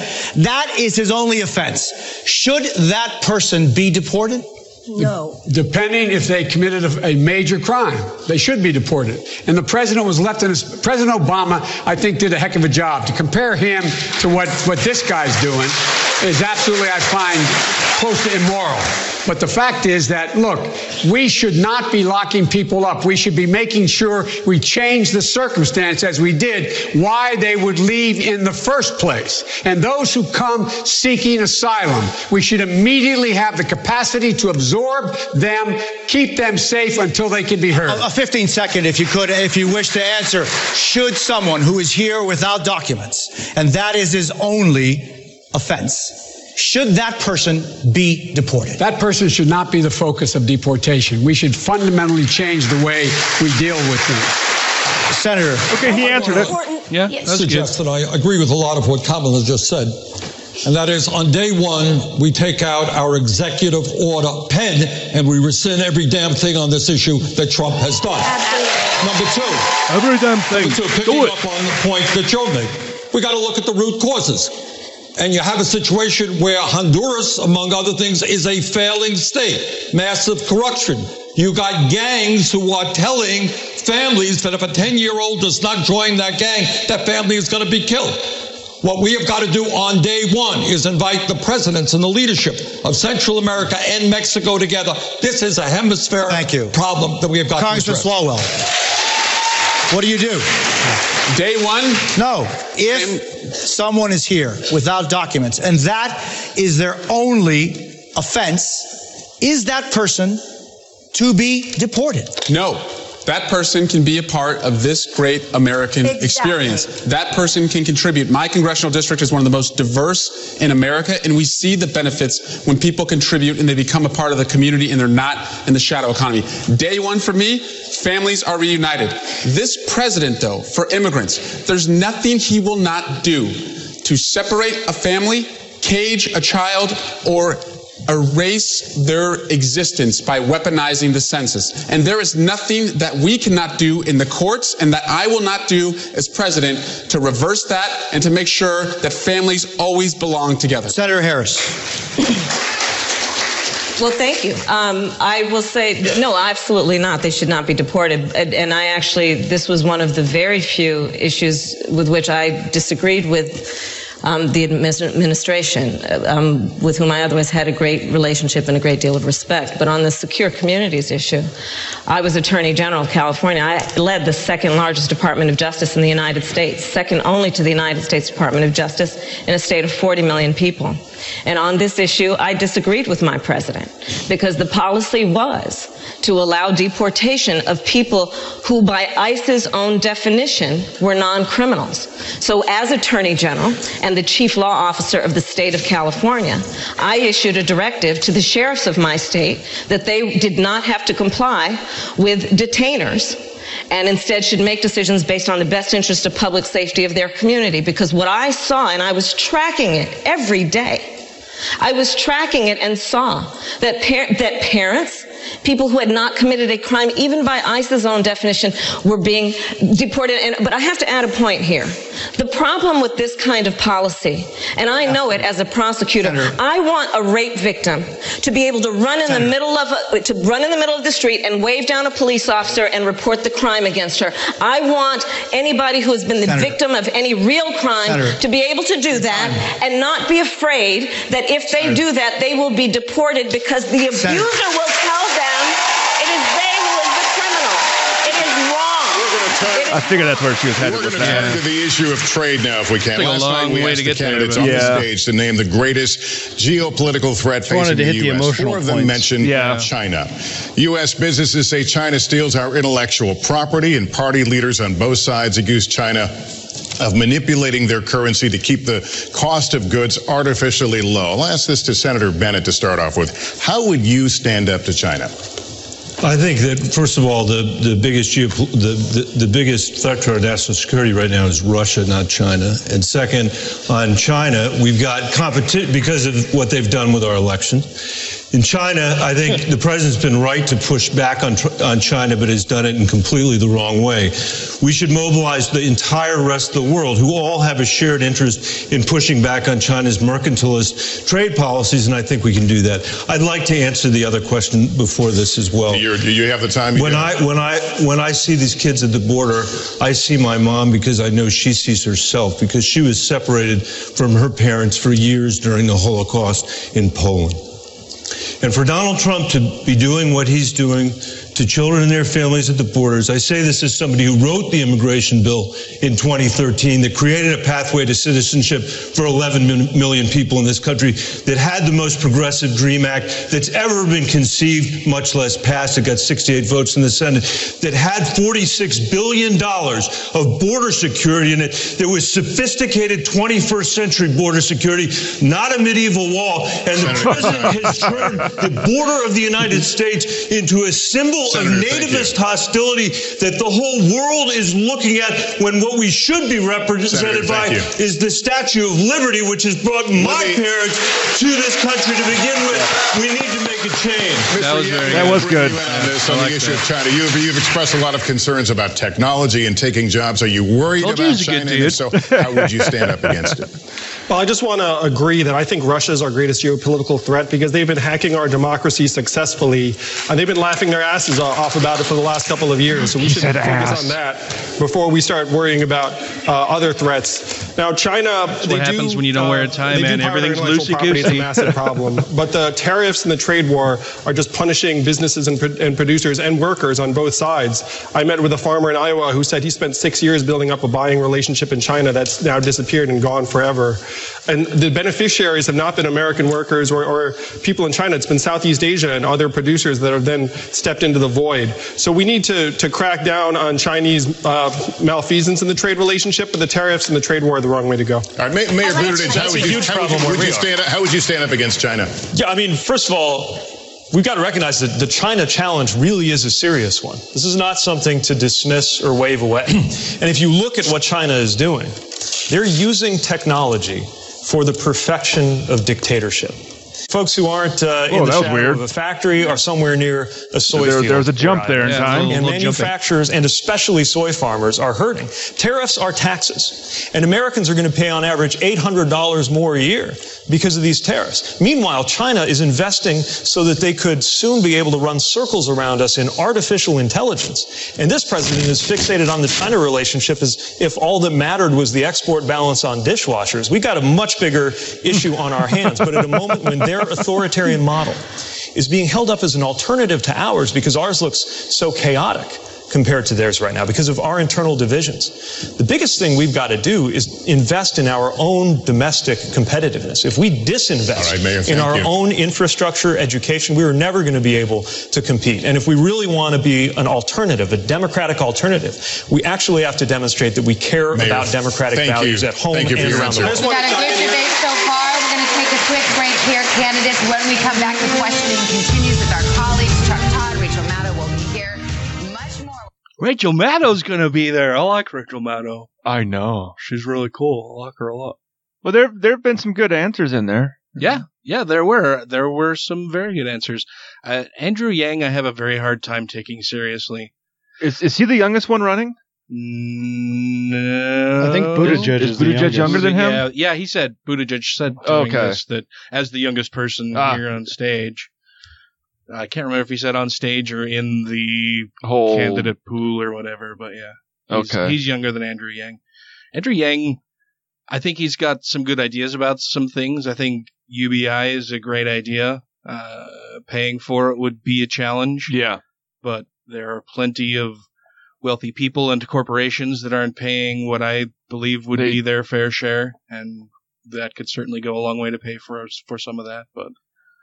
that is his only offense, should that person be deported? No. Depending if they committed a, a major crime, they should be deported. And the president was left in his. President Obama, I think, did a heck of a job. To compare him to what, what this guy's doing is absolutely, I find, close to immoral. But the fact is that, look, we should not be locking people up. We should be making sure we change the circumstance as we did, why they would leave in the first place. And those who come seeking asylum, we should immediately have the capacity to absorb them, keep them safe until they can be heard. A 15 second, if you could, if you wish to answer. Should someone who is here without documents, and that is his only offense, should that person be deported? That person should not be the focus of deportation. We should fundamentally change the way we deal with them. Senator. Okay, he answered it. Yeah, that's good. I suggest that I agree with a lot of what Kamala just said. And that is on day one, we take out our executive order pen and we rescind every damn thing on this issue that Trump has done. Number two. Every damn thing. Number two, picking up on the point that Joe made. We got to look at the root causes. And you have a situation where Honduras, among other things, is a failing state. Massive corruption. You got gangs who are telling families that if a 10 year old does not join that gang, that family is going to be killed. What we have got to do on day one is invite the presidents and the leadership of Central America and Mexico together. This is a hemispheric problem that we have got Congressman to address. Congressman Swalwell. What do you do? Day one? No. If someone is here without documents and that is their only offense, is that person to be deported? No. That person can be a part of this great American Exactly. experience. That person can contribute. My congressional district is one of the most diverse in America, and we see the benefits when people contribute and they become a part of the community and they're not in the shadow economy. Day one for me, families are reunited. This president, though, for immigrants, there's nothing he will not do to separate a family, cage a child, or erase their existence by weaponizing the census. And there is nothing that we cannot do in the courts and that I will not do as president to reverse that and to make sure that families always belong together. Senator Harris. Well, thank you. Um, I will say, no, absolutely not. They should not be deported. And, and I actually, this was one of the very few issues with which I disagreed with um, the administration, uh, um, with whom I otherwise had a great relationship and a great deal of respect. But on the secure communities issue, I was Attorney General of California. I led the second largest Department of Justice in the United States, second only to the United States Department of Justice in a state of 40 million people. And on this issue, I disagreed with my president because the policy was to allow deportation of people who, by ICE's own definition, were non criminals. So, as Attorney General and the Chief Law Officer of the state of California, I issued a directive to the sheriffs of my state that they did not have to comply with detainers and instead should make decisions based on the best interest of public safety of their community. Because what I saw, and I was tracking it every day, I was tracking it and saw that, par- that parents, people who had not committed a crime, even by ICE's own definition, were being deported. And, but I have to add a point here. The problem with this kind of policy, and I know it as a prosecutor, I want a rape victim to be able to run in the middle of a, to run in the middle of the street and wave down a police officer and report the crime against her. I want anybody who has been the Senator. victim of any real crime Senator. to be able to do that and not be afraid that if they do that, they will be deported because the abuser Senator. will tell them it is they who is the criminal. It is wrong. I figured that's where she was headed We're with going to that. turn to the issue of trade now, if we can. Took a Last long night we way asked to the get there, candidates but- on Yeah. the stage to name the greatest geopolitical threat Just facing to the hit the U.S. emotional Four of them points. mentioned Yeah. China. U.S. businesses say China steals our intellectual property, and party leaders on both sides accuse China of manipulating their currency to keep the cost of goods artificially low. I'll ask this to Senator Bennet to start off with. How would you stand up to China? I think that first of all, the, the biggest geopo- the, the the biggest threat to our national security right now is Russia, not China. And second, on China, we've got competition because of what they've done with our election. In China, I think [LAUGHS] the president's been right to push back on on China, but has done it in completely the wrong way. We should mobilize the entire rest of the world, who all have a shared interest in pushing back on China's mercantilist trade policies, and I think we can do that. I'd like to answer the other question before this as well. You're, you have the time? When I when I when I see these kids at the border, I see my mom because I know she sees herself because she was separated from her parents for years during the Holocaust in Poland. And for Donald Trump to be doing what he's doing to children and their families at the borders, I say this as somebody who wrote the immigration bill in 2013 that created a pathway to citizenship for 11 million people in this country, that had the most progressive DREAM Act that's ever been conceived, much less passed. It got 68 votes in the Senate, that had $46 billion of border security in it, that was sophisticated 21st century border security, not a medieval wall. And the president has [LAUGHS] turned the border of the United States into a symbol Senator, of nativist hostility that the whole world is looking at when what we should be represented Senator, by is the Statue of Liberty, which has brought my me- parents to this country to begin with. We need to make a change. That was very Yang, That was good. you on this I on like the issue that. of China. You've, you've expressed a lot of concerns about technology and taking jobs. Are you worried Told about he was a good China? And if so, how would you stand up against it? [LAUGHS] Well, I just want to agree that I think Russia is our greatest geopolitical threat because they've been hacking our democracy successfully, and they've been laughing their asses off about it for the last couple of years. So we should focus ass. on that before we start worrying about uh, other threats. Now, China. That's they what happens do, when you don't wear a uh, tie, they do man. power Everything's intellectual property. It's a massive problem. [LAUGHS] But the tariffs and the trade war are just punishing businesses and, pro- and producers and workers on both sides. I met with a farmer in Iowa who said he spent six years building up a buying relationship in China that's now disappeared and gone forever. And the beneficiaries have not been American workers or, or people in China. It's been Southeast Asia and other producers that have then stepped into the void. So we need to, to crack down on Chinese uh, malfeasance in the trade relationship, but the tariffs and the trade war are the wrong way to go. All right, Mayor, Mayor Buttigieg, how That's would a you, huge how would problem you, where would we you are. stand how would you stand up against China? Yeah, I mean, first of all, we've got to recognize that the China challenge really is a serious one. This is not something to dismiss or wave away. [CLEARS THROAT] and if you look at what China is doing, they're using technology for the perfection of dictatorship. Folks who aren't uh, Whoa, in the shadow weird. of a factory are somewhere near a soy There- field. there was a jump where I there in am. time. And Little jumping. manufacturers and especially soy farmers are hurting. Tariffs are taxes, and Americans are going to pay on average $800 more a year because of these tariffs. Meanwhile, China is investing so that they could soon be able to run circles around us in artificial intelligence. And this president is fixated on the China relationship as if all that mattered was the export balance on dishwashers. We've got a much bigger issue on our hands, but at a moment when their authoritarian model is being held up as an alternative to ours because ours looks so chaotic compared to theirs right now because of our internal divisions. The biggest thing we've got to do is invest in our own domestic competitiveness. If we disinvest All right, Mayor, in our you. own infrastructure, education, we are never going to be able to compete. And if we really want to be an alternative, a democratic alternative, we actually have to demonstrate that we care Mayor, about democratic values you. at home Thank you and your around the world. We've got a good debate so far. We're going to take a quick break here, candidates. When we come back, the questioning continues with our colleagues. Rachel Maddow's going to be there. I like Rachel Maddow. I know. She's really cool. I like her a lot. Well, there there have been some good answers in there. Yeah, yeah, there were there were some very good answers. Uh, Andrew Yang, I have a very hard time taking seriously. Is is he the youngest one running? No, I think Buttigieg Is is the Buttigieg youngest. younger than him? Yeah, yeah, he said Buttigieg said Okay. this that as the youngest person Ah. here on stage. I can't remember if he said on stage or in the Whole candidate pool or whatever, but yeah. He's, Okay. He's younger than Andrew Yang. Andrew Yang, I think he's got some good ideas about some things. I think UBI is a great idea. Uh, paying for it would be a challenge, Yeah. but there are plenty of wealthy people and corporations that aren't paying what I believe would be their fair share, and that could certainly go a long way to pay for for some of that. But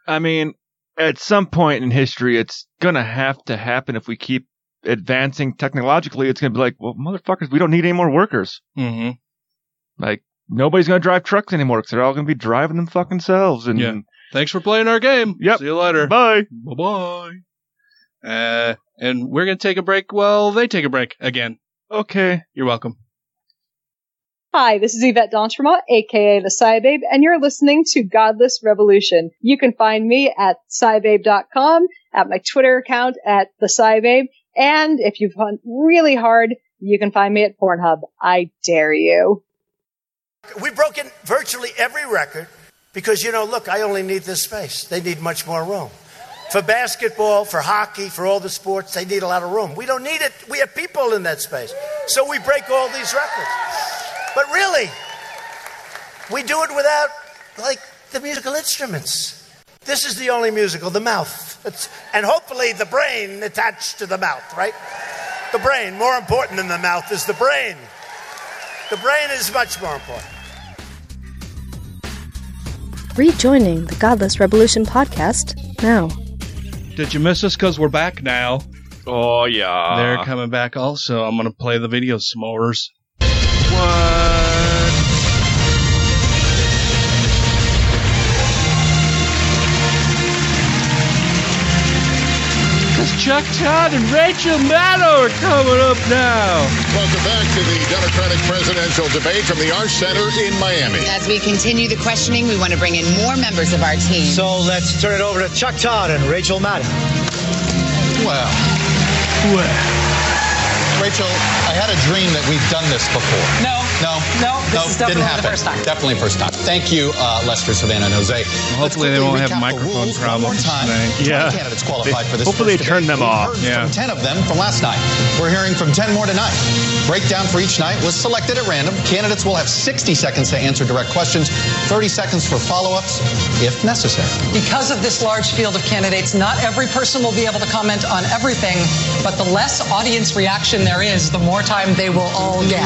I mean, at some point in history, it's gonna have to happen if we keep advancing technologically. It's gonna be like, well, motherfuckers, we don't need any more workers. Mm-hmm. Like nobody's gonna drive trucks anymore because they're all gonna be driving them fucking selves. And Yeah. Thanks for playing our game. Yep. See you later. Bye. Bye bye. Uh, and we're gonna take a break. Well, they take a break again. Okay. You're welcome. Hi, this is Yvette d'Entremont, aka the SciBabe, and you're listening to Godless Revolution. You can find me at scibabe.com, at my Twitter account at the SciBabe, and if you've hunt really hard, you can find me at Pornhub. I dare you. We've broken virtually every record because, you know, look, I only need this space. They need much more room. For basketball, for hockey, for all the sports, they need a lot of room. We don't need it. We have people in that space. So we break all these records. But really, we do it without, like, the musical instruments. This is the only musical, the mouth. It's, and hopefully the brain attached to the mouth, right? The brain, more important than the mouth, is the brain. The brain is much more important. Rejoining the Godless Revolution podcast now. Did you miss us? Because we're back now. Oh yeah. They're coming back. Also, I'm gonna play the video s'mores. Because Chuck Todd and Rachel Maddow are coming up now. Welcome back to the Democratic presidential debate from the Arsht Center in Miami. As we continue the questioning, we want to bring in more members of our team. So let's turn it over to Chuck Todd and Rachel Maddow. Well, Rachel, I had a dream that we've done this before. No. No. No, this no, is definitely didn't the happen. first time. Definitely first time. Thank you, uh, Lester, Savannah, and Jose. hopefully they won't have microphone problems Time. tonight. Yeah. candidates qualified for this. Hopefully they turn debate. them We've off. heard From 10 of them from last night. We're hearing from 10 more tonight. Breakdown for each night was selected at random. Candidates will have 60 seconds to answer direct questions, 30 seconds for follow-ups if necessary. Because of this large field of candidates, not every person will be able to comment on everything, but the less audience reaction there is, the more time they will all get.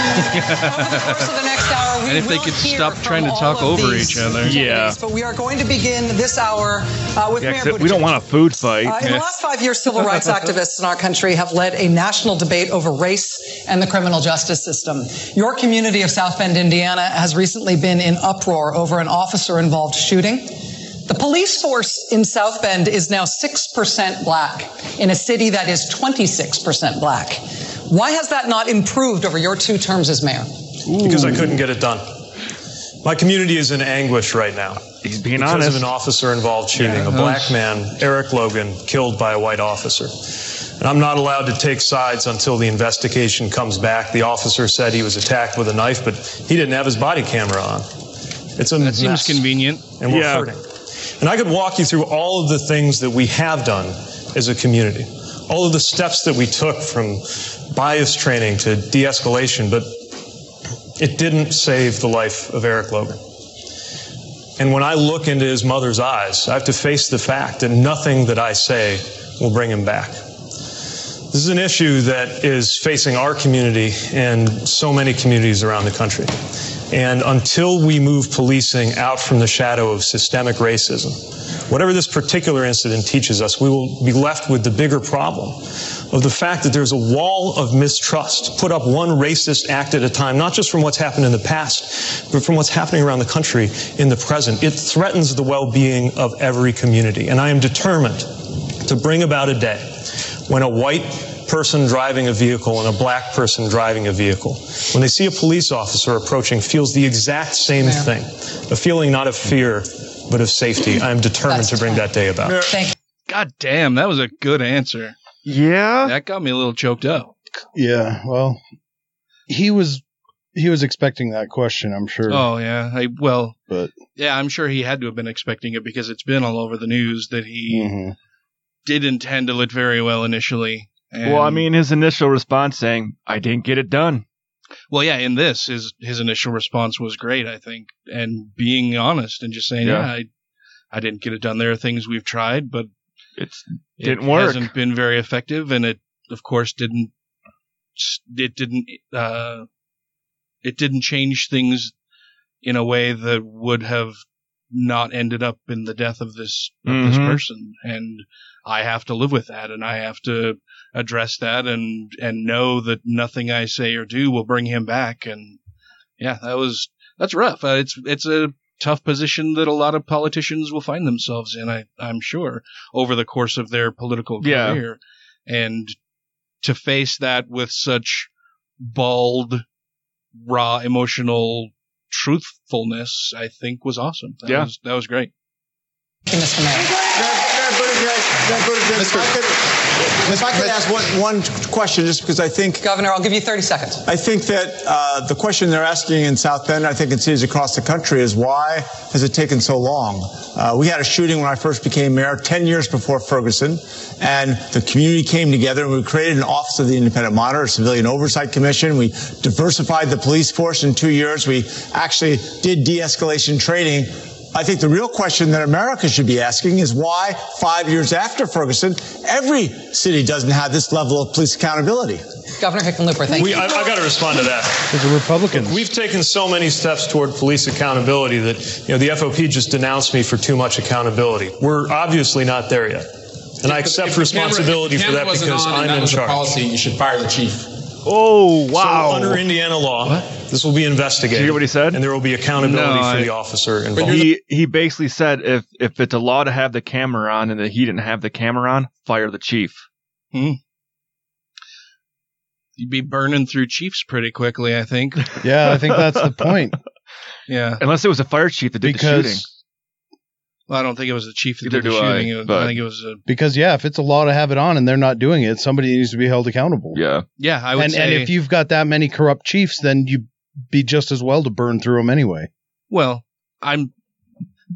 So the next hour, we And if they will could stop trying to talk over each other. candidates, But we are going to begin this hour uh, with Yeah, Mayor 'cause we don't want a food fight. Uh, in the last five years, civil rights activists in our country have led a national debate over race and the criminal justice system. Your community of South Bend, Indiana, has recently been in uproar over an officer involved shooting. The police force in South Bend is now 6% black in a city that is 26% black. Why has that not improved over your two terms as mayor? Because I couldn't get it done. My community is in anguish right now. He's being because honest. of an officer involved shooting, Yeah. a black man, Eric Logan, killed by a white officer. And I'm not allowed to take sides until the investigation comes back. The officer said he was attacked with a knife, but he didn't have his body camera on. It's a That seems convenient. and we're Yeah. hurting. And I could walk you through all of the things that we have done as a community, all of the steps that we took from bias training to de-escalation, but it didn't save the life of Eric Logan. And when I look into his mother's eyes, I have to face the fact that nothing that I say will bring him back. This is an issue that is facing our community and so many communities around the country. And until we move policing out from the shadow of systemic racism, whatever this particular incident teaches us, we will be left with the bigger problem of the fact that there's a wall of mistrust put up one racist act at a time, not just from what's happened in the past, but from what's happening around the country in the present. It threatens the well-being of every community. And I am determined to bring about a day when a white person driving a vehicle and a black person driving a vehicle, when they see a police officer approaching, feels the exact same thing. A feeling not of fear, but of safety. I am determined to bring that day about. Thank God damn, that was a good answer. Yeah. That got me a little choked up. Yeah, well, he was he was expecting that question, I'm sure. Oh yeah, I well, but yeah, I'm sure he had to have been expecting it because it's been all over the news that he Mm-hmm. didn't handle it very well initially. And, well, I mean, his initial response saying, "I didn't get it done." well, yeah, in this, his his initial response was great, I think, and being honest and just saying, Yeah. yeah, I, I didn't get it done. There are things we've tried, but it's it didn't work. Hasn't been very effective, and it of course, didn't it didn't uh, it didn't change things in a way that would have not ended up in the death of this of this Mhm. person and I have to live with that and I have to address that and and know that nothing I say or do will bring him back. And yeah that was that's rough. Uh, it's it's a tough position that a lot of politicians will find themselves in I I'm sure over the course of their political Yeah. career. And to face that with such bald raw emotional truthfulness I think was awesome. That Yeah. was that was great Mr. If I could ask one, one question, just because I think. Governor, I'll give you 30 seconds. I think that uh, the question they're asking in South Bend, I think in cities across the country, is why has it taken so long? Uh, we had a shooting when I first became mayor 10 years before Ferguson, and the community came together and we created an Office of the Independent Monitor, a Civilian Oversight Commission. We diversified the police force in two years. We actually did de escalation training. I think the real question that America should be asking is why, five years after Ferguson, every city doesn't have this level of police accountability. Governor Hickenlooper, thank we, you. I, I got to respond to that. Because the Republicans. We've taken so many steps toward police accountability that you know the FOP just denounced me for too much accountability. We're obviously not there yet, and I accept the responsibility if the for that camera wasn't because on and I'm that in was charge. policy, you should fire the chief. Oh wow! So under Indiana law, this will be investigated. Did you hear what he said? And there will be accountability No, for I- the officer involved. He he basically said if if it's a law to have the camera on and that he didn't have the camera on, fire the chief. Hmm. You'd be burning through Chiefs pretty quickly, I think. [LAUGHS] Yeah, I think that's the point. Yeah. Unless it was a fire chief that did the shooting. Because Well, I don't think it was the chief that Neither did the do I, shooting. I, think it was a because yeah, if it's a law to have it on and they're not doing it, somebody needs to be held accountable. Yeah. yeah. I would and say and if you've got that many corrupt chiefs, then you'd be just as well to burn through them anyway. well, I'm,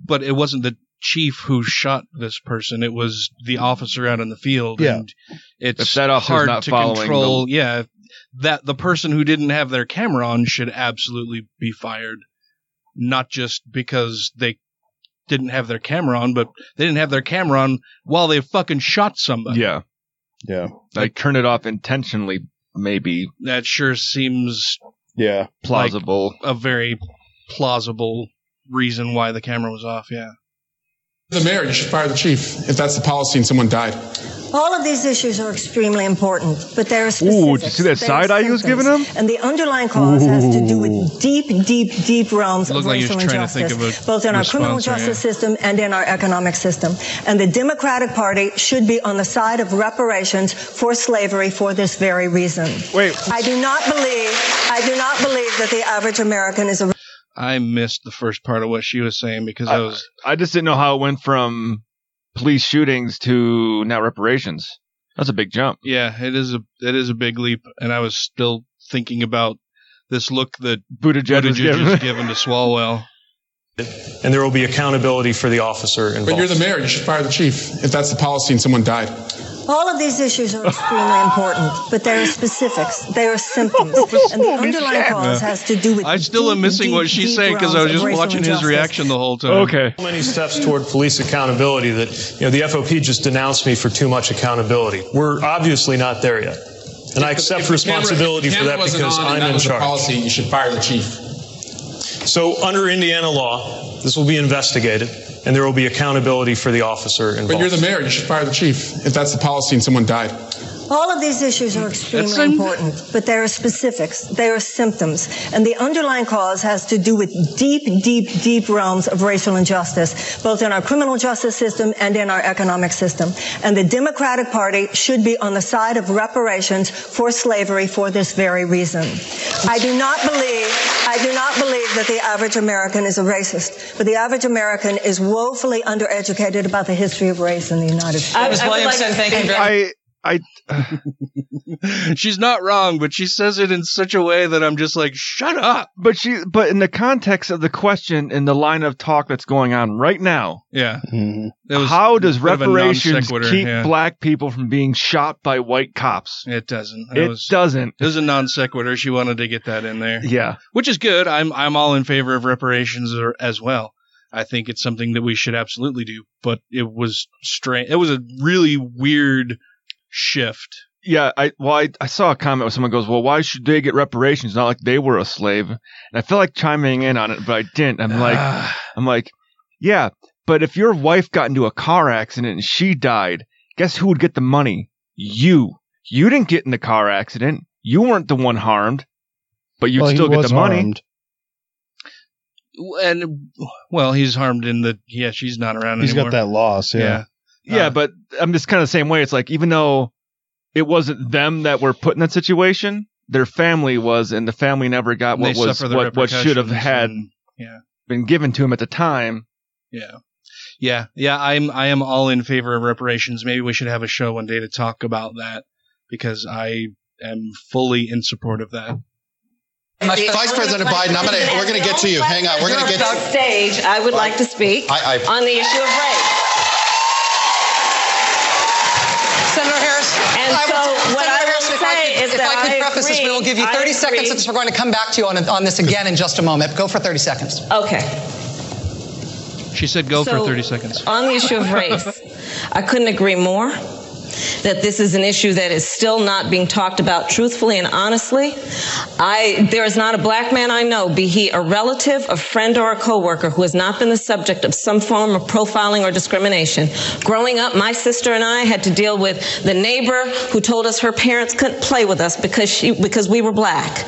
but it wasn't the chief who shot this person. It was the officer out in the field. Yeah. And it's If that hard not to control. the- Yeah. That the person who didn't have their camera on should absolutely be fired, not just because they didn't have their camera on, but they didn't have their camera on while they fucking shot somebody. Yeah. Yeah. Like turn it off intentionally, maybe That sure seems Yeah. plausible. a very plausible reason why the camera was off. Yeah. The mayor, you should fire the chief if that's the policy and someone died. All of these issues are extremely important, but there are Ooh, did you see that side eye he was giving him? And the underlying cause has to do with deep, deep, deep realms of like racial trying to think injustice, of both in our criminal response there, justice system and in our economic system. And the Democratic Party should be on the side of reparations for slavery for this very reason. Wait. I do not believe, I do not believe that the average American is a I missed the first part of what she was saying because I was I just didn't know how it went from police shootings to now reparations. That's a big jump. yeah, it is a it is a big leap, and I was still thinking about this look that Buttigieg was Buttigieg given. is given to Swalwell. and there will be accountability for the officer involved. But you're the mayor, you should fire the chief if that's the policy and someone died. All of these issues are extremely important, but there are specifics, there are symptoms, [LAUGHS] oh, and the underlying cause has to do with. I still am deep, missing what deep, she's deep saying because I was realms just of racial watching his injustice. reaction the whole time. Okay. So many steps toward police accountability that you know the FOP just denounced me for too much accountability. We're obviously not there yet, and I accept If the camera- responsibility if the for that camera wasn't because on and I'm that in was a charge. policy, you should fire the chief. So under Indiana law, this will be investigated, and there will be accountability for the officer involved. But you're the mayor, you should fire the chief if that's the policy and someone died. All of these issues are extremely important, but there are specifics, there are symptoms, and the underlying cause has to do with deep, deep, deep realms of racial injustice, both in our criminal justice system and in our economic system. And the Democratic Party should be on the side of reparations for slavery for this very reason. I do not believe, I do not believe that the average American is a racist, but the average American is woefully undereducated about the history of race in the United States. Ms. Williamson, thank you very I I [SIGHS] She's not wrong, but she says it in such a way that I'm just like, shut up. but she but in the context of the question in the line of talk that's going on right now, Yeah. Mhm. Was how does a bit of a non reparations keep yeah. black people from being shot by white cops? It doesn't. It was, doesn't. It was a non sequitur. She wanted to get that in there. Yeah. which is good. I'm I'm all in favor of reparations or- as well. I think it's something that we should absolutely do. But it was strange. It was a really weird shift Yeah, I well, I, I saw a comment where someone goes, "Well, why should they get reparations? Not like they were a slave." And I feel like chiming in on it, but I didn't. I'm like, [SIGHS] I'm like, yeah, but if your wife got into a car accident and she died, guess who would get the money? You. You didn't get in the car accident. You weren't the one harmed, but you'd Well, still get the money. harmed. And well, he's harmed in the yeah, she's not around He's anymore. got that loss. Yeah. Yeah, Uh-huh. but I'm just kind of the same way. It's like even though it wasn't them that were put in that situation, their family was, and the family never got what was what, what should have had and- yeah. been given to him at the time. Yeah. Yeah, yeah, I'm I am all in favor of reparations. Maybe we should have a show one day to talk about that because I am fully in support of that. Vice President Biden, I'm gonna, we're going to get to you. Hang on. We're going to get on to stage. I would like to speak I- I- on the issue of race. Is if that I could I preface this, we will give you 30 seconds agree. since we're going to come back to you on, on this again in just a moment. Go for 30 seconds. Okay. She said go So, for 30 seconds. On the issue of race, I couldn't agree more that this is an issue that is still not being talked about truthfully and honestly. I there is not a black man I know, be he a relative, a friend, or a coworker, who has not been the subject of some form of profiling or discrimination. Growing up, my sister and I had to deal with the neighbor who told us her parents couldn't play with us because she because we were black.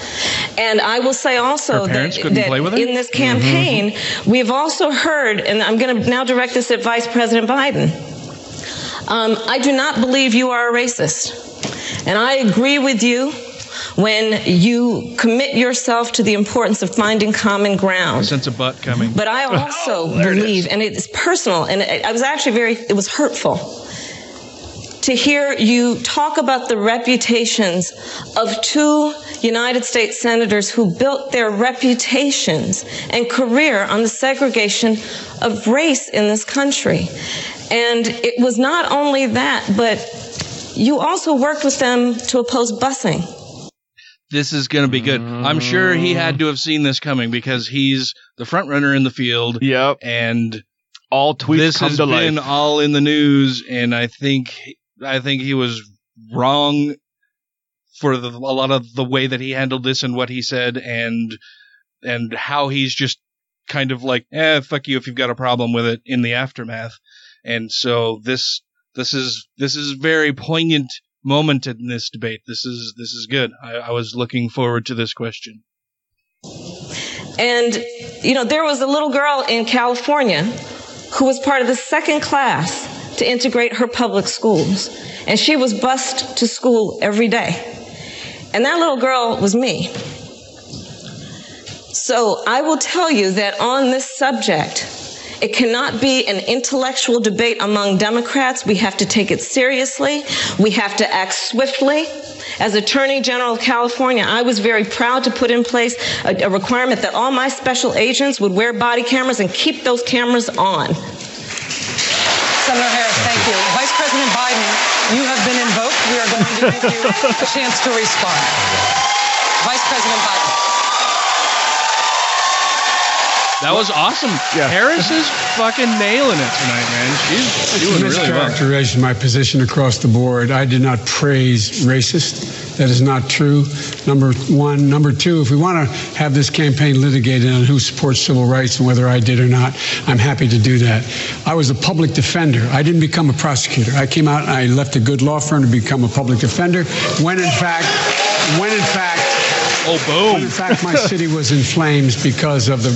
And I will say also that, that play with her? in this campaign, mm-hmm. we've also heard, and I'm going to now direct this at Vice President Biden. Um, I do not believe you are a racist. And I agree with you when you commit yourself to the importance of finding common ground. Sense of butt coming. But I [LAUGHS] also believe, and it's personal, and it, I was actually very, it was hurtful to hear you talk about the reputations of two United States senators who built their reputations and career on the segregation of race in this country. And it was not only that, but you also worked with them to oppose busing. This is going to be good. I'm sure he had to have seen this coming because he's the front runner in the field. Yep. And all tweets this come has to been life. all in the news, and I think I think he was wrong for the, a lot of the way that he handled this and what he said, and and how he's just kind of like, eh, fuck you if you've got a problem with it in the aftermath. And so this this is this is a very poignant moment in this debate. This is this is good. I, I was looking forward to this question. And, you know, there was a little girl in California who was part of the second class to integrate her public schools. And she was bused to school every day. And that little girl was me. So I will tell you that on this subject, it cannot be an intellectual debate among Democrats. We have to take it seriously. We have to act swiftly. As Attorney General of California, I was very proud to put in place a, a requirement that all my special agents would wear body cameras and keep those cameras on. Senator Harris, thank you. Vice President Biden, you have been invoked. We are going to give you a chance to respond. Vice President Biden. That was awesome. Harris is fucking nailing it tonight, man. She's doing really well. mischaracterization of my position across the board. I did not praise racist. That is not true. Number one. Number two, if we want to have this campaign litigated on who supports civil rights and whether I did or not, I'm happy to do that. I was a public defender. I didn't become a prosecutor. I came out and I left a good law firm to become a public defender when in fact, when in fact, Oh, boom. In fact, my city was in flames because of the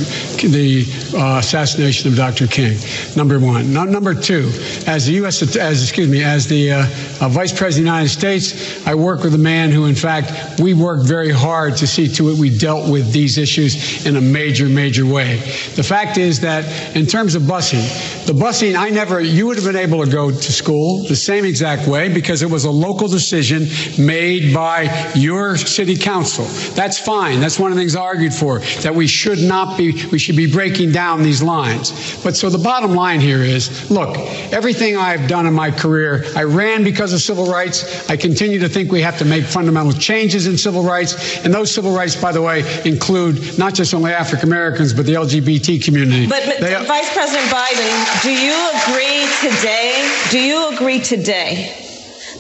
the uh, assassination of Dr. King. Number one. No, number two, as the U.S. as excuse me, as the uh, uh, Vice President of the United States, I work with a man who, in fact, we worked very hard to see to it we dealt with these issues in a major, major way. The fact is that in terms of busing, the busing, I never, you would have been able to go to school the same exact way because it was a local decision made by your city council. That's fine. That's one of the things I argued for, that we should not be, we should be breaking down these lines. But so the bottom line here is, look, everything I've done in my career, I ran because of civil rights. I continue to think we have to make fundamental changes in civil rights. And those civil rights, by the way, include not just only African Americans, but the LGBT community. But, but They- Vice President Biden, do you agree today? Do you agree today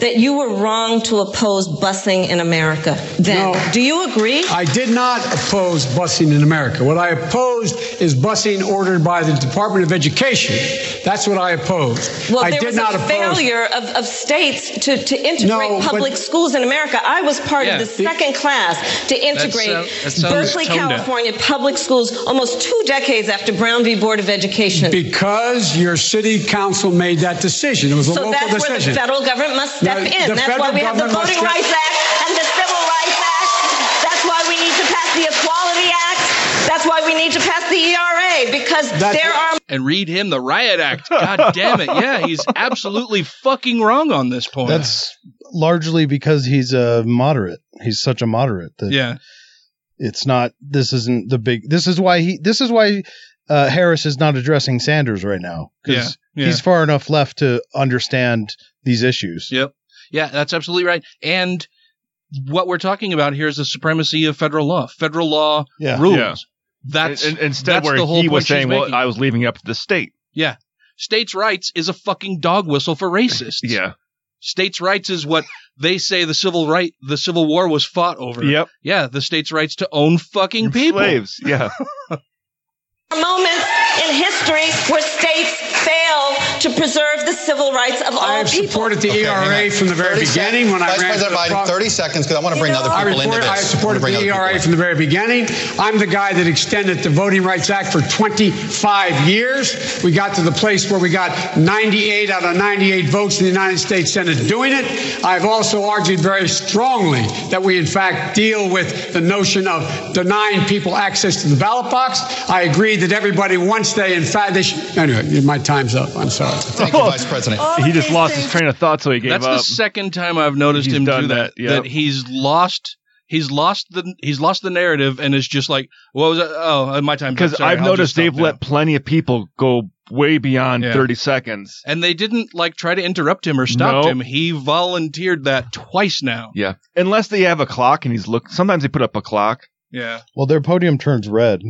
that you were wrong to oppose busing in America then. No. Do you agree? I did not oppose busing in America. What I opposed is busing ordered by the Department of Education. That's what I opposed. Well, I there did was not a oppose. failure of, of states to, to integrate No, but- public schools in America. I was part Yeah. of the second class to integrate sound- that sounds Berkeley, tone deaf. California public schools almost two decades after Brown v. Board of Education. Because your city council made that decision. It was a so local that's where the federal government must step No, in. the That's why we have the Voting step- Rights Act and the Civil Rights Act. That's why we need to pass the Equality Act. That's why we need to pass the ERA because there are and read him the Riot Act. God damn it. Yeah, he's [LAUGHS] absolutely fucking wrong on this point. That's largely because he's a moderate. He's such a moderate that Yeah. it's not. This isn't the big. This is why he. This is why uh, Harris is not addressing Sanders right now because Yeah, yeah. he's far enough left to understand these issues. Yep. Yeah, that's absolutely right. And what we're talking about here is the supremacy of federal law. Federal law Yeah. rules. Yeah. That's In- instead that's where the whole he was saying, well. I was leaving it up to the state. Yeah. States' rights is a fucking dog whistle for racists. [LAUGHS] Yeah. States' rights is what they say the civil right the Civil War was fought over. Yep. Yeah, the states' rights to own fucking people. Slaves. Yeah. [LAUGHS] moments in history where states fail to preserve the civil rights of all people. I have people. supported the Okay, ERA from the very beginning seconds. when I Vice ran President for the Biden, pro- 30 seconds because I want to bring other I, people into report, this. I I wanna supported bring the other people ERA in. from the very beginning. I'm the guy that extended the Voting Rights Act for 25 years. We got to the place where we got 98 out of 98 votes in the United States Senate doing it. I've also argued very strongly that we, in fact, deal with the notion of denying people access to the ballot box. I agree that everybody, once they, in fact, they should. Anyway, my time's up. I'm sorry. Thank you, Vice President. he just lost his train of thought, so he gave up. That's up. the second time I've noticed He's him done do that. that, That, he's lost. He's lost the. He's lost the narrative and is just like, what was that? Oh, uh, my time. Because I've I'll noticed they've now. let plenty of people go way beyond Yeah. 30 seconds. and they didn't like try to interrupt him or stop No. him. He volunteered that twice now. Yeah. Unless they have a clock and he's look. Sometimes they put up a clock. Yeah. Well, their podium turns red.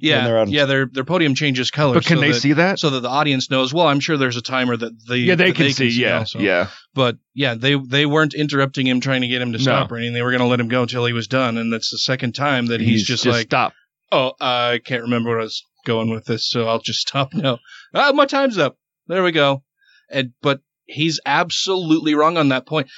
Yeah, they're of- yeah. Their their podium changes color. But can so they that- see that? So that the audience knows. Well, I'm sure there's a timer that the Yeah, they that can see, yeah, also. yeah. But yeah, they they weren't interrupting him, trying to get him to stop No. or anything. They were going to let him go until he was done, and that's the second time that he's, He's just, just like, stop. "Oh, I can't remember what I was going with this, so I'll just stop now. [LAUGHS] Ah, my time's up. There we go." And but he's absolutely wrong on that point,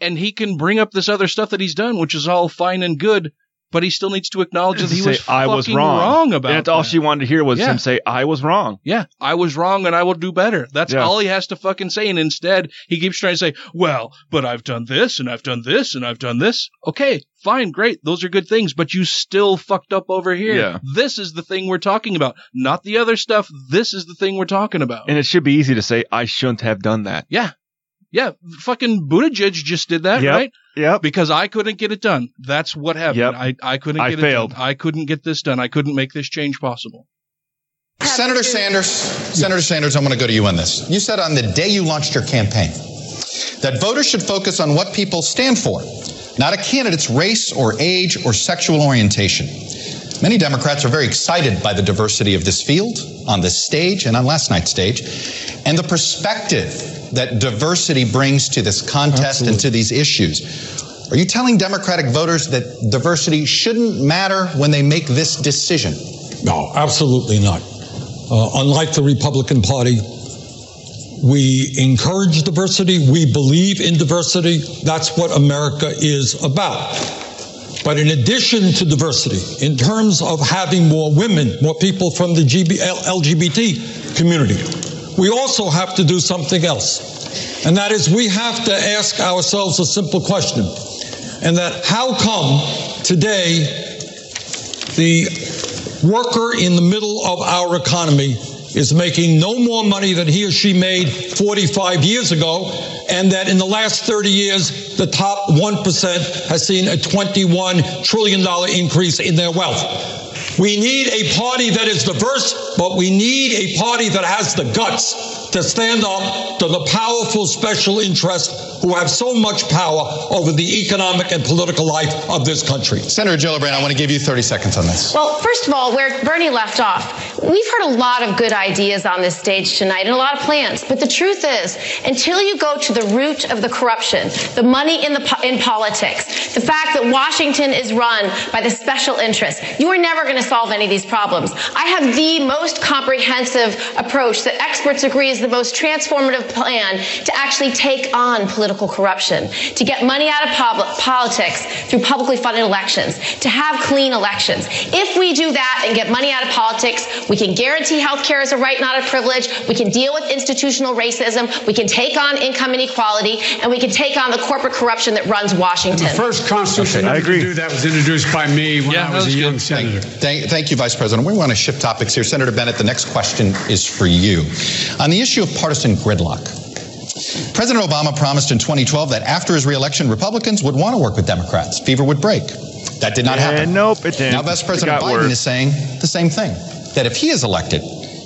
and he can bring up this other stuff that he's done, which is all fine and good. But he still needs to acknowledge that he Say, was I was fucking wrong. about And that's all she wanted to hear was Yeah. him say, I was wrong. Yeah, I was wrong and I will do better. That's Yeah. all he has to fucking say. And instead, he keeps trying to say, well, but I've done this and I've done this and I've done this. Okay, fine, great. Those are good things, but you still fucked up over here. Yeah. This is the thing we're talking about, not the other stuff. This is the thing we're talking about. And it should be easy to say, I shouldn't have done that. yeah. Yeah, fucking Buttigieg just did that, Yep. right? Yep. Because I couldn't get it done. That's what happened. Yep. I, I couldn't I get failed. it done. I couldn't get this done. I couldn't make this change possible. Senator Sanders, Senator Sanders, I'm going to go to you on this. You said on the day you launched your campaign that voters should focus on what people stand for, not a candidate's race or age or sexual orientation. Many Democrats are very excited by the diversity of this field on this stage and on last night's stage, and the perspective that diversity brings to this contest and to these issues. Are you telling Democratic voters that diversity shouldn't matter when they make this decision? No, absolutely not. Uh, unlike the Republican Party, we encourage diversity. We believe in diversity. That's what America is about. But in addition to diversity, in terms of having more women, more people from the GB, LGBT community, we also have to do something else. And that is we have to ask ourselves a simple question. And that how come today the worker in the middle of our economy is making no more money than he or she made 45 years ago, and that in the last 30 years, the top 1% has seen a $21 trillion increase in their wealth. We need a party that is diverse, but we need a party that has the guts to stand up to the powerful special interests who have so much power over the economic and political life of this country. Senator Gillibrand, I want to give you 30 seconds on this. Well, first of all, where Bernie left off, we've heard a lot of good ideas on this stage tonight and a lot of plans. But the truth is, until you go to the root of the corruption, the money in the po- in politics, the fact that Washington is run by the special interests, you are never going to solve any of these problems. I have the most comprehensive approach that experts agree is the most transformative plan to actually take on political corruption, to get money out of pol- politics through publicly funded elections, to have clean elections. If we do that and get money out of politics, we can guarantee health care is a right, not a privilege. We can deal with institutional racism. We can take on income inequality, and we can take on the corporate corruption that runs Washington. The first constitution Okay, I to agree. do that was introduced by me when I was a young senator. Thank, thank you, Vice President. We want to shift topics here. Senator Bennet, the next question is for you. On the issue of partisan gridlock, President Obama promised in 2012 that after his reelection, Republicans would want to work with Democrats. Fever would break. That did not Yeah, happen. nope, it didn't. Now, Vice President Biden worse. is saying the same thing that if he is elected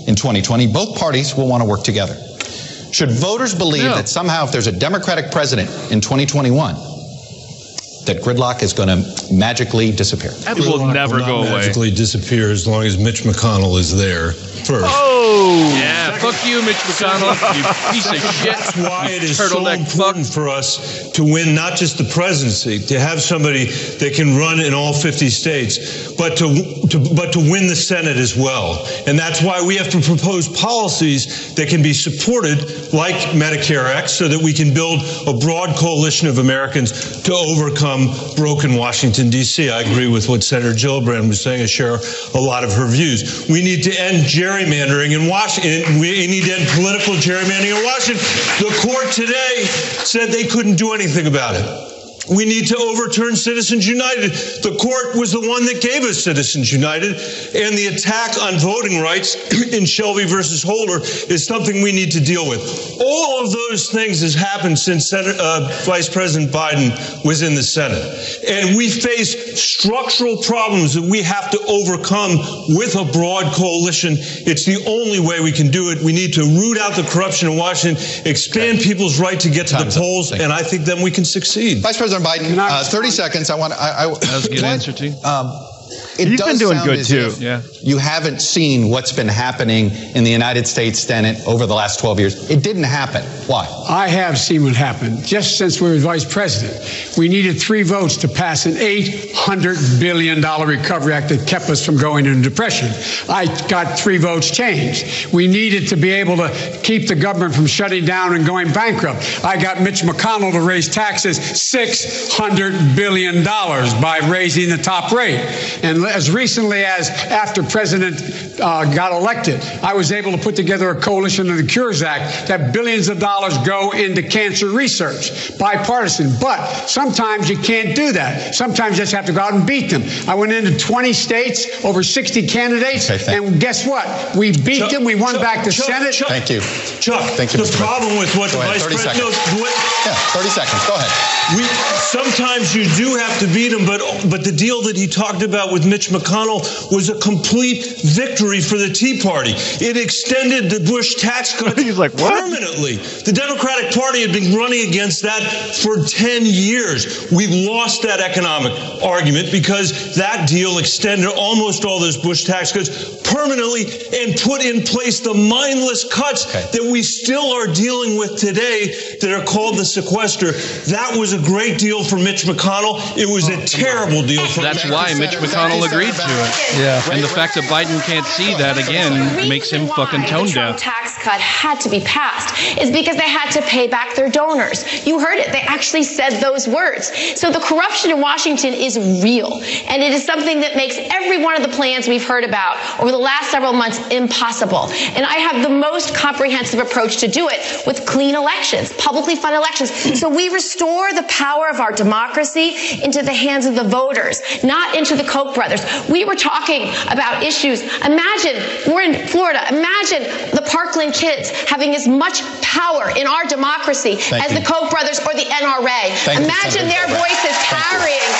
in 2020, both parties will want to work together. Should voters believe No. that somehow, if there's a Democratic president in 2021, that gridlock is going to magically disappear? It will never go away. magically disappear as long as Mitch McConnell is there first. Oh, Yeah, fuck you, Mitch McConnell. You piece of shit. That's why it is so Turtleneck important for us to win not just the presidency, to have somebody that can run in all 50 states, but to, to but to win the Senate as well. And that's why we have to propose policies that can be supported, like Medicare X, so that we can build a broad coalition of Americans to overcome broken Washington D.C. I agree with what Senator Gillibrand was saying. I share a lot of her views. We need to end gerrymandering in Washington. We need to end political gerrymandering in Washington. The court today said they couldn't do anything about it. We need to overturn Citizens United. The court was the one that gave us Citizens United, and the attack on voting rights [CLEARS THROAT] in Shelby versus Holder is something we need to deal with. All of those things has happened since Senate, uh, Vice President Biden was in the Senate, and we face structural problems that we have to overcome with a broad coalition. It's the only way we can do it. We need to root out the corruption in Washington, expand people's right to get to the polls, and I think then we can succeed. Vice President Biden, uh, 30 seconds. I want. I, I, that was a good answer, too. Um, it You've does been doing sound good, too. Yeah. You haven't seen what's been happening in the United States Senate over the last 12 years. It didn't happen. Why? I have seen what happened just since we were vice president. We needed three votes to pass an $800 billion recovery act that kept us from going into depression. I got three votes changed. We needed to be able to keep the government from shutting down and going bankrupt. I got Mitch McConnell to raise taxes $600 billion by raising the top rate. And as recently as after President uh, got elected, I was able to put together a coalition of the Cures Act that billions of dollars go into cancer research, bipartisan. But sometimes you can't do that. Sometimes you just have to go out and beat them. I went into 20 states, over 60 candidates, and guess what? We beat Chuck- them. We won Chuck- back the Chuck- Senate. Chuck- Thank you. Chuck, Thank you, the Mr. problem with what Go the ahead, vice president. seconds. no, what- Yeah, 30 seconds. Go ahead. We sometimes you do have to beat them, but but the deal that he talked about with Mitch McConnell was a complete victory for the Tea Party. It extended the Bush tax cut [LAUGHS] permanently. The Democratic Party had been running against that for 10 years. We've lost that economic argument because that deal extended almost all those Bush tax cuts permanently and put in place the mindless cuts that we still are dealing with today that are called the sequester. That was a great deal for Mitch McConnell. It was a terrible deal for That's Mitch why Mitch McConnell agreed to it. Yeah. And the fact that Biden can't see that again makes him fucking tone down. the deaf. tax cut had to be passed is because they had to pay back their donors. You heard it. They actually said those words. So the corruption in Washington is real. And it is something that makes every one of the plans we've heard about over the last several months impossible. And I have the most comprehensive approach to do it with clean elections, publicly funded elections. So we restore the power of our democracy into the hands of the voters, not into the Koch brothers. We were talking about issues. Imagine, we're in Florida. Imagine the Parkland kids having as much power in our democracy Thank as you. the Koch brothers or the NRA. Thank Imagine Senator their voices Thank carrying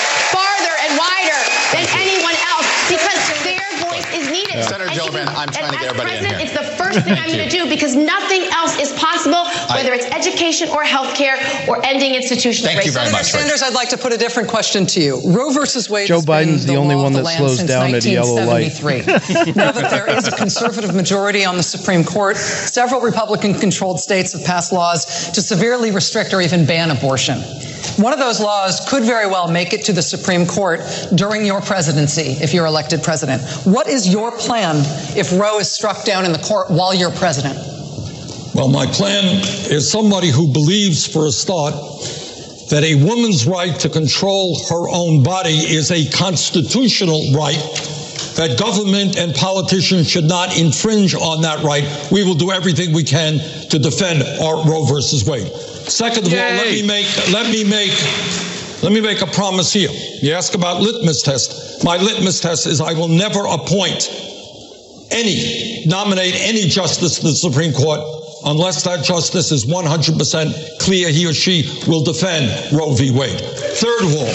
and wider than anyone else because their voice is needed. Senator Gillibrand, I'm trying to get as everybody in president, here. It's the first thing I'm going to do because nothing else is possible, whether it's education or healthcare or ending institutional Thank you very racism. much. Sanders, I'd like to put a different question to you. Roe versus Wade. Joe has been Biden's the the only one the that slows down at a yellow light. [LAUGHS] now that there is a conservative majority on the Supreme Court, several Republican-controlled states have passed laws to severely restrict or even ban abortion. One of those laws could very well make it to the Supreme Court during your presidency if you're elected president. What is your plan if Roe is struck down in the court while you're president? Well, my plan is somebody who believes, for a start, that a woman's right to control her own body is a constitutional right, that government and politicians should not infringe on that right. We will do everything we can to defend our Roe versus Wade. Second of all, let me make let me make let me make a promise here. You ask about litmus test. My litmus test is I will never appoint any, nominate any justice to the Supreme Court unless that justice is 100% clear he or she will defend Roe v. Wade. Third of all,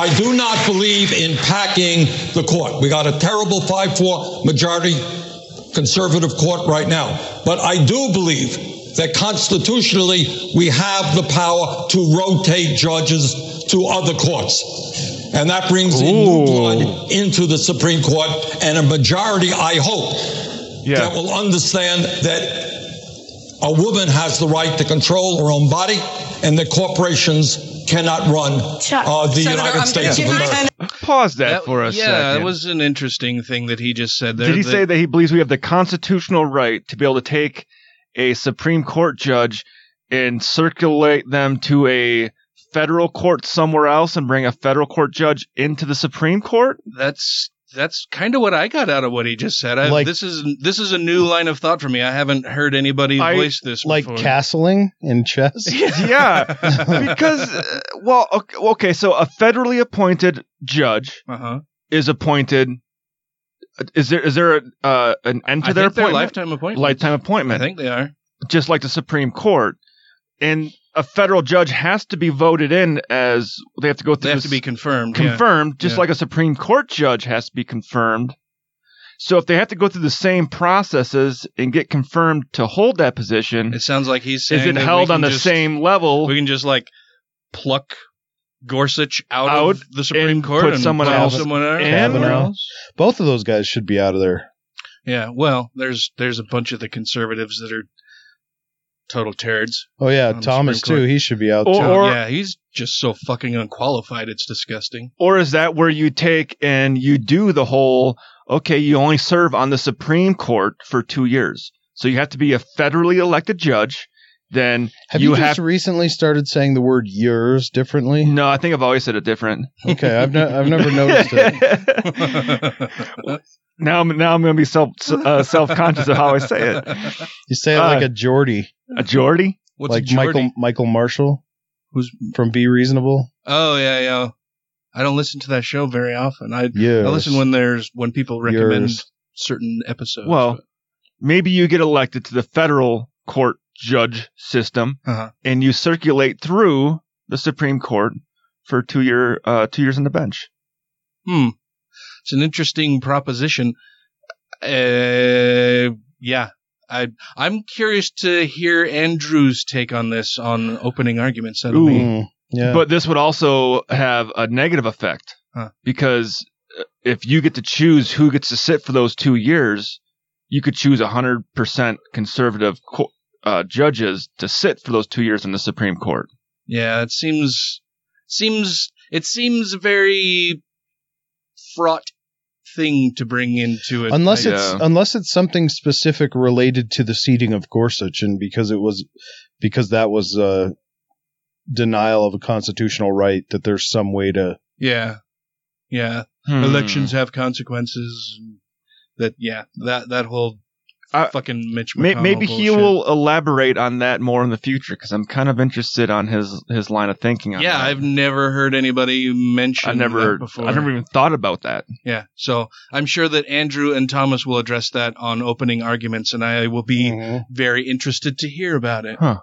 I do not believe in packing the court. We got a terrible 5-4 majority conservative court right now. But I do believe that constitutionally we have the power to rotate judges to other courts. And that brings in new blood into the Supreme Court and a majority, I hope, that will understand that a woman has the right to control her own body and that corporations cannot run uh, the United States of America. Pause that, for a yeah, second. that was an interesting thing that he just said there. Did he that- say that he believes we have the constitutional right to be able to take a Supreme Court judge and circulate them to a federal court somewhere else and bring a federal court judge into the Supreme Court? That's that's kind of what I got out of what he just said. I, Like- this is this is a new line of thought for me. I haven't heard anybody voice this like before. castling in chess. [LAUGHS] yeah, because uh, well, okay, okay, so a federally appointed judge Uh-huh. is appointed. Is there is there a, uh, an end to I their think appointment? lifetime appointments. Lifetime appointment. I think they are. just like the Supreme Court. And a federal judge has to be voted in as they have to go through. They have this- to be confirmed. yeah. confirmed, just Yeah. like a Supreme Court judge has to be confirmed. So if they have to go through the same processes and get confirmed to hold that position, It sounds like he's saying is it that held on the just- same level? We can just like pluck Gorsuch out, Out of the Supreme and Court put and someone put else someone else. in? Kavanaugh. Both of those guys should be out of there. Yeah, well, there's there's a bunch of the conservatives that are total turds. Oh yeah, Thomas too. He should be out Or- too. or- yeah, he's just so fucking unqualified. It's disgusting. or is that where you take and you do the whole, okay, you only serve on the Supreme Court for two years. So you have to be a federally elected judge. Then have you, you, have just recently started saying the word "yours" differently? No, I think I've always said it different. Okay, I've ne- I've never noticed it. [LAUGHS] now I'm now I'm going to be self uh, self conscious of how I say it. You say it Uh, like a Geordie, A Geordie? What's like a Geordie? Michael Michael Marshall, Who's from Be Reasonable. Oh yeah, yeah. I don't listen to that show very often. I Yes. I listen when there's when people recommend Yours. certain episodes. Well, maybe you get elected to the federal court judge system Uh-huh. and you circulate through the Supreme Court for two year uh, two years on the bench. Hmm. It's an interesting proposition. Uh, yeah. I, I'm curious to hear Andrew's take on this on opening arguments. That'll be, Mm, yeah, But this would also have a negative effect Huh. because uh, if you get to choose who gets to sit for those two years, you could choose 100% conservative co- uh, judges to sit for those two years in the Supreme Court. yeah, it seems, seems, it seems very fraught thing to bring into it. unless I- it's unless it's something specific related to the seating of Gorsuch, and because it was because that was a denial of a constitutional right, that there's some way to. Yeah. Yeah. Hmm. Elections have consequences. That, yeah, that, that whole I- fucking Mitch May- McConnell Maybe he bullshit. will elaborate on that more in the future because I'm kind of interested on his his line of thinking. On Yeah, that. I've never heard anybody mention I've never that before. I've never even thought about that. Yeah, so I'm sure that Andrew and Thomas will address that on opening arguments, and I will be mm-hmm. very interested to hear about it. Huh.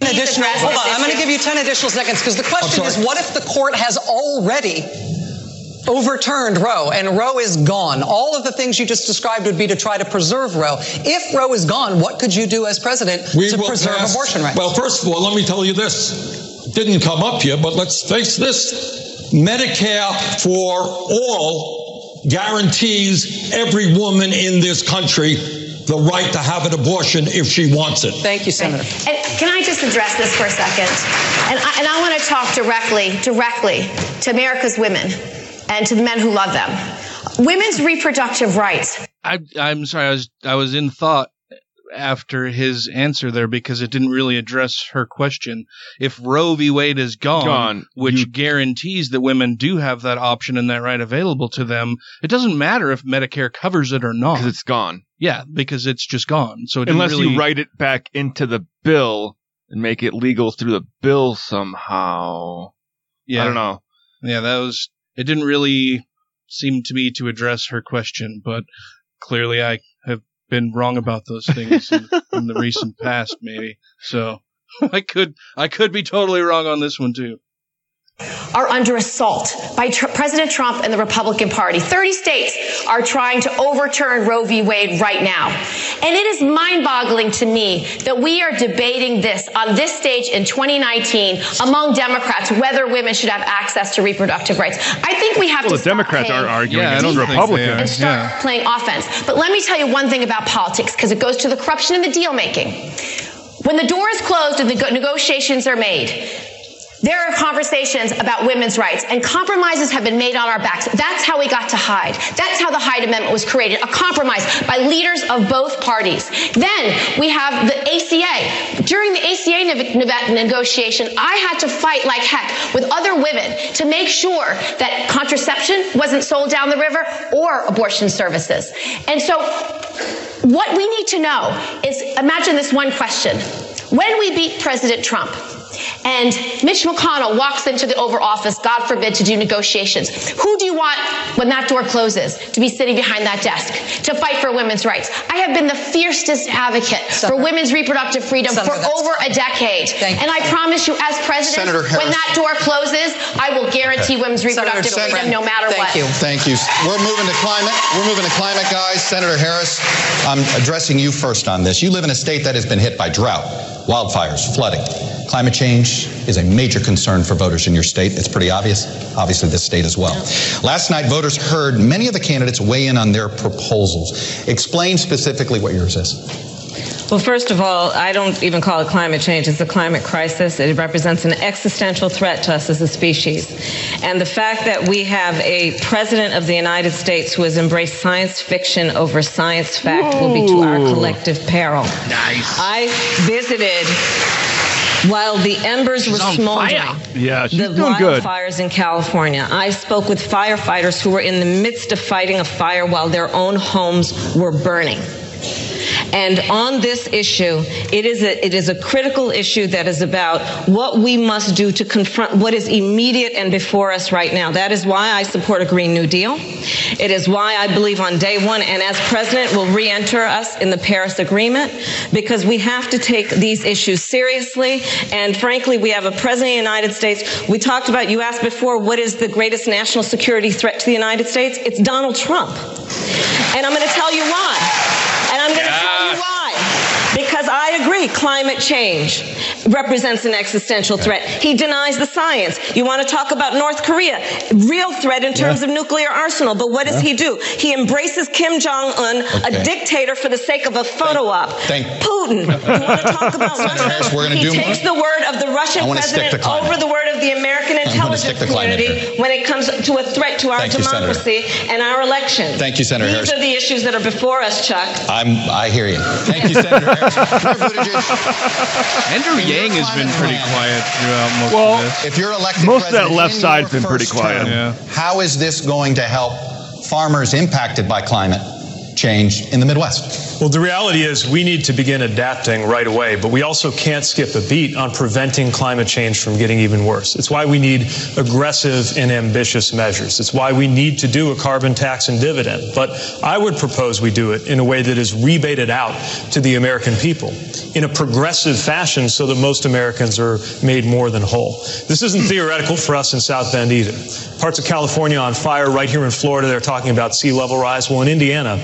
additional, hold on, I'm going to give you 10 additional seconds because the question is what if the court has already overturned Roe, and Roe is gone. All of the things you just described would be to try to preserve Roe. If Roe is gone, what could you do as president We to preserve pass- abortion rights? Well, first of all, let me tell you this. Didn't come up here, but let's face this. Medicare for all guarantees every woman in this country the right to have an abortion if she wants it. Thank you, Senator. And can I just address this for a second? And I, and I want to talk directly, directly to America's women and to the men who love them. Women's reproductive rights. I, I'm sorry, I was I was in thought after his answer there because it didn't really address her question. If Roe v. Wade is gone, Gone, which guarantees that women do have that option and that right available to them, it doesn't matter if Medicare covers it or not. Because it's gone. Yeah, because it's just gone. So it Unless really, you write it back into the bill and make it legal through the bill somehow. Yeah. I don't know. Yeah, that was. It didn't really seem to me to address her question, but clearly I have been wrong about those things in, [LAUGHS] in the recent past, maybe. So [LAUGHS] I could I could be totally wrong on this one too. Are under assault by tr- President Trump and the Republican Party. 30 states are trying to overturn Roe v. Wade right now. And it is mind boggling to me that we are debating this on this stage in 2019 among Democrats whether women should have access to reproductive rights. I think we have Well, to the Democrats aren't playing arguing Yeah, I against don't think they Republicans. are. and start Yeah. playing offense. But let me tell you one thing about politics because it goes to the corruption and the deal making. When the door is closed and the negotiations are made, there are conversations about women's rights and compromises have been made on our backs. That's how we got to Hyde. That's how the Hyde Amendment was created, a compromise by leaders of both parties. Then we have the ACA. During the ACA ne- ne- negotiation, I had to fight like heck with other women to make sure that contraception wasn't sold down the river or abortion services. And so what we need to know is imagine this one question. When we beat President Trump, and Mitch McConnell walks into the Oval Office, God forbid, to do negotiations. Who do you want when that door closes to be sitting behind that desk to fight for women's rights? I have been the fiercest advocate for women's reproductive freedom Senator, for over a decade. Thank and I promise you, as president, when that door closes, I will guarantee women's reproductive Senator- freedom no matter what. Thank what. you. Thank you. We're moving to climate. We're moving to climate, guys. Senator Harris, I'm addressing you first on this. You live in a state that has been hit by drought, wildfires, flooding. Climate change is a major concern for voters in your state. It's pretty obvious. Obviously, this state as well. Last night, voters heard many of the candidates weigh in on their proposals. Explain specifically what yours is. Well, first of all, I don't even call it climate change. It's a climate crisis. It represents an existential threat to us as a species. And the fact that we have a president of the United States who has embraced science fiction over science fact will be to our collective peril. Nice. I visited while the embers were smoldering. Yeah, she's the doing good. wildfires in California. I spoke with firefighters who were in the midst of fighting a fire while their own homes were burning. And on this issue, it is a, it is a critical issue that is about what we must do to confront what is immediate and before us right now. That is why I support a Green New Deal. It is why I believe on day one and as president will re-enter us in the Paris Agreement because we have to take these issues seriously. And frankly, we have a president of the United States. We talked about, you asked before, what is the greatest national security threat to the United States? It's Donald Trump. And I'm going to tell you why. And I'm going to tell you why. Because I agree, climate change represents an existential threat. He denies the science. You want to talk about North Korea, real threat in terms Yeah. of nuclear arsenal. But what does Yeah. he do? He embraces Kim Jong Un, Okay. a dictator for the sake of a photo op. Thank- Putin. You want to talk about [LAUGHS] Senator Harris, we're gonna he do more. takes the word of the Russian I wanna stick president to over the word of the American intelligence stick community when it comes to a threat to our Thank you, democracy and our elections. Thank you, Senator These Harris. are the issues that are before us, Chuck. I'm, I hear you. Thank you, Senator Harris. [LAUGHS] Andrew Yang has been pretty quiet throughout most Well, of this. If you're elected Most of that left side's been pretty quiet. term, Yeah. How is this going to help farmers impacted by climate change in the Midwest? Well, the reality is we need to begin adapting right away, but we also can't skip a beat on preventing climate change from getting even worse. It's why we need aggressive and ambitious measures. It's why we need to do a carbon tax and dividend. But I would propose we do it in a way that is rebated out to the American people in a progressive fashion so that most Americans are made more than whole. This isn't theoretical for us in South Bend either. Parts of California on fire right here in Florida, they're talking about sea level rise. Well, in Indiana,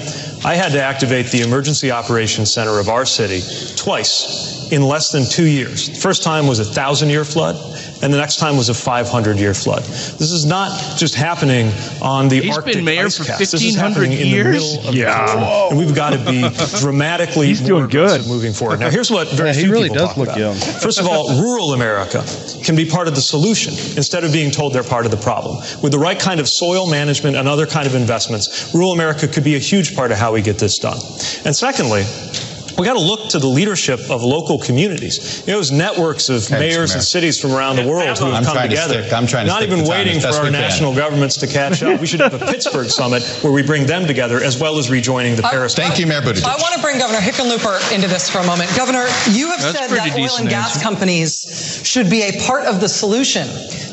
I had to activate the emergency operations center of our city twice in less than two years. The first time was a thousand year flood, and the next time was a 500 year flood. This is not just happening on the He's Arctic been mayor ice for caps. This is 1500 happening in the years? middle of Yeah. the country, and we've got to be [LAUGHS] dramatically He's more doing good. moving forward. Now, [LAUGHS] here's what very Yeah, he few really people does talk look about. young. First of all, [LAUGHS] rural America can be part of the solution instead of being told they're part of the problem. With the right kind of soil management and other kind of investments, rural America could be a huge part of how we get this done. And secondly, we got to look to the leadership of local communities. You know, those networks of Okay, mayors Mr. and cities from around the world who have I'm come trying to together. stick- I'm trying to Not stick even waiting for our we can. national governments to catch up. We should have a [LAUGHS] Pittsburgh summit where we bring them together as well as rejoining the Paris. Thank you, Mayor Buttigieg. I want to bring Governor Hickenlooper into this for a moment. Governor, you have That's said that oil and gas answer. companies should be a part of the solution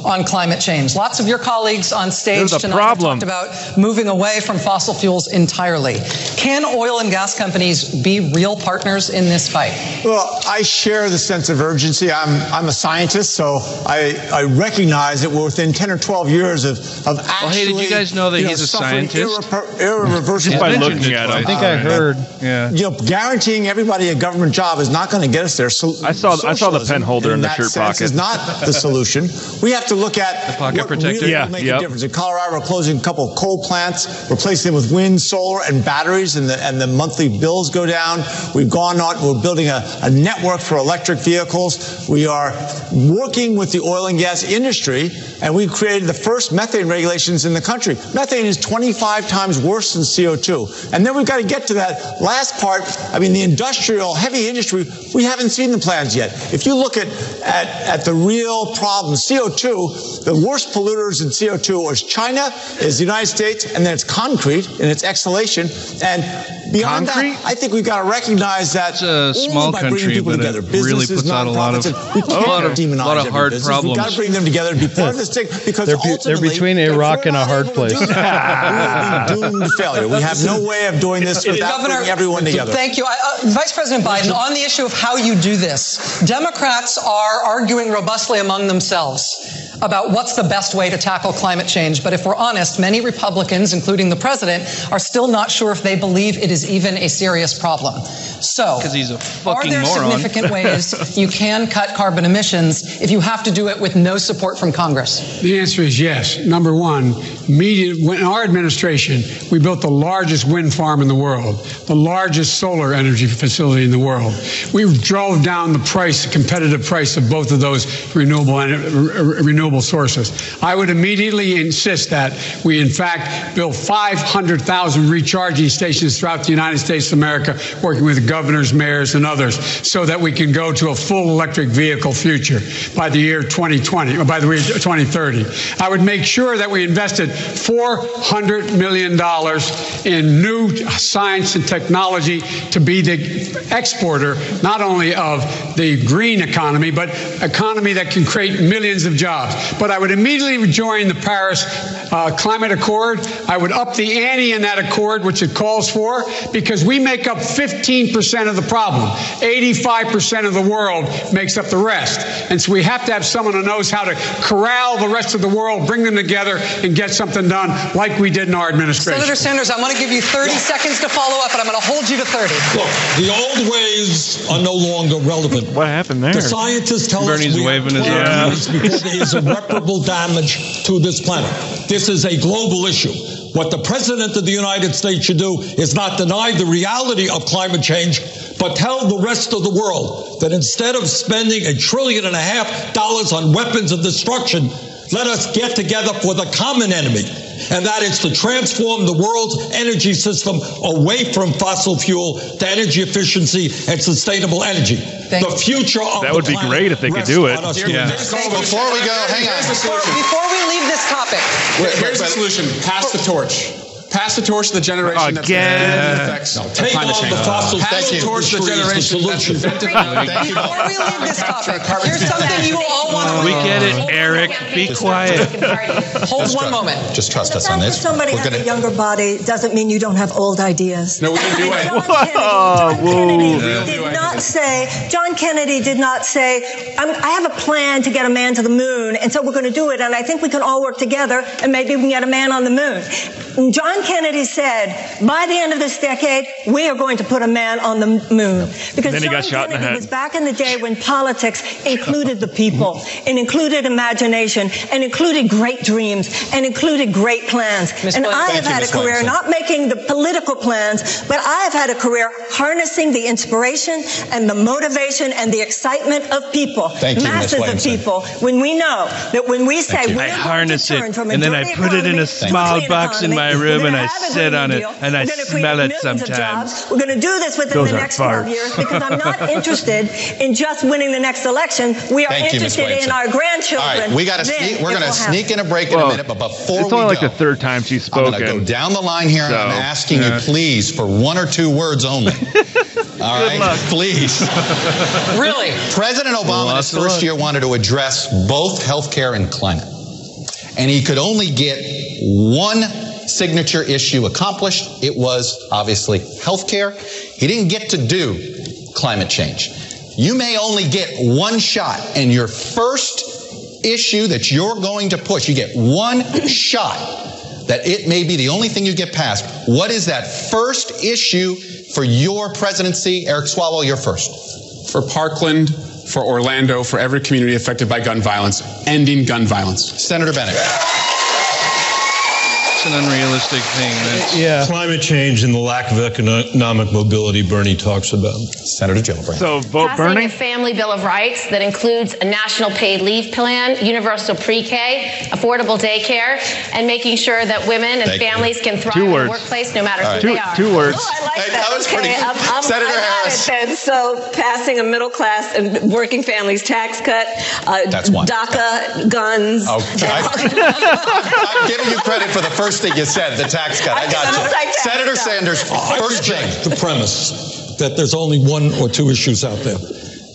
on climate change. Lots of your colleagues on stage tonight problem. have talked about moving away from fossil fuels entirely. Can oil and gas companies be real partners in this fight? Well, I share the sense of urgency. I'm, I'm a scientist, so I, I recognize that we're within 10 or 12 years of, of actually. Well, hey, did you guys know that you he's a scientist? irreper- irreversible by looking at twice. him. I think I heard. Yeah. you know, guaranteeing everybody a government job is not going to get us there. So I saw- I saw the pen holder in the shirt sense pocket. Is not the solution. We have to look at The pocket what protector? really Yeah, will make yep. a difference. In Colorado, we're closing a couple of coal plants, replacing them with wind, solar, and batteries, and the and the monthly bills go down. We've gone on. We're building a, a network for electric vehicles. We are working with the oil and gas industry, and we've created the first methane regulations in the country. Methane is 25 times worse than CO2. And then we've got to get to that last part. I mean, the industrial, heavy industry, we haven't seen the plans yet. If you look at, at, at the real problem, CO2, the worst polluters in CO2 is China, is the United States, and then it's concrete and its exhalation. And beyond Concrete? that, I think we've got to recognize that It's a only small by bringing country, people but it together, really puts out a lot of- we a can't lot of- demonize lot of hard business. We've got to bring them together and be part of this thing [LAUGHS] because They're, be- they're between a rock and a hard place. we be [LAUGHS] doomed to failure. We have no way of doing this [LAUGHS] without Governor, bringing everyone together. Thank you. I, uh, Vice President Biden, on the issue of how you do this, Democrats are arguing robustly among themselves about what's the best way to tackle climate change. But if we're honest, many Republicans, including the president, are still not sure if they believe it is even a serious problem. So, he's a are there moron. significant ways you can cut carbon emissions if you have to do it with no support from Congress? The answer is yes. Number one, media, when our administration, we built the largest wind farm in the world, the largest solar energy facility in the world. We drove down the price, the competitive price of both of those renewable, renewable sources. I would immediately insist that we, in fact, build 500,000 recharging stations throughout the United States of America, working with governors, mayors, and others, so that we can go to a full electric vehicle future by the year 2020, or by the year 2030. I would make sure that we invested $400 million in new science and technology to be the exporter, not only of the green economy, but economy that can create millions of jobs. But I would immediately join the Paris uh, Climate Accord. I would up the ante in that accord, which it calls for, because we make up 15% of the problem. 85% of the world makes up the rest. And so we have to have someone who knows how to corral the rest of the world, bring them together, and get something done like we did in our administration. Senator Sanders, I want to give you 30 seconds to follow up, and I'm going to hold you to 30. Look, the old ways are no longer relevant. What happened there? The scientists tell Bernie's waving his 12 arm. years there is irreparable damage to this planet. This is a global issue. What the President of the United States should do is not deny the reality of climate change, but tell the rest of the world that instead of spending a trillion and a half dollars on weapons of destruction, let us get together for the common enemy. And that is to transform the world's energy system away from fossil fuel to energy efficiency and sustainable energy. the future of That the would be great if they could do it. Yeah. doing Here's this. Before we go, hang on. Before, before we leave this topic, Here's the solution. Pass the torch. Pass the torch to the generation that's Again. invented the effects No, of take climate on change. the fossil Pass the fuel torch to the industry the generation that's solution. invented Thank you. Before we leave this topic, here's something you all want to We get it, Eric. Be quiet. Hold one moment. Just trust us on this. somebody We're has a younger body doesn't mean you don't have old ideas. No, we didn't do it. John Kennedy, John whoa. Kennedy did not say, John Kennedy did not say, I'm, have a plan to get a man to the moon, and so we're going to do it, and I think we can all work together, and maybe we can get a man on the moon. John Kennedy said, by the end of this decade, we are going to put a man on the moon. Because Then he John got shot in the Kennedy head. was back in the day when politics included the people, [LAUGHS] and included imagination, and included great dreams, and included great plans. Ms. And Williams. I Thank have you, had a Ms. career Williamson. not making the political plans, but I have had a career harnessing the inspiration and the motivation and the excitement of people, Thank you, Ms. masses of Williamson. people. When we know that when we say we're I going to harness turn it, from a and then I dirty put it in a to small clean box in my room, we're and I sit Green on it, Deal, and I we're gonna smell it sometimes. jobs. We're going to do this within Those the are next 12 years because I'm not [LAUGHS] interested in just winning the next election. We are Thank you, Ms. interested in our grandchildren. All right, we got to Then sneak. We're going to sneak happen. in a break in a minute, but before it's we only like go, the third time she's spoken. I'm going to go down the line here, and I'm asking yeah. you, please, for one or two words only. [LAUGHS] All right, luck. please. [LAUGHS] Really? President Obama in his first year wanted to address both health care and climate. And he could only get one signature issue accomplished. It was obviously healthcare. He didn't get to do climate change. You may only get one shot, and your first issue that you're going to push, you get one shot that it may be the only thing you get past. What is that first issue for your presidency? Eric Swalwell, you're first. For Parkland, for Orlando, for every community affected by gun violence, ending gun violence. Senator Bennet. It's an unrealistic thing. That's, Yeah. Climate change and the lack of economic mobility Bernie talks about. Senator Gillibrand. So vote Passing Bernie. a family bill of rights that includes a national paid leave plan, universal pre-K, affordable daycare, and making sure that women and Thank you. families can thrive Two in words. the workplace no matter All who. Two, they are. two words. Oh, I like Hey, that. that was okay. pretty good. I'm, I'm, Senator I got Harris. It then. So passing a middle class and working families tax cut, uh, That's one. DACA, guns. Oh, I, [LAUGHS] I'm giving you credit for the first thing you said, the tax cut. I got you. like Senator. Sanders, first thing. the premise that there's only one or two issues out there.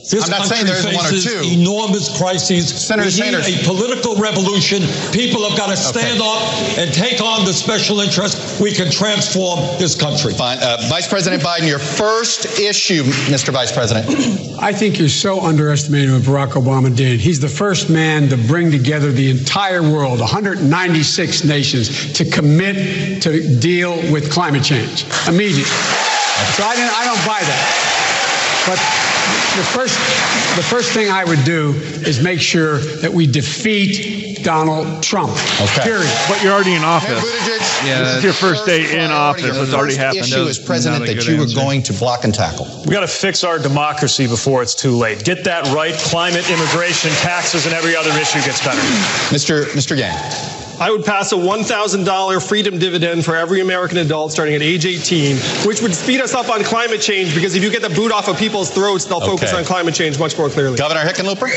This I'm not saying country there isn't one or faces two. enormous crises. Senator we need a political revolution. People have got to stand up and take on the special interest. We can transform this country. Fine. Uh, Vice President Biden, your first issue, Mr. Vice President. [CLEARS THROAT] I think you're so underestimating what Barack Obama did. He's the first man to bring together the entire world, 196 nations, to commit to deal with climate change immediately. So I, didn't, I don't buy that. But the first, the first thing I would do is make sure that we defeat Donald Trump. Okay. Period. But you're already in office. Buttigieg, Yeah, This is your first day in office. your It's already first happened. issue as president that you answer. were going to block and tackle. We got to fix our democracy before it's too late. Get that right. Climate, immigration, taxes, and every other issue gets better. Mr. Mr. Yang. I would pass a $1,000 freedom dividend for every American adult starting at age 18, which would speed us up on climate change because if you get the boot off of people's throats, they'll focus on climate change much more clearly. Governor Hickenlooper.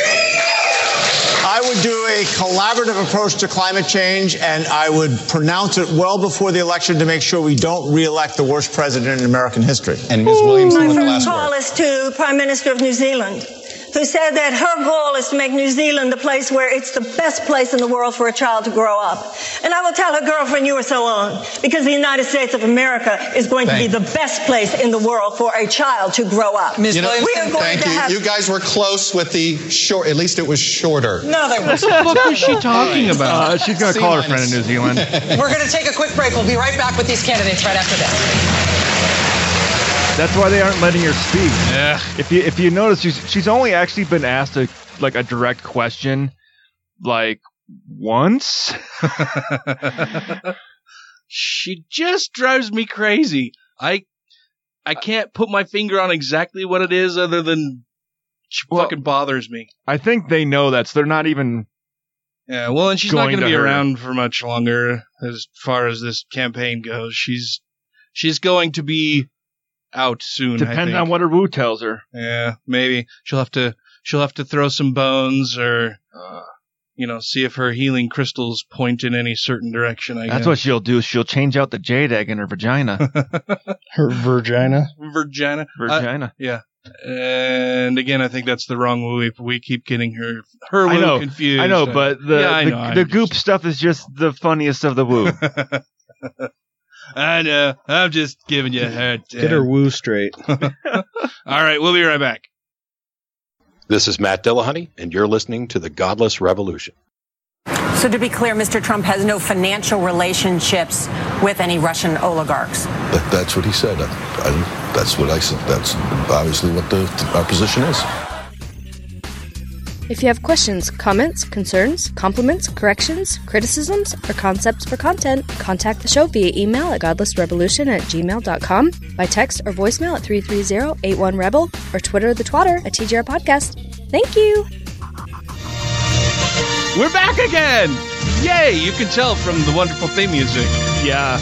I would do a collaborative approach to climate change, and I would pronounce it well before the election to make sure we don't reelect the worst president in American history. And Ms. Williamson My with the first last call word. is to Prime Minister of New Zealand, who said that her goal is to make New Zealand the place where it's the best place in the world for a child to grow up. And I will tell her girlfriend you are so on, because the United States of America is going Thank- to be the best place in the world for a child to grow up. Ms. You know, we are going thank to you. have You guys were close with the short. At least it was shorter. No, they What the fuck was she talking about? Uh, she's going to C call her friend in New Zealand. [LAUGHS] We're going to take a quick break. We'll be right back with these candidates right after this. That's why they aren't letting her speak. Yeah. If you if you notice, she's she's only actually been asked a like a direct question, like once. [LAUGHS] she just drives me crazy. I I can't put my finger on exactly what it is other than she Well- fucking bothers me. I think they know that, so they're not even. Yeah, well, and she's not Going going to to be her. around for much longer as far as this campaign goes. She's she's going to be out soon. I Depends think. on what her woo tells her. Yeah, maybe she'll have to she'll have to throw some bones or you know, see if her healing crystals point in any certain direction. I That's guess. what she'll do. She'll change out the jade egg in her vagina. [LAUGHS] her vagina. Vagina. Virginia. Uh, yeah. And again, I think that's the wrong woo. If we keep getting her her I woo know, confused. I know, but the yeah, the, know, I the goop stuff is just the funniest of the woo. [LAUGHS] I know. I'm just giving you a hard time. [LAUGHS] Get her woo straight. [LAUGHS] [LAUGHS] All right, we'll be right back. This is Matt Dillahunty, and you're listening to The Godless Revolution. So, to be clear, Mr. Trump has no financial relationships with any Russian oligarchs. That, that's what he said. I, I, that's what I said. That's obviously what the, our position is. If you have questions, comments, concerns, compliments, corrections, criticisms, or concepts for content, contact the show via email at godlessrevolution at gmail.com, by text or voicemail at 330-81-REBEL, or Twitter the twatter at TGR Podcast. Thank you! We're back again! Yay! You can tell from the wonderful theme music. Yeah.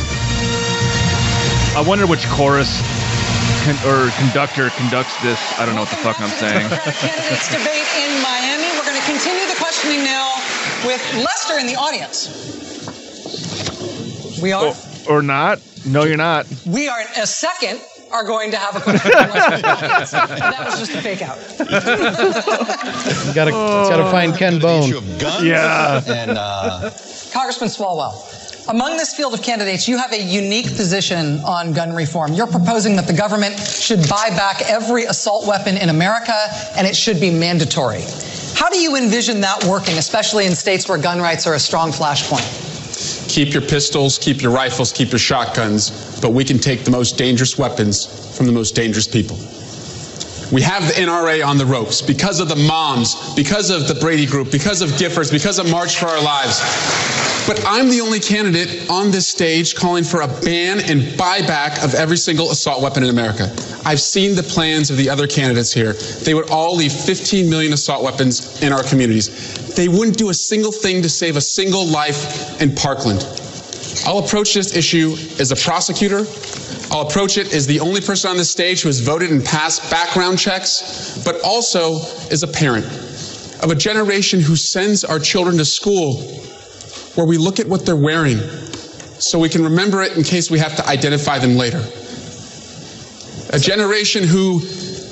I wonder which chorus con- or conductor conducts this. I don't know what the fuck I'm saying. [LAUGHS] Candidates debate in Miami. We're going to continue the questioning now with Lester in the audience. We are. Or, or not. No, you're not. We are in a second are going to have a question. from Lester's audience. that was just a fake out. [LAUGHS] You gotta, gotta find Ken Bone. Yeah. And uh, Congressman Swalwell. Among this field of candidates, you have a unique position on gun reform. You're proposing that the government should buy back every assault weapon in America and it should be mandatory. How do you envision that working, especially in states where gun rights are a strong flashpoint? Keep your pistols, keep your rifles, keep your shotguns, but we can take the most dangerous weapons from the most dangerous people. We have the NRA on the ropes because of the moms, because of the Brady Group, because of Giffords, because of March for Our Lives. But I'm the only candidate on this stage calling for a ban and buyback of every single assault weapon in America. I've seen the plans of the other candidates here. They would all leave 15 million assault weapons in our communities. They wouldn't do a single thing to save a single life in Parkland. I'll approach this issue as a prosecutor. I'll approach it as the only person on this stage who has voted and passed background checks, but also as a parent of a generation who sends our children to school where we look at what they're wearing so we can remember it in case we have to identify them later. A generation who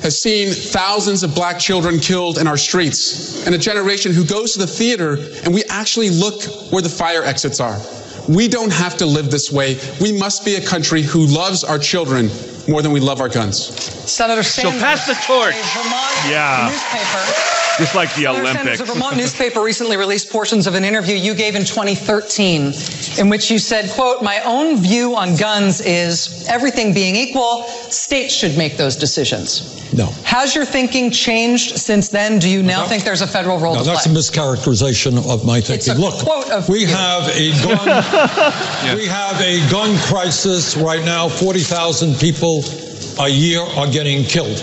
has seen thousands of black children killed in our streets, and a generation who goes to the theater and we actually look where the fire exits are. We don't have to live this way. We must be a country who loves our children more than we love our guns. Senator Sanders. pass the torch. A Vermont Yeah. newspaper. Just like the Senator Sanders, Olympics. a Vermont newspaper recently released portions of an interview you gave in 2013 in which you said, quote, my own view on guns is everything being equal, states should make those decisions. No. Has your thinking changed since then? Do you now think there's a federal role No, to that's a mischaracterization of my thinking. a Look, quote of we you. have a [LAUGHS] gun. We have a gun crisis right now. Forty thousand people a year are getting killed.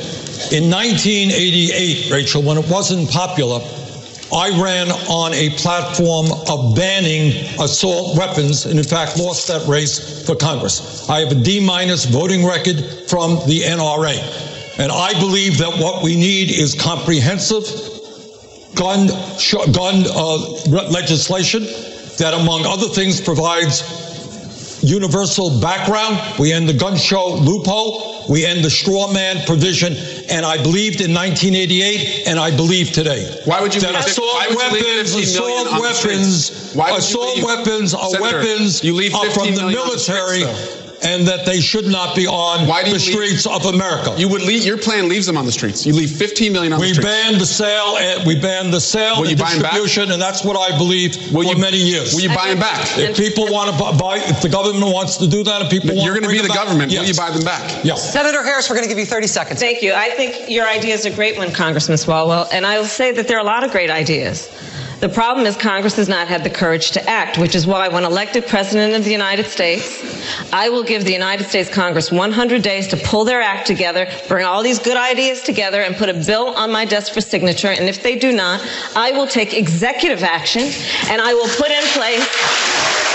In 1988, Rachel, when it wasn't popular, I ran on a platform of banning assault weapons, and in fact lost that race for Congress. I have a D minus voting record from the NRA, and I believe that what we need is comprehensive gun sh- gun uh, legislation that, among other things, provides universal background. We end the gun show loophole. We end the straw man provision. And I believed in 1988, and I believe today. Why would you that assault why would you leave weapons, 15 million assault weapons, streets? Why would you assault weapons are Senator, weapons are from the military. And that they should not be on Why do you the leave- streets of America. You would leave, your plan leaves them on the streets. You leave 15 million on We the streets. We banned the sale. And we banned the sale Will and you buy 'em back? distribution, and that's what I believe for many years. will you buy 'em back? If people want to buy, if the government wants to do that, and people want You're going to be the government. Will you buy them back? Yes. Senator Harris, we're going to give you 30 seconds. Thank you. I think your idea is a great one, Congressman Swalwell, and I will say that there are a lot of great ideas. The problem is Congress has not had the courage to act, which is why when elected President of the United States, I will give the United States Congress 100 days to pull their act together, bring all these good ideas together, and put a bill on my desk for signature. And if they do not, I will take executive action and I will put in place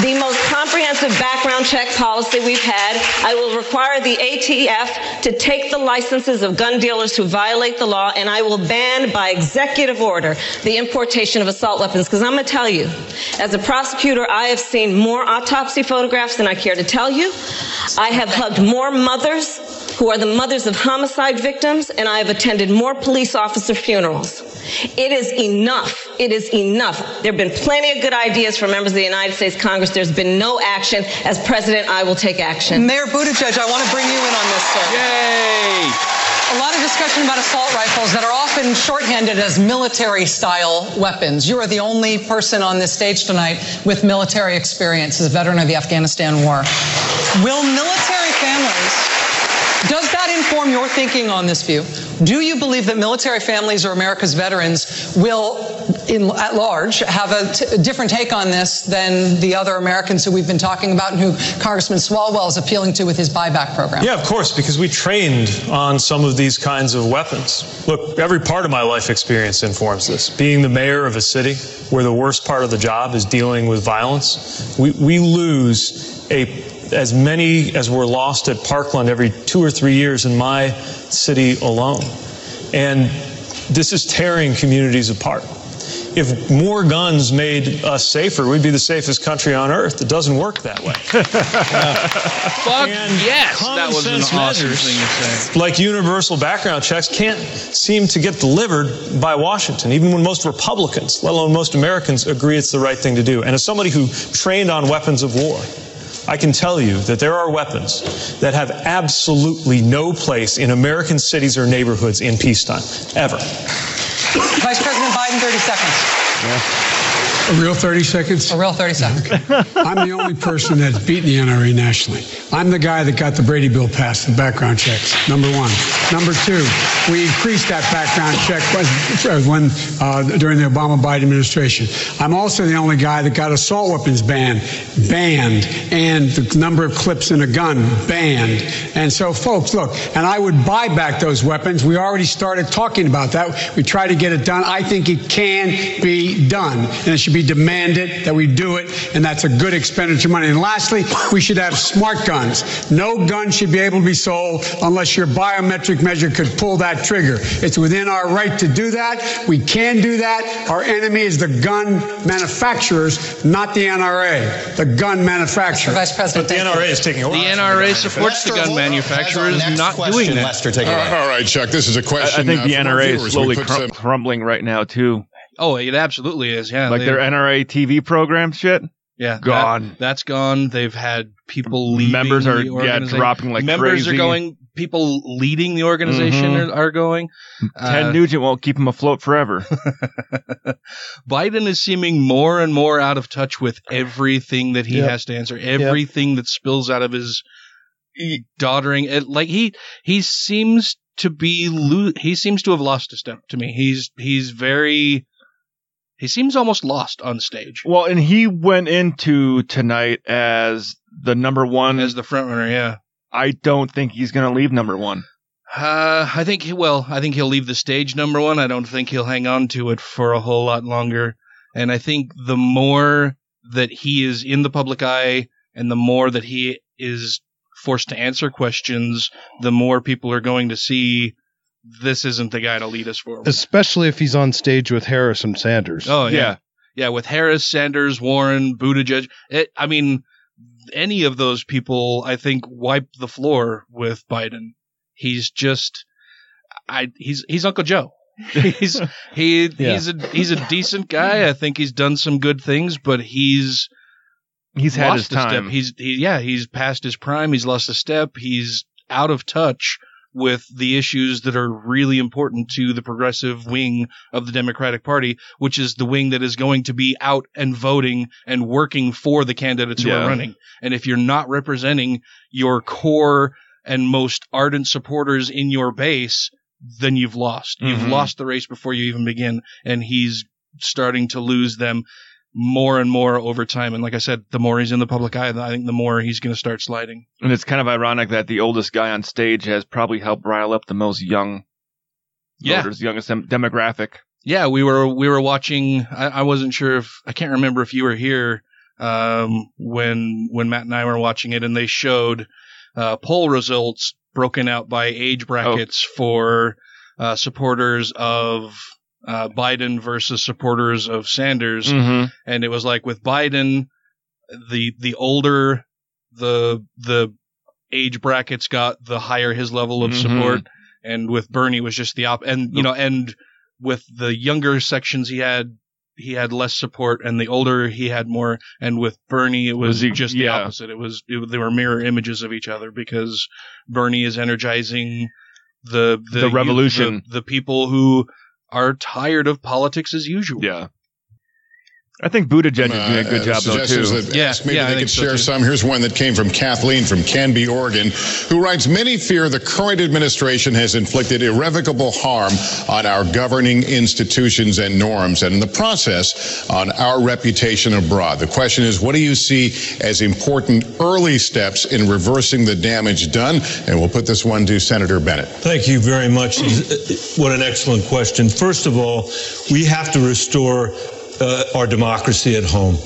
the most comprehensive background check policy we've had. I will require the ATF to take the licenses of gun dealers who violate the law, and I will ban by executive order the importation of assault weapons. Because I'm going to tell you, as a prosecutor, I have seen more autopsy photographs than I care to tell you. I have hugged more mothers who are the mothers of homicide victims, and I have attended more police officer funerals. It is enough. It is enough. There have been plenty of good ideas from members of the United States Congress. There's been no action. As president, I will take action. Mayor Buttigieg, I want to bring you in on this, sir. Yay! A lot of discussion about assault rifles that are often shorthanded as military style weapons. You are the only person on this stage tonight with military experience as a veteran of the Afghanistan war. Will military families does that inform your thinking on this view? Do you believe that military families or America's veterans will, in, at large, have a, t- a different take on this than the other Americans who we've been talking about and who Congressman Swalwell is appealing to with his buyback program? Yeah, of course, because we trained on some of these kinds of weapons. Look, every part of my life experience informs this. Being the mayor of a city where the worst part of the job is dealing with violence, we, we lose a as many as were lost at Parkland every two or three years in my city alone. And this is tearing communities apart. If more guns made us safer, we'd be the safest country on earth. It doesn't work that way. [LAUGHS] Fuck yes, that was an awesome measures, thing to say. like universal background checks can't seem to get delivered by Washington, even when most Republicans, let alone most Americans, agree it's the right thing to do. And as somebody who trained on weapons of war, I can tell you that there are weapons that have absolutely no place in American cities or neighborhoods in peacetime, ever. Vice President Biden, 30 seconds. A real 30 seconds? A real 30 seconds. I'm the only person that's beaten the NRA nationally. I'm the guy that got the Brady bill passed, the background checks, number one. Number two, we increased that background check when, uh, during the Obama Biden administration. I'm also the only guy that got assault weapons banned, banned, and the number of clips in a gun banned. And so, folks, look, and I would buy back those weapons. We already started talking about that. We tried to get it done. I think it can be done, and it should be demanded that we do it, and that's a good expenditure of money. And lastly, we should have smart guns. No gun should be able to be sold unless your biometric measure could pull that trigger. It's within our right to do that. We can do that. Our enemy is the gun manufacturers, not the NRA. The gun manufacturer. Vice President, But the NRA is taking over. The orders. NRA supports the gun manufacturers not doing that. Lester, take it Uh, away. all right, Chuck. This is a question. I think uh, the NRA is slowly crum- some- crumbling right now too. Oh, it absolutely is. Yeah, Like they- their NRA TV program shit. Yeah, Gone. that's gone. They've had people leaving. Members are, the yeah, dropping like Members crazy. are going. People leading the organization Mhm. are, are going. Ted Uh, Nugent won't keep him afloat forever. [LAUGHS] Biden is seeming more and more out of touch with everything that he Yep. has to answer, everything that spills out of his doddering. It, like he he seems to be lo- he seems to have lost a step to me. He's he's very he seems almost lost on stage well, and he went into tonight as the number one. as the front runner. Yeah. I don't think he's going to leave number one. Uh, I think he well, I think he'll leave the stage number one. I don't think he'll hang on to it for a whole lot longer. And I think the more that he is in the public eye and the more that he is forced to answer questions, the more people are going to see this isn't the guy to lead us forward. Especially if he's on stage with Harris and Sanders. Oh yeah. yeah, with Harris, Sanders, Warren, Buttigieg. It, I mean, any of those people, I think, wipe the floor with Biden. He's just, I he's he's Uncle Joe. [LAUGHS] He's he Yeah. he's a he's a decent guy. I think he's done some good things, but he's He's had lost his a step. time. He's he, yeah, he's past his prime. He's lost a step. He's out of touch with the issues that are really important to the progressive wing of the Democratic Party, which is the wing that is going to be out and voting and working for the candidates who Yeah. are running. And if you're not representing your core and most ardent supporters in your base, then you've lost. You've Mhm. lost the race before you even begin. And he's starting to lose them more and more over time. And like I said, the more he's in the public eye, I think the more he's going to start sliding. And it's kind of ironic that the oldest guy on stage has probably helped rile up the most young Yeah. voters, youngest dem- demographic. Yeah, we were we were watching. I, I wasn't sure if I can't remember if you were here um, when when Matt and I were watching it, and they showed uh, poll results broken out by age brackets for uh, supporters of uh, Biden versus supporters of Sanders, Mhm. and it was like with Biden, the the older the the age brackets got, the higher his level of Mhm. support, and with Bernie was just the op, and you know, and with the younger sections he had. He had less support, and the older he had more. And with Bernie, it was Was just the yeah. opposite. It was it, they were mirror images of each other because Bernie is energizing the the, The revolution. the, the people who are tired of politics as usual. Yeah. I think Buttigieg is doing a good Uh, job though too. That maybe they could share some. Here's one that came from Kathleen from Canby, Oregon, who writes: Many fear the current administration has inflicted irrevocable harm on our governing institutions and norms, and in the process, on our reputation abroad. The question is, what do you see as important early steps in reversing the damage done? And we'll put this one to Senator Bennet. Thank you very much. What an excellent question. First of all, we have to restore uh, our democracy at home.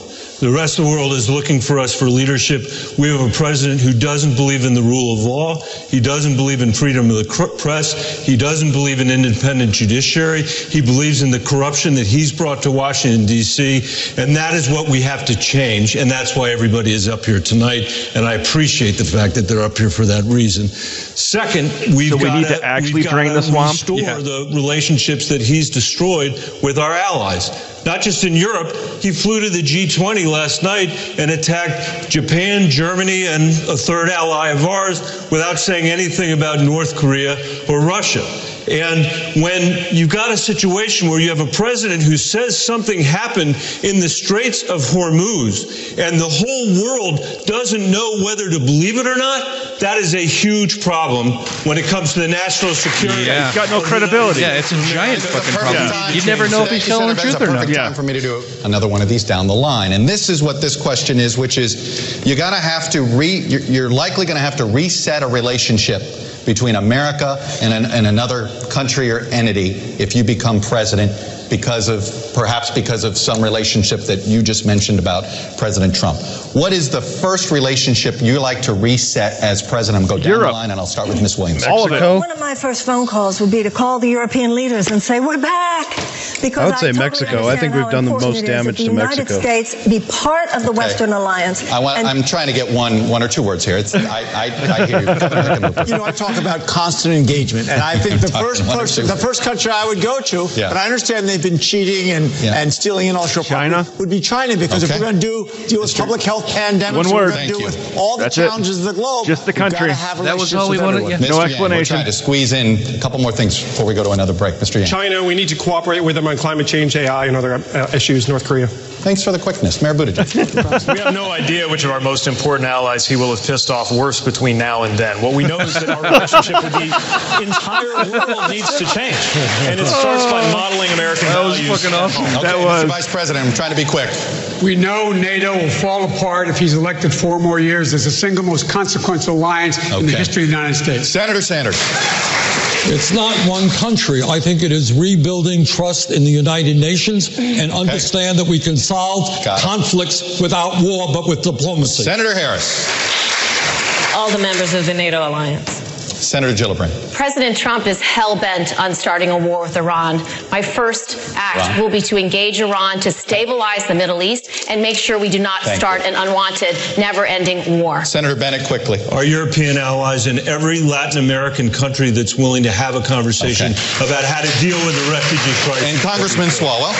The rest of the world is looking for us for leadership. We have a president who doesn't believe in the rule of law. He doesn't believe in freedom of the cr- press. He doesn't believe in independent judiciary. He believes in the corruption that he's brought to Washington, D.C. And that is what we have to change. And that's why everybody is up here tonight. And I appreciate the fact that they're up here for that reason. Second, we've So we got need to actually drain the swamp? Restore Yeah. the relationships that he's destroyed with our allies. Not just in Europe, he flew to the G20 last night and attacked Japan, Germany, and a third ally of ours without saying anything about North Korea or Russia. And when you've got a situation where you have a president who says something happened in the Straits of Hormuz and the whole world doesn't know whether to believe it or not, that is a huge problem when it comes to the national security. Yeah. He's got no credibility. Yeah, it's a giant fucking problem. You'd never know if he's telling the truth or not. Perfect time for me to do another one of these down the line, and this is what this question is, which is, you're gonna have to re. You're, you're likely gonna have to reset a relationship between America and, an, and another country or entity if you become president because of perhaps because of some relationship that you just mentioned about President Trump. What is the first relationship you like to reset as president? I'll go down the line and I'll start with Ms. Williams. All of it. One of my first phone calls would be to call the European leaders and say, we're back. Because I would say totally Mexico. I think we've done the important most it is that damage the to United Mexico. States be part of the Western Alliance. I want, And- I'm trying to get one, one or two words here. It's, I, I, I hear you. You know, I talk about constant engagement, and I think the first person, the first country I would go to, Yeah. and I understand they've been cheating and, Yeah. and stealing intellectual property, would be China because Okay. if we're going to do deal with public health pandemics, One word. we're going Thank to deal you. with all the That's it. challenges of the globe. Just the country. have That was all we with wanted. Yeah. No Mr. Yang, explanation. We'll try to squeeze in a couple more things before we go to another break. Mr. Yang. China, we need to cooperate with them on climate change, AI, and other uh, issues. North Korea. Thanks for the quickness. Mayor Buttigieg. [LAUGHS] we have no idea which of our most important allies he will have pissed off worse between now and then. What we know is that our relationship with the entire world needs to change. And it starts by modeling American That was values. fucking awesome. Okay, That Mr. Vice President, I'm trying to be quick. We know NATO will fall apart if he's elected four more years as the single most consequential alliance in the history of the United States. Senator Sanders. It's not one country. I think it is rebuilding trust in the United Nations and understand that we can solve Got it. conflicts without war, but with diplomacy. Senator Harris. All the members of the NATO alliance. Senator Gillibrand. President Trump is hell bent on starting a war with Iran. My first act Iran. will be to engage Iran to stabilize the Middle East and make sure we do not Thank start an unwanted, never ending war. Senator Bennet, quickly. Our European allies in every Latin American country that's willing to have a conversation about how to deal with the refugee crisis. And Congressman Swalwell.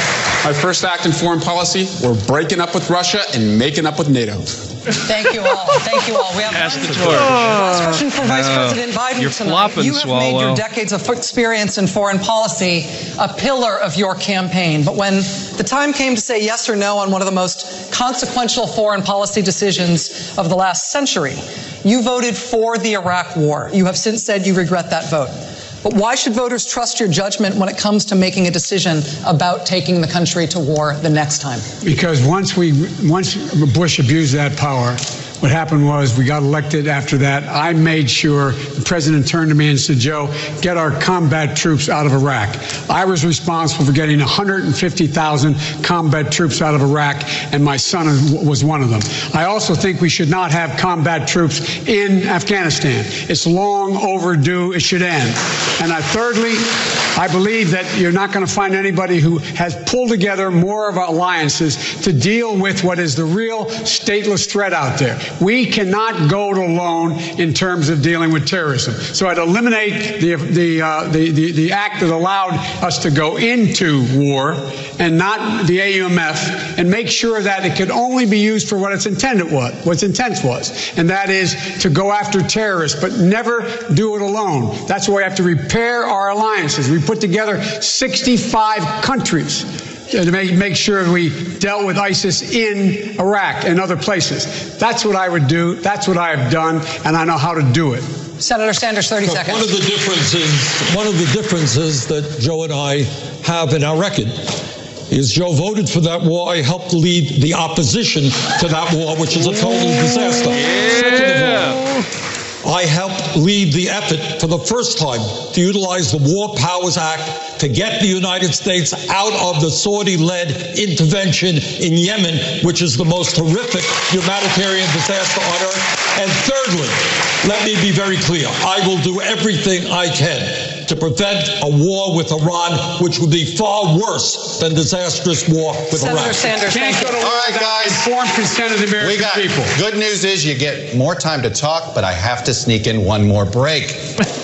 My first act in foreign policy, we're breaking up with Russia and making up with NATO. Thank you all. Thank you all. We have Pass one the torch. last question for Vice No. President Biden You're tonight. flopping, you have made your decades of experience in foreign policy a pillar of your campaign. But when the time came to say yes or no on one of the most consequential foreign policy decisions of the last century, you voted for the Iraq War. You have since said you regret that vote. But why should voters trust your judgment when it comes to making a decision about taking the country to war the next time? Because once we, once Bush abused that power, What happened was we got elected after that. I made sure the president turned to me and said, Joe, get our combat troops out of Iraq. I was responsible for getting 150,000 combat troops out of Iraq, and my son was one of them. I also think we should not have combat troops in Afghanistan. It's long overdue. It should end. And I, thirdly, I believe that you're not going to find anybody who has pulled together more of alliances to deal with what is the real stateless threat out there. We cannot go it alone in terms of dealing with terrorism. So I'd eliminate the the, uh, the, the the act that allowed us to go into war and not the AUMF, and make sure that it could only be used for what its intended was, what its intent was, and that is to go after terrorists, but never do it alone. That's why we have to repair our alliances. We put together 65 countries to make, make sure we dealt with ISIS in Iraq and other places. That's what I would do. That's what I have done, and I know how to do it. Senator Sanders, 30 Look, seconds. One of the differences, one of the differences that Joe and I have in our record is Joe voted for that war. I helped lead the opposition to that war, which is a total disaster. Second of all, I helped lead the effort for the first time to utilize the War Powers Act to get the United States out of the Saudi-led intervention in Yemen, which is the most horrific humanitarian disaster on earth. And thirdly, let me be very clear. I will do everything I can to prevent a war with Iran, which would be far worse than disastrous war with Senator Iraq. Sanders, thank you. All right, guys. Informed consent of the American we got, people. Good news is you get more time to talk, but I have to sneak in one more break. [LAUGHS]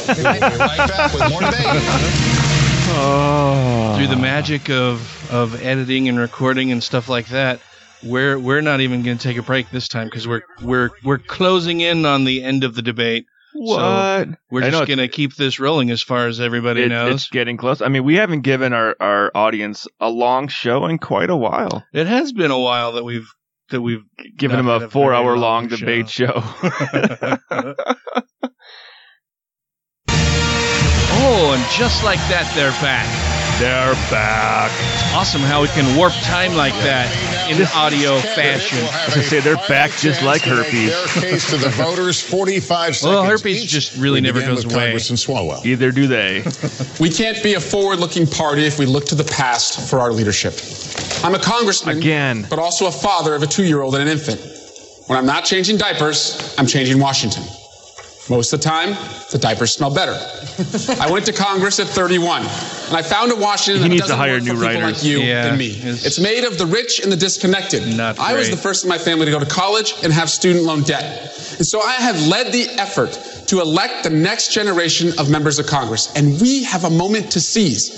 we'll be right back with more debate. Oh. Through the magic of, of editing and recording and stuff like that, we're we're not even going to take a break this time because we're we're we're closing in on the end of the debate. What? So we're I just it's- going to keep this rolling as far as everybody It- knows. It's getting close. I mean, we haven't given our, our audience a long show in quite a while. It has been a while that we've that we've Given them a four very hour long show. debate show. [LAUGHS] [LAUGHS] Oh, and just like that, they're back. They're back. It's awesome how we can warp time like that in this audio fashion. I was gonna say they're back just like herpes. Case to the [LAUGHS] voters, 45 seconds. Well, herpes just really never begin goes with away. Congressman Swalwell. Either do they. [LAUGHS] We can't be a forward looking party if we look to the past for our leadership. I'm a congressman, Again. but also a father of a two year old and an infant. When I'm not changing diapers, I'm changing Washington. Most of the time, the diapers smell better. I went to Congress at 31, and I found a Washington He that needs doesn't hire work for new people writers. like you Yeah, and me. it's- It's made of the rich and the disconnected. Not I was the first in my family to go to college and have student loan debt. And so I have led the effort to elect the next generation of members of Congress. And we have a moment to seize.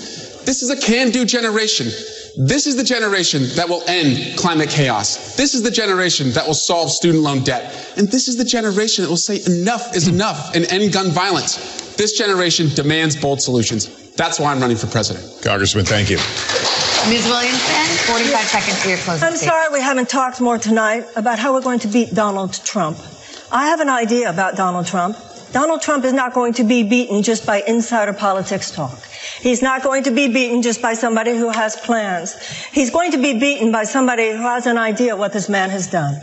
This is a can-do generation. This is the generation that will end climate chaos. This is the generation that will solve student loan debt. And this is the generation that will say enough is [LAUGHS] enough and end gun violence. This generation demands bold solutions. That's why I'm running for president. Congressman, thank you. Ms. Williamson, 45 seconds for your closing I'm sorry we haven't talked more tonight about how we're going to beat Donald Trump. I have an idea about Donald Trump. Donald Trump is not going to be beaten just by insider politics talk. He's not going to be beaten just by somebody who has plans. He's going to be beaten by somebody who has an idea what this man has done.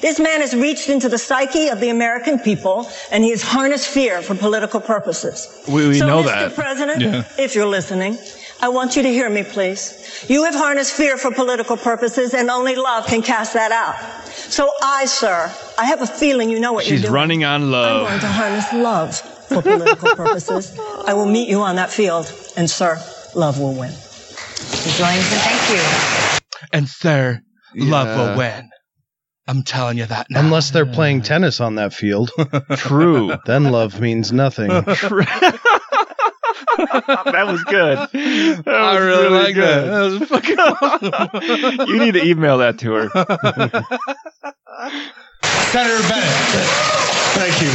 This man has reached into the psyche of the American people and he has harnessed fear for political purposes. We, we so, know Mr. that. President, Yeah. if you're listening, I want you to hear me, please. You have harnessed fear for political purposes, and only love can cast that out. So I, sir, I have a feeling you know what you're She's doing. running on love. I'm going to harness love for political purposes. I will meet you on that field, and sir, love will win. Ms. Williamson, thank you. And sir, love Yeah. will win. I'm telling you that now. Unless they're playing tennis on that field. [LAUGHS] True. [LAUGHS] then love means nothing. [LAUGHS] that was good. That was I really, like good. that. That was fucking awesome. you need to email that to her. Senator Bennet. Thank you.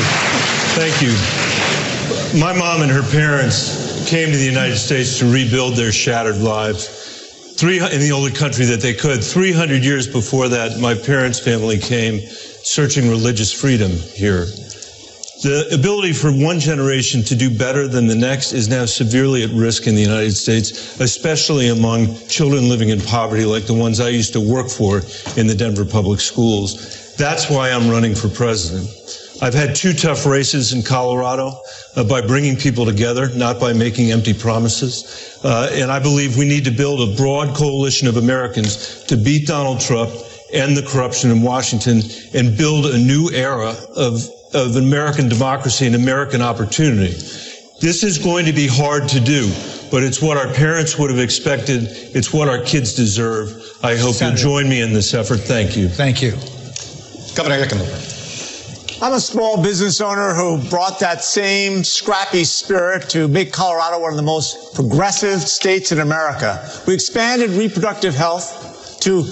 Thank you. My mom and her parents came to the United States to rebuild their shattered lives. Three, in the only country that they could. 300 years before that, my parents' family came searching religious freedom here. The ability for one generation to do better than the next is now severely at risk in the United States, especially among children living in poverty like the ones I used to work for in the Denver public schools. That's why I'm running for president. I've had two tough races in Colorado uh, by bringing people together, not by making empty promises. Uh, and I believe we need to build a broad coalition of Americans to beat Donald Trump, end the corruption in Washington, and build a new era of, of American democracy and American opportunity. This is going to be hard to do, but it's what our parents would have expected. It's what our kids deserve. I hope Senator. you'll join me in this effort. Thank you. Thank you. Governor Hickenlooper. I'm a small business owner who brought that same scrappy spirit to make Colorado one of the most progressive states in America. We expanded reproductive health to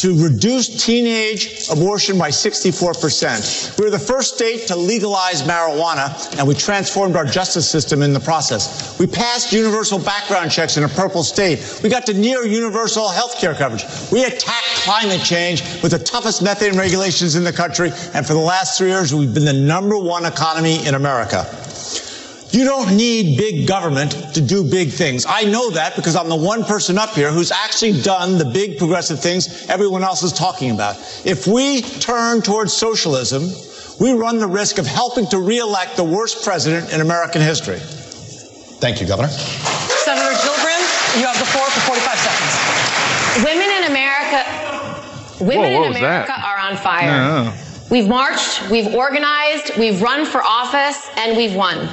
to reduce teenage abortion by 64%. We were the first state to legalize marijuana, and we transformed our justice system in the process. We passed universal background checks in a purple state. We got to near universal health care coverage. We attacked climate change with the toughest methane regulations in the country, and for the last three years, we've been the number one economy in America. You don't need big government to do big things. I know that because I'm the one person up here who's actually done the big progressive things everyone else is talking about. If we turn towards socialism, we run the risk of helping to reelect the worst president in American history. Thank you, Governor. Senator Gillibrand, you have the floor for 45 seconds. Women in America, women Whoa, in America are on fire. We've marched, we've organized, we've run for office, and we've won.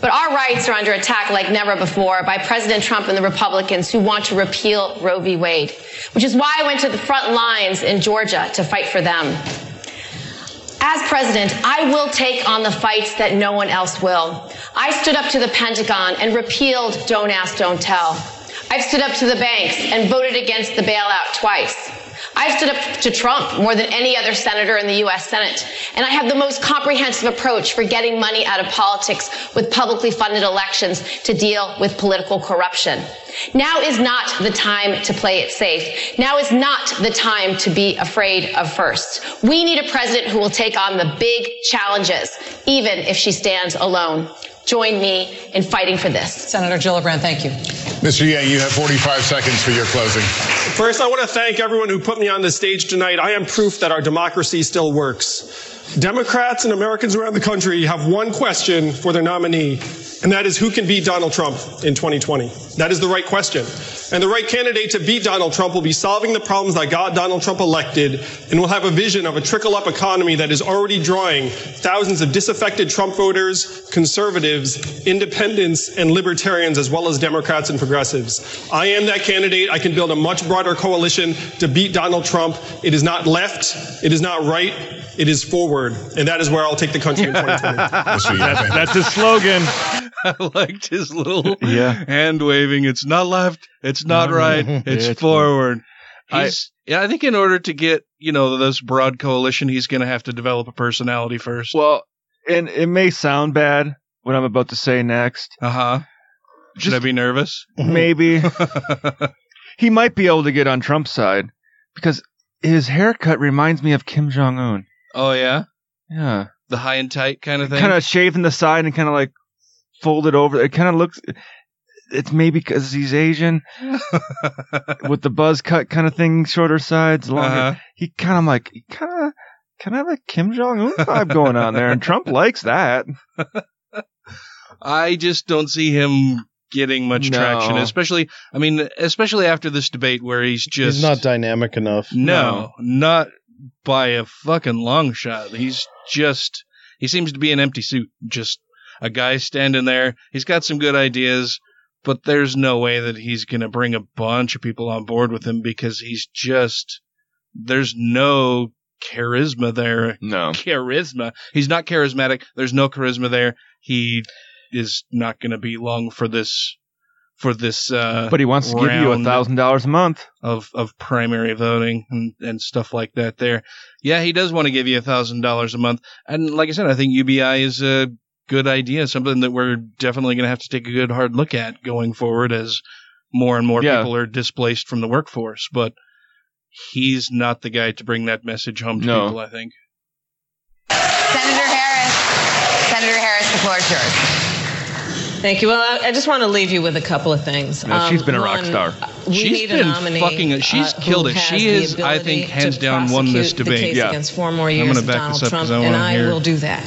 But our rights are under attack like never before by President Trump and the Republicans who want to repeal Roe v. Wade, which is why I went to the front lines in Georgia to fight for them. As president, I will take on the fights that no one else will. I stood up to the Pentagon and repealed Don't Ask, Don't Tell. I've stood up to the banks and voted against the bailout twice. I've stood up to Trump more than any other senator in the U.S. Senate. And I have the most comprehensive approach for getting money out of politics with publicly funded elections to deal with political corruption. Now is not the time to play it safe. Now is not the time to be afraid of first. We need a president who will take on the big challenges, even if she stands alone. Join me in fighting for this. Senator Gillibrand, thank you. Mr. Yang, you have 45 seconds for your closing. First, I want to thank everyone who put me on this stage tonight. I am proof that our democracy still works. Democrats and Americans around the country have one question for their nominee, and that is who can beat Donald Trump in 2020? That is the right question. And the right candidate to beat Donald Trump will be solving the problems that got Donald Trump elected and will have a vision of a trickle up economy that is already drawing thousands of disaffected Trump voters, conservatives, independents, and libertarians, as well as Democrats and progressives. I am that candidate. I can build a much broader coalition to beat Donald Trump. It is not left. It is not right. It is forward. And that is where I'll take the country in [LAUGHS] 2020. That's, that's his slogan. I liked his little Yeah. hand waving. It's not left. It's not right. It's, It's forward. I- yeah, I think in order to get you know this broad coalition, he's going to have to develop a personality first. Well, and it may sound bad what I'm about to say next. Uh huh. Should I be nervous? [LAUGHS] Maybe. he might be able to get on Trump's side because his haircut reminds me of Kim Jong Un. Oh yeah, Yeah. the high and tight kind of thing. Kind of shaving the side and kind of like folded over. It kind of looks. It's maybe because he's Asian [LAUGHS] with the buzz cut kind of thing, shorter sides, longer. Uh-huh. He kind of like he kind of kind of like Kim Jong Un vibe going on there, and Trump likes that. I just don't see him getting much No. traction, especially. I mean, especially after this debate where he's just He's not dynamic enough. No, not by a fucking long shot. He's just he seems to be an empty suit, just a guy standing there. He's got some good ideas, but there's no way that he's going to bring a bunch of people on board with him because he's just there's no charisma there. No. Charisma. He's not charismatic. There's no charisma there. He is not going to be long for this for this uh But he wants to give you a thousand dollars a month. of of primary voting and, and stuff like that there. Yeah, he does want to give you a thousand dollars a month. And like I said, I think UBI is a good idea, something that we're definitely gonna have to take a good hard look at going forward as more and more Yeah. people are displaced from the workforce. But he's not the guy to bring that message home to No. people, I think. Senator Harris. Senator Harris, the floor is yours. Thank you. Well, I, I just want to leave you with a couple of things. Um, she's been a rock one, star. We She's need been a nominee. fucking- she's uh, killed it. She is, I think, hands down won this debate. The case Yeah. against four more I'm years gonna of back Donald this up 'cause Trump, I and wanna I will do that.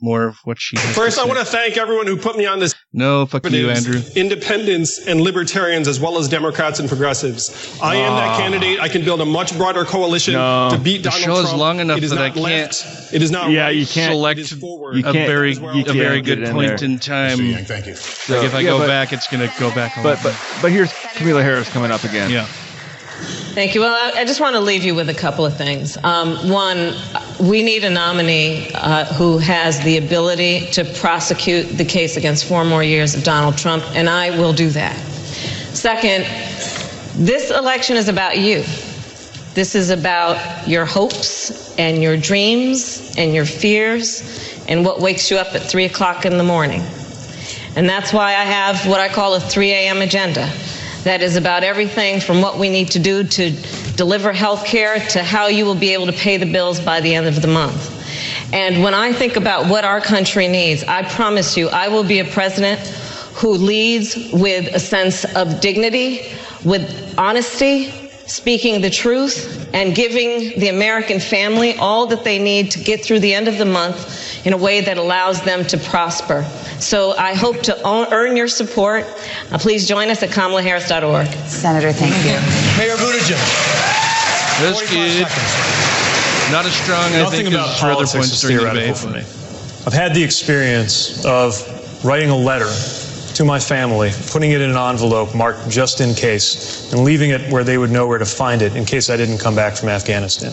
More of what she has First, to I want to thank everyone who put me on this. No, fuck you, Andrew. Independents and libertarians, as well as Democrats and progressives. I am that candidate. I can build a much broader coalition No. to beat The Donald show is Trump. long enough it is that not I can't- It is not Yeah, right. you can't select It is forward. you a can't- very you a can't very good in point there. in time. Thank you. Like if I yeah, go but- back, it's gonna go back. A But lot. but but here's Kamala Harris coming up again. yeah. Thank you. Well, I, just want to leave you with a couple of things. Um, one, we need a nominee uh, who has the ability to prosecute the case against four more years of Donald Trump, and I will do that. Second, this election is about you. This is about your hopes and your dreams and your fears and what wakes you up at 3 o'clock in the morning. And that's why I have what I call a 3 a.m. agenda. That is about everything from what we need to do to deliver health care to how you will be able to pay the bills by the end of the month. And when I think about what our country needs, I promise you, I will be a president who leads with a sense of dignity, with honesty, speaking the truth, and giving the American family all that they need to get through the end of the month in a way that allows them to prosper. So I hope to own, earn your support. Uh, please join us at KamalaHarris.org. Senator, thank you. Mayor Buttigieg. That's good. Not as strong, as I Nothing think, about as for other politics points is during the theoretical for me. I've had the experience of writing a letter to my family, putting it in an envelope marked just in case, and leaving it where they would know where to find it in case I didn't come back from Afghanistan.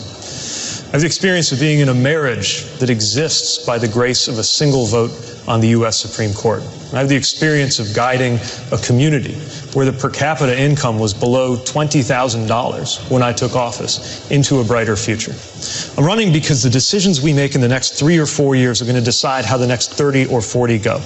I have the experience of being in a marriage that exists by the grace of a single vote on the U.S. Supreme Court. I have the experience of guiding a community where the per capita income was below $20,000 when I took office into a brighter future. I'm running because the decisions we make in the next three or four years are going to decide how the next 30 or 40 go.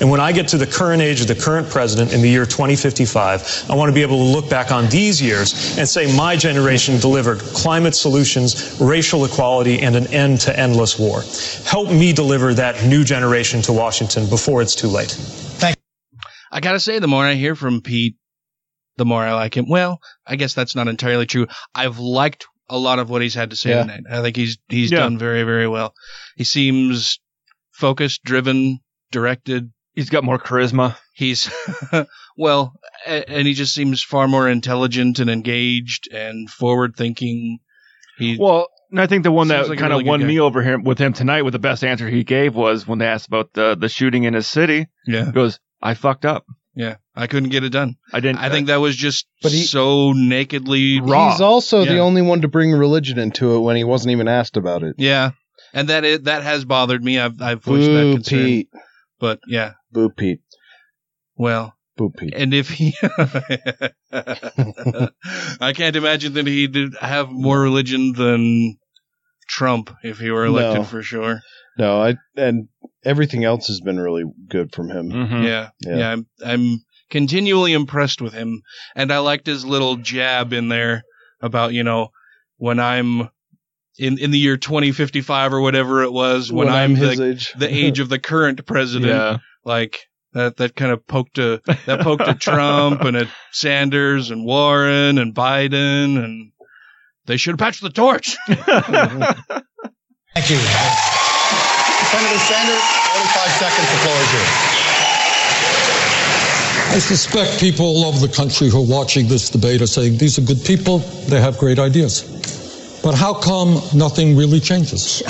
And when I get to the current age of the current president in the year 2055, I want to be able to look back on these years and say my generation delivered climate solutions, racial equality, and an end to endless war. Help me deliver that new generation to Washington before it's too late. I gotta say, the more I hear from Pete, the more I like him. Well, I guess that's not entirely true. I've liked a lot of what he's had to say Yeah. tonight. I think he's he's Yeah. done very very well. He seems focused, driven, directed. He's got more charisma. He's [LAUGHS] well, and he just seems far more intelligent and engaged and forward thinking. He Well, and I think the one that like kind of good won me over here with him tonight with the best answer he gave was when they asked about the the shooting in his city. yeah He goes, I fucked up. yeah. I couldn't get it done. I didn't. I think that was just But he- so nakedly Raw. He's also the only one to bring religion into it when he wasn't even asked about it. Yeah, and that is, that has bothered me. I've I've voiced that Boo, concern. Pete. But yeah, Boo, Pete. well, Boo, Pete. and if he, [LAUGHS] I can't imagine that he'd have more religion than Trump if he were elected No. for sure. No, I and everything else has been really good from him. Mhm. Yeah, Yeah. yeah, I'm I'm continually impressed with him, and I liked his little jab in there about you know when I'm. In, in the year 2055 or whatever it was, when, When I'm, I'm his the, age. the age of the current president, Yeah. like that that kind of poked to that poked at Trump and at Sanders and Warren and Biden and they should have patched the torch. [LAUGHS] Thank you. Senator Sanders, 45 seconds. The floor is. I suspect people all over the country who are watching this debate are saying these are good people, they have great ideas. But how come nothing really changes?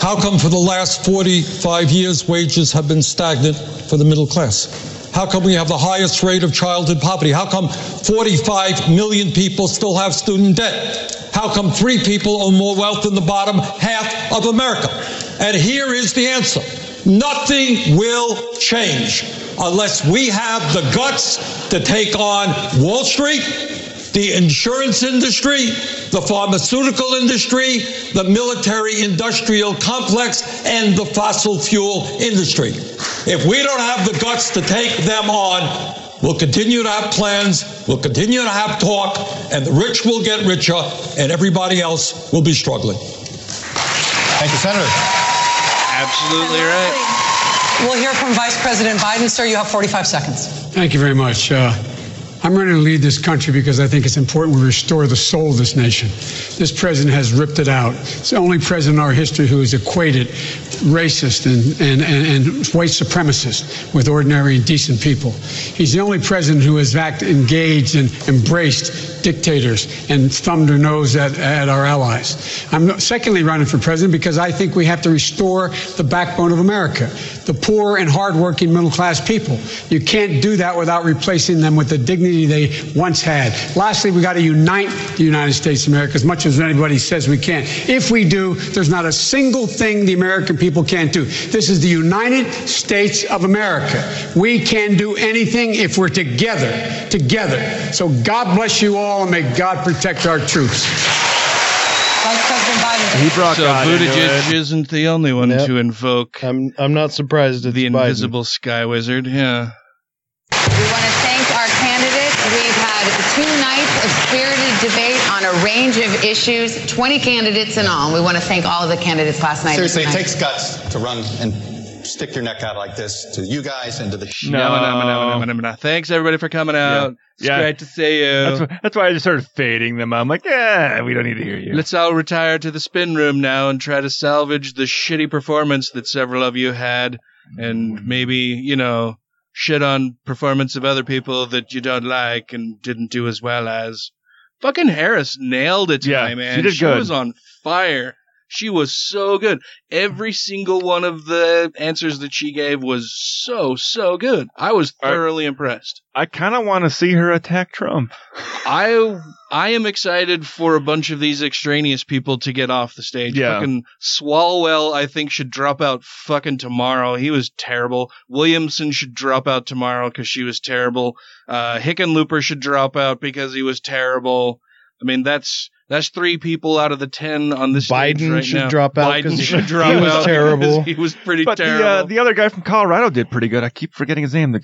How come for the last 45 years wages have been stagnant for the middle class? How come we have the highest rate of childhood poverty? How come 45 million people still have student debt? How come three people own more wealth than the bottom half of America? And here is the answer. Nothing will change unless we have the guts to take on Wall Street, the insurance industry, the pharmaceutical industry, the military industrial complex, and the fossil fuel industry. If we don't have the guts to take them on, we'll continue to have plans, we'll continue to have talk, and the rich will get richer, and everybody else will be struggling. Thank you, Senator. Absolutely right. We'll hear from Vice President Biden. Sir, you have 45 seconds. Thank you very much. Uh, I'm running to lead this country because I think it's important we restore the soul of this nation. This president has ripped it out. It's the only president in our history who has equated racist and, and, and, and white supremacists with ordinary and decent people. He's the only president who has act, engaged and embraced dictators and thumbed her nose at, at our allies. I'm secondly running for president because I think we have to restore the backbone of America, the poor and hardworking middle class people. You can't do that without replacing them with the dignity they once had. Lastly, we got to unite the United States of America as much as anybody says we can. If we do, there's not a single thing the American people can't do. This is the United States of America. We can do anything if we're together, together. So God bless you all and may God protect our troops. Vice President Biden. He brought so God into Buttigieg it. isn't the only one Yep. to invoke I'm I'm not surprised it's the Biden. invisible sky wizard. Yeah. We want to thank our candidates. We've had two nights of spirited debate on a range of issues, 20 candidates in all. We want to thank all of the candidates last night. and Seriously, it tonight. takes guts to run and stick your neck out like this to you guys and to the No, no, no, no, no, no, no. Thanks everybody for coming out. It's Yeah. great to see you. That's, why- that's why I just started fading them. I'm like, yeah, we don't need to hear you. Let's all retire to the spin room now and try to salvage the shitty performance that several of you had, and maybe you know shit on performance of other people that you don't like and didn't do as well as. Fucking Harris nailed it tonight, Yeah, man. she did good. was on fire. She was so good. Every single one of the answers that she gave was so so good. I was thoroughly impressed. I kind of want to see her attack Trump. I I am excited for a bunch of these extraneous people to get off the stage. Yeah. Fucking Swalwell, I think, should drop out fucking tomorrow. He was terrible. Williamson should drop out tomorrow because she was terrible. Uh, Hickenlooper should drop out because he was terrible. I mean, that's that's three people out of the ten on this stage Biden right should now. drop out Biden 'cause he- should drop [LAUGHS] he was out terrible. He was pretty But the, terrible. uh, the other guy from Colorado did pretty good. I keep forgetting his name. The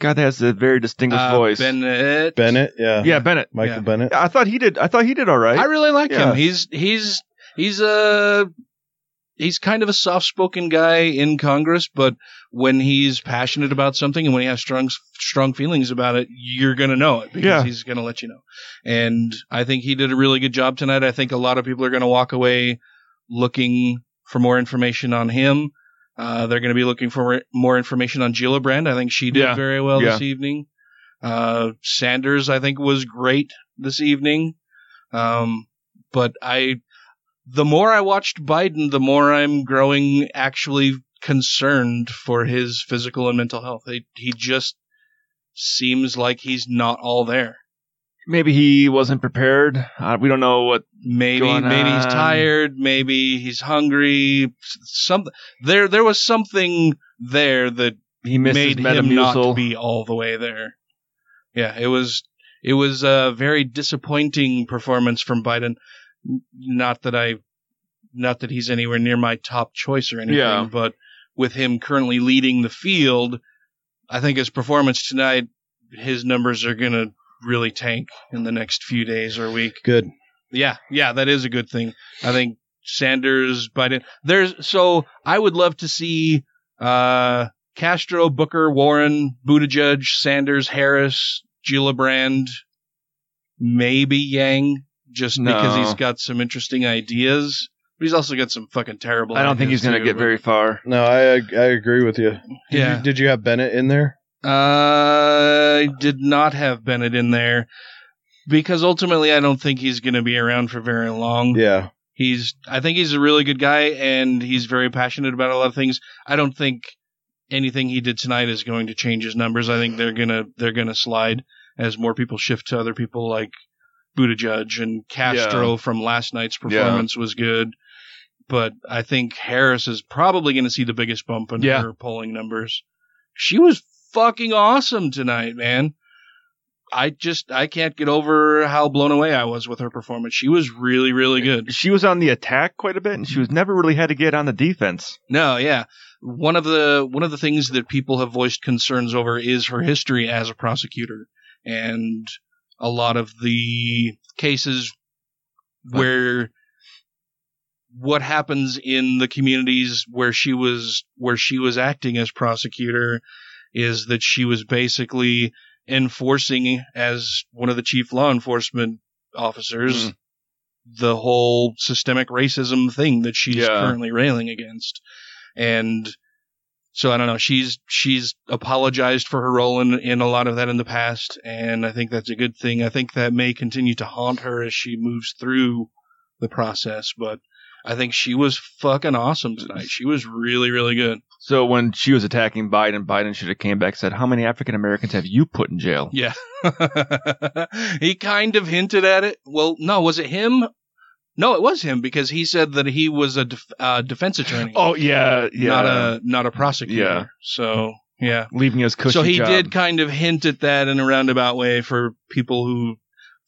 guy that has a very distinguished Uh, voice. Bennet. Bennet, yeah, yeah, Bennet. Michael Yeah. Bennet. I thought he did. I thought he did all right. I really like Yeah. him. He's he's he's a he's kind of a soft-spoken guy in Congress, but when he's passionate about something and when he has strong strong feelings about it, you're gonna know it because Yeah. he's gonna let you know. And I think he did a really good job tonight. I think a lot of people are gonna walk away looking for more information on him. Uh, they're going to be looking for more information on Gillibrand. I think she did Yeah. very well this evening. Uh, Sanders, I think, was great this evening. Um, but I, the more I watched Biden, the more I'm growing actually concerned for his physical and mental health. He, he just seems like he's not all there. Maybe he wasn't prepared. Uh, we don't know what. Maybe going maybe he's on. tired. Maybe he's hungry. Something there. There was something there that He missed made his him not be all the way there. Yeah, it was it was a very disappointing performance from Biden. Not that I, not that he's anywhere near my top choice or anything, Yeah. but with him currently leading the field, I think his performance tonight, his numbers are gonna really tank in the next few days or week. Good. Yeah, yeah, that is a good thing. I think Sanders, Biden. There's so I would love to see uh, Castro, Booker, Warren, Buttigieg, Sanders, Harris, Gillibrand, maybe Yang, just because he's got some interesting ideas. But he's also got some fucking terrible. I don't think he's going to get very far. No, I I agree with you. Did Yeah. You, did you have Bennet in there? Uh, I did not have Bennet in there because ultimately I don't think he's going to be around for very long. Yeah. He's I think he's a really good guy and he's very passionate about a lot of things. I don't think anything he did tonight is going to change his numbers. I think they're gonna they're gonna slide as more people shift to other people like Buttigieg and Castro Yeah. from last night's Yeah. performance was good. But I think Harris is probably going to see the biggest bump in Yeah. her polling numbers. She was fucking awesome tonight, man. I just I can't get over how blown away I was with her performance. She was really really good. She was on the attack quite a bit, and she was never really had to get on the defense. No, yeah. One of the one of the things that people have voiced concerns over is her history as a prosecutor, and a lot of the cases where what happens in the communities where she was where she was acting as prosecutor is that she was basically enforcing as one of the chief law enforcement officers Mm. the whole systemic racism thing that she's Yeah. currently railing against and so I don't know. She's she's apologized for her role in in a lot of that in the past, and I think that's a good thing. I think that may continue to haunt her as she moves through the process. But I think she was fucking awesome tonight. She was really really good. So when she was attacking Biden, Biden should have came back and said, "How many African Americans have you put in jail?" Yeah, [LAUGHS] he kind of hinted at it. Well, no, was it him? No, it was him because he said that he was a def- uh, defense attorney. Oh yeah, yeah. not a not a prosecutor. Yeah. So yeah, leaving his cushy so he job. did kind of hint at that in a roundabout way for people who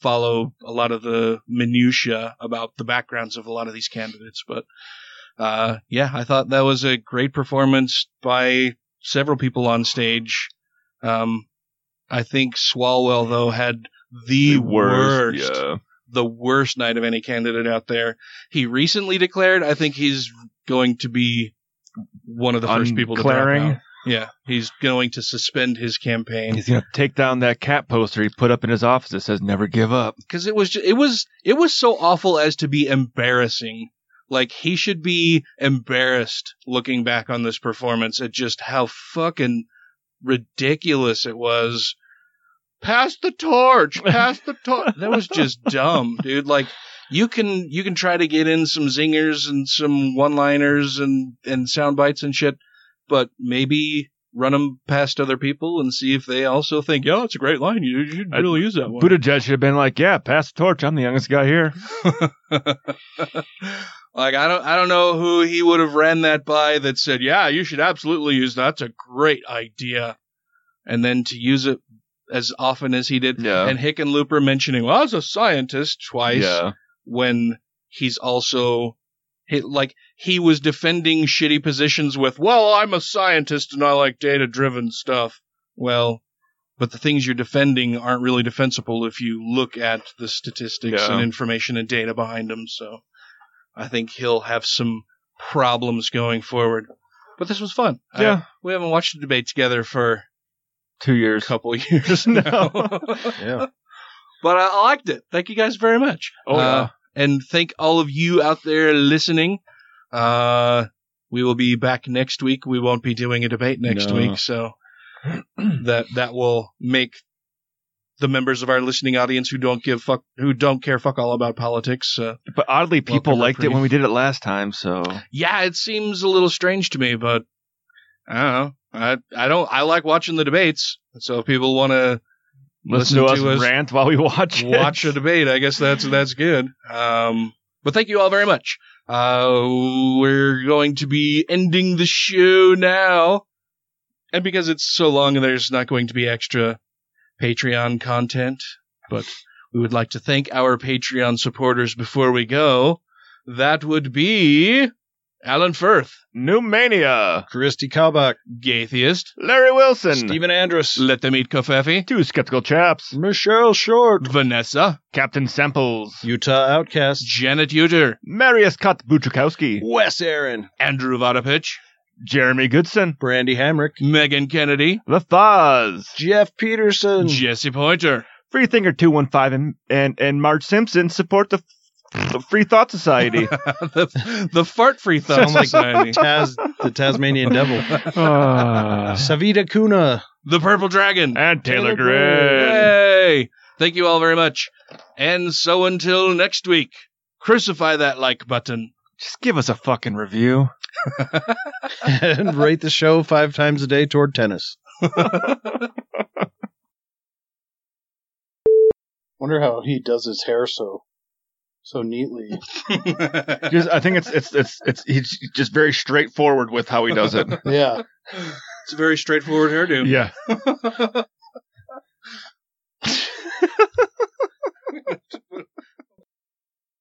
follow a lot of the minutia about the backgrounds of a lot of these candidates. But uh, yeah, I thought that was a great performance by several people on stage. Um, I think Swalwell though had the, The worst, worst, yeah. the worst night of any candidate out there. He recently declared. I think he's going to be one of the first people to drop out. Yeah, he's going to suspend his campaign. He's gonna take down that cat poster he put up in his office that says "Never give up." because it was it was it was so awful as to be embarrassing. Like he should be embarrassed looking back on this performance at just how fucking ridiculous it was. Pass the torch, pass the torch. [LAUGHS] that was just dumb, dude. Like you can you can try to get in some zingers and some one-liners and and sound bites and shit, but maybe run them past other people and see if they also think, "Yo, it's a great line. You, you should really use that one." Buttigieg should have been like, "Yeah, pass the torch. I'm the youngest guy here." [LAUGHS] [LAUGHS] Like I don't I don't know who he would have ran that by that said, "Yeah, you should absolutely use that. That's a great idea." And then to use it as often as he did. Yeah. And Hickenlooper mentioning, "Well, I was a scientist twice." Yeah. When he's also he, like he was defending shitty positions with, "Well, I'm a scientist and I like data-driven stuff." Well, but the things you're defending aren't really defensible if you look at the statistics Yeah. and information and data behind them. So I think he'll have some problems going forward. But this was fun. I- Yeah. we haven't watched a debate together for two years, a couple [LAUGHS] years now. [LAUGHS] yeah. But I, I liked it. Thank you guys very much. Oh, yeah. Uh, and thank all of you out there listening. Uh, we will be back next week. We won't be doing a debate next No. week, so [CLEARS THROAT] that that will make the members of our listening audience who don't give fuck who don't care fuck all about politics. Uh, But oddly, people liked it when we did it last time. So yeah, it seems a little strange to me, but I don't know. I I don't. I like watching the debates. So if people want to listen, to us rant while we watch it. watch a debate. I guess that's that's good. Um, but thank you all very much. Uh, we're going to be ending the show now, and because it's so long, there's not going to be extra Patreon content. But we would like to thank our Patreon supporters before we go. That would be Alan Firth, Newmania, Christy Kalbach, Gaytheist, Larry Wilson, Stephen Andrus, Let Them Eat Kofefi, Two Skeptical Chaps, Michelle Short, Vanessa, Captain Samples, Utah Outcast, Janet Uter, Marius Kot Buchakowski, Wes Aaron, Andrew Vodopich, Jeremy Goodson, Brandy Hamrick, Megan Kennedy, The Thaz, Jeff Peterson, Jesse Pointer, Freethinker two one five, and and and Marge Simpson support the, the Free Thought Society. [LAUGHS] the, the Fart Free Thought Society, [LAUGHS] Taz, the Tasmanian Devil, Ah. [LAUGHS] Savita Kuna, the Purple Dragon, and Taylor Taylor Gray. Hey! Thank you all very much. And so until next week, crucify that like button. Just give us a fucking review. [LAUGHS] and rate the show five times a day toward tennis. [LAUGHS] Wonder how he does his hair so so neatly. [LAUGHS] Just, I think it's it's it's it's he's just very straightforward with how he does it. Yeah. It's a very straightforward hairdo. yeah.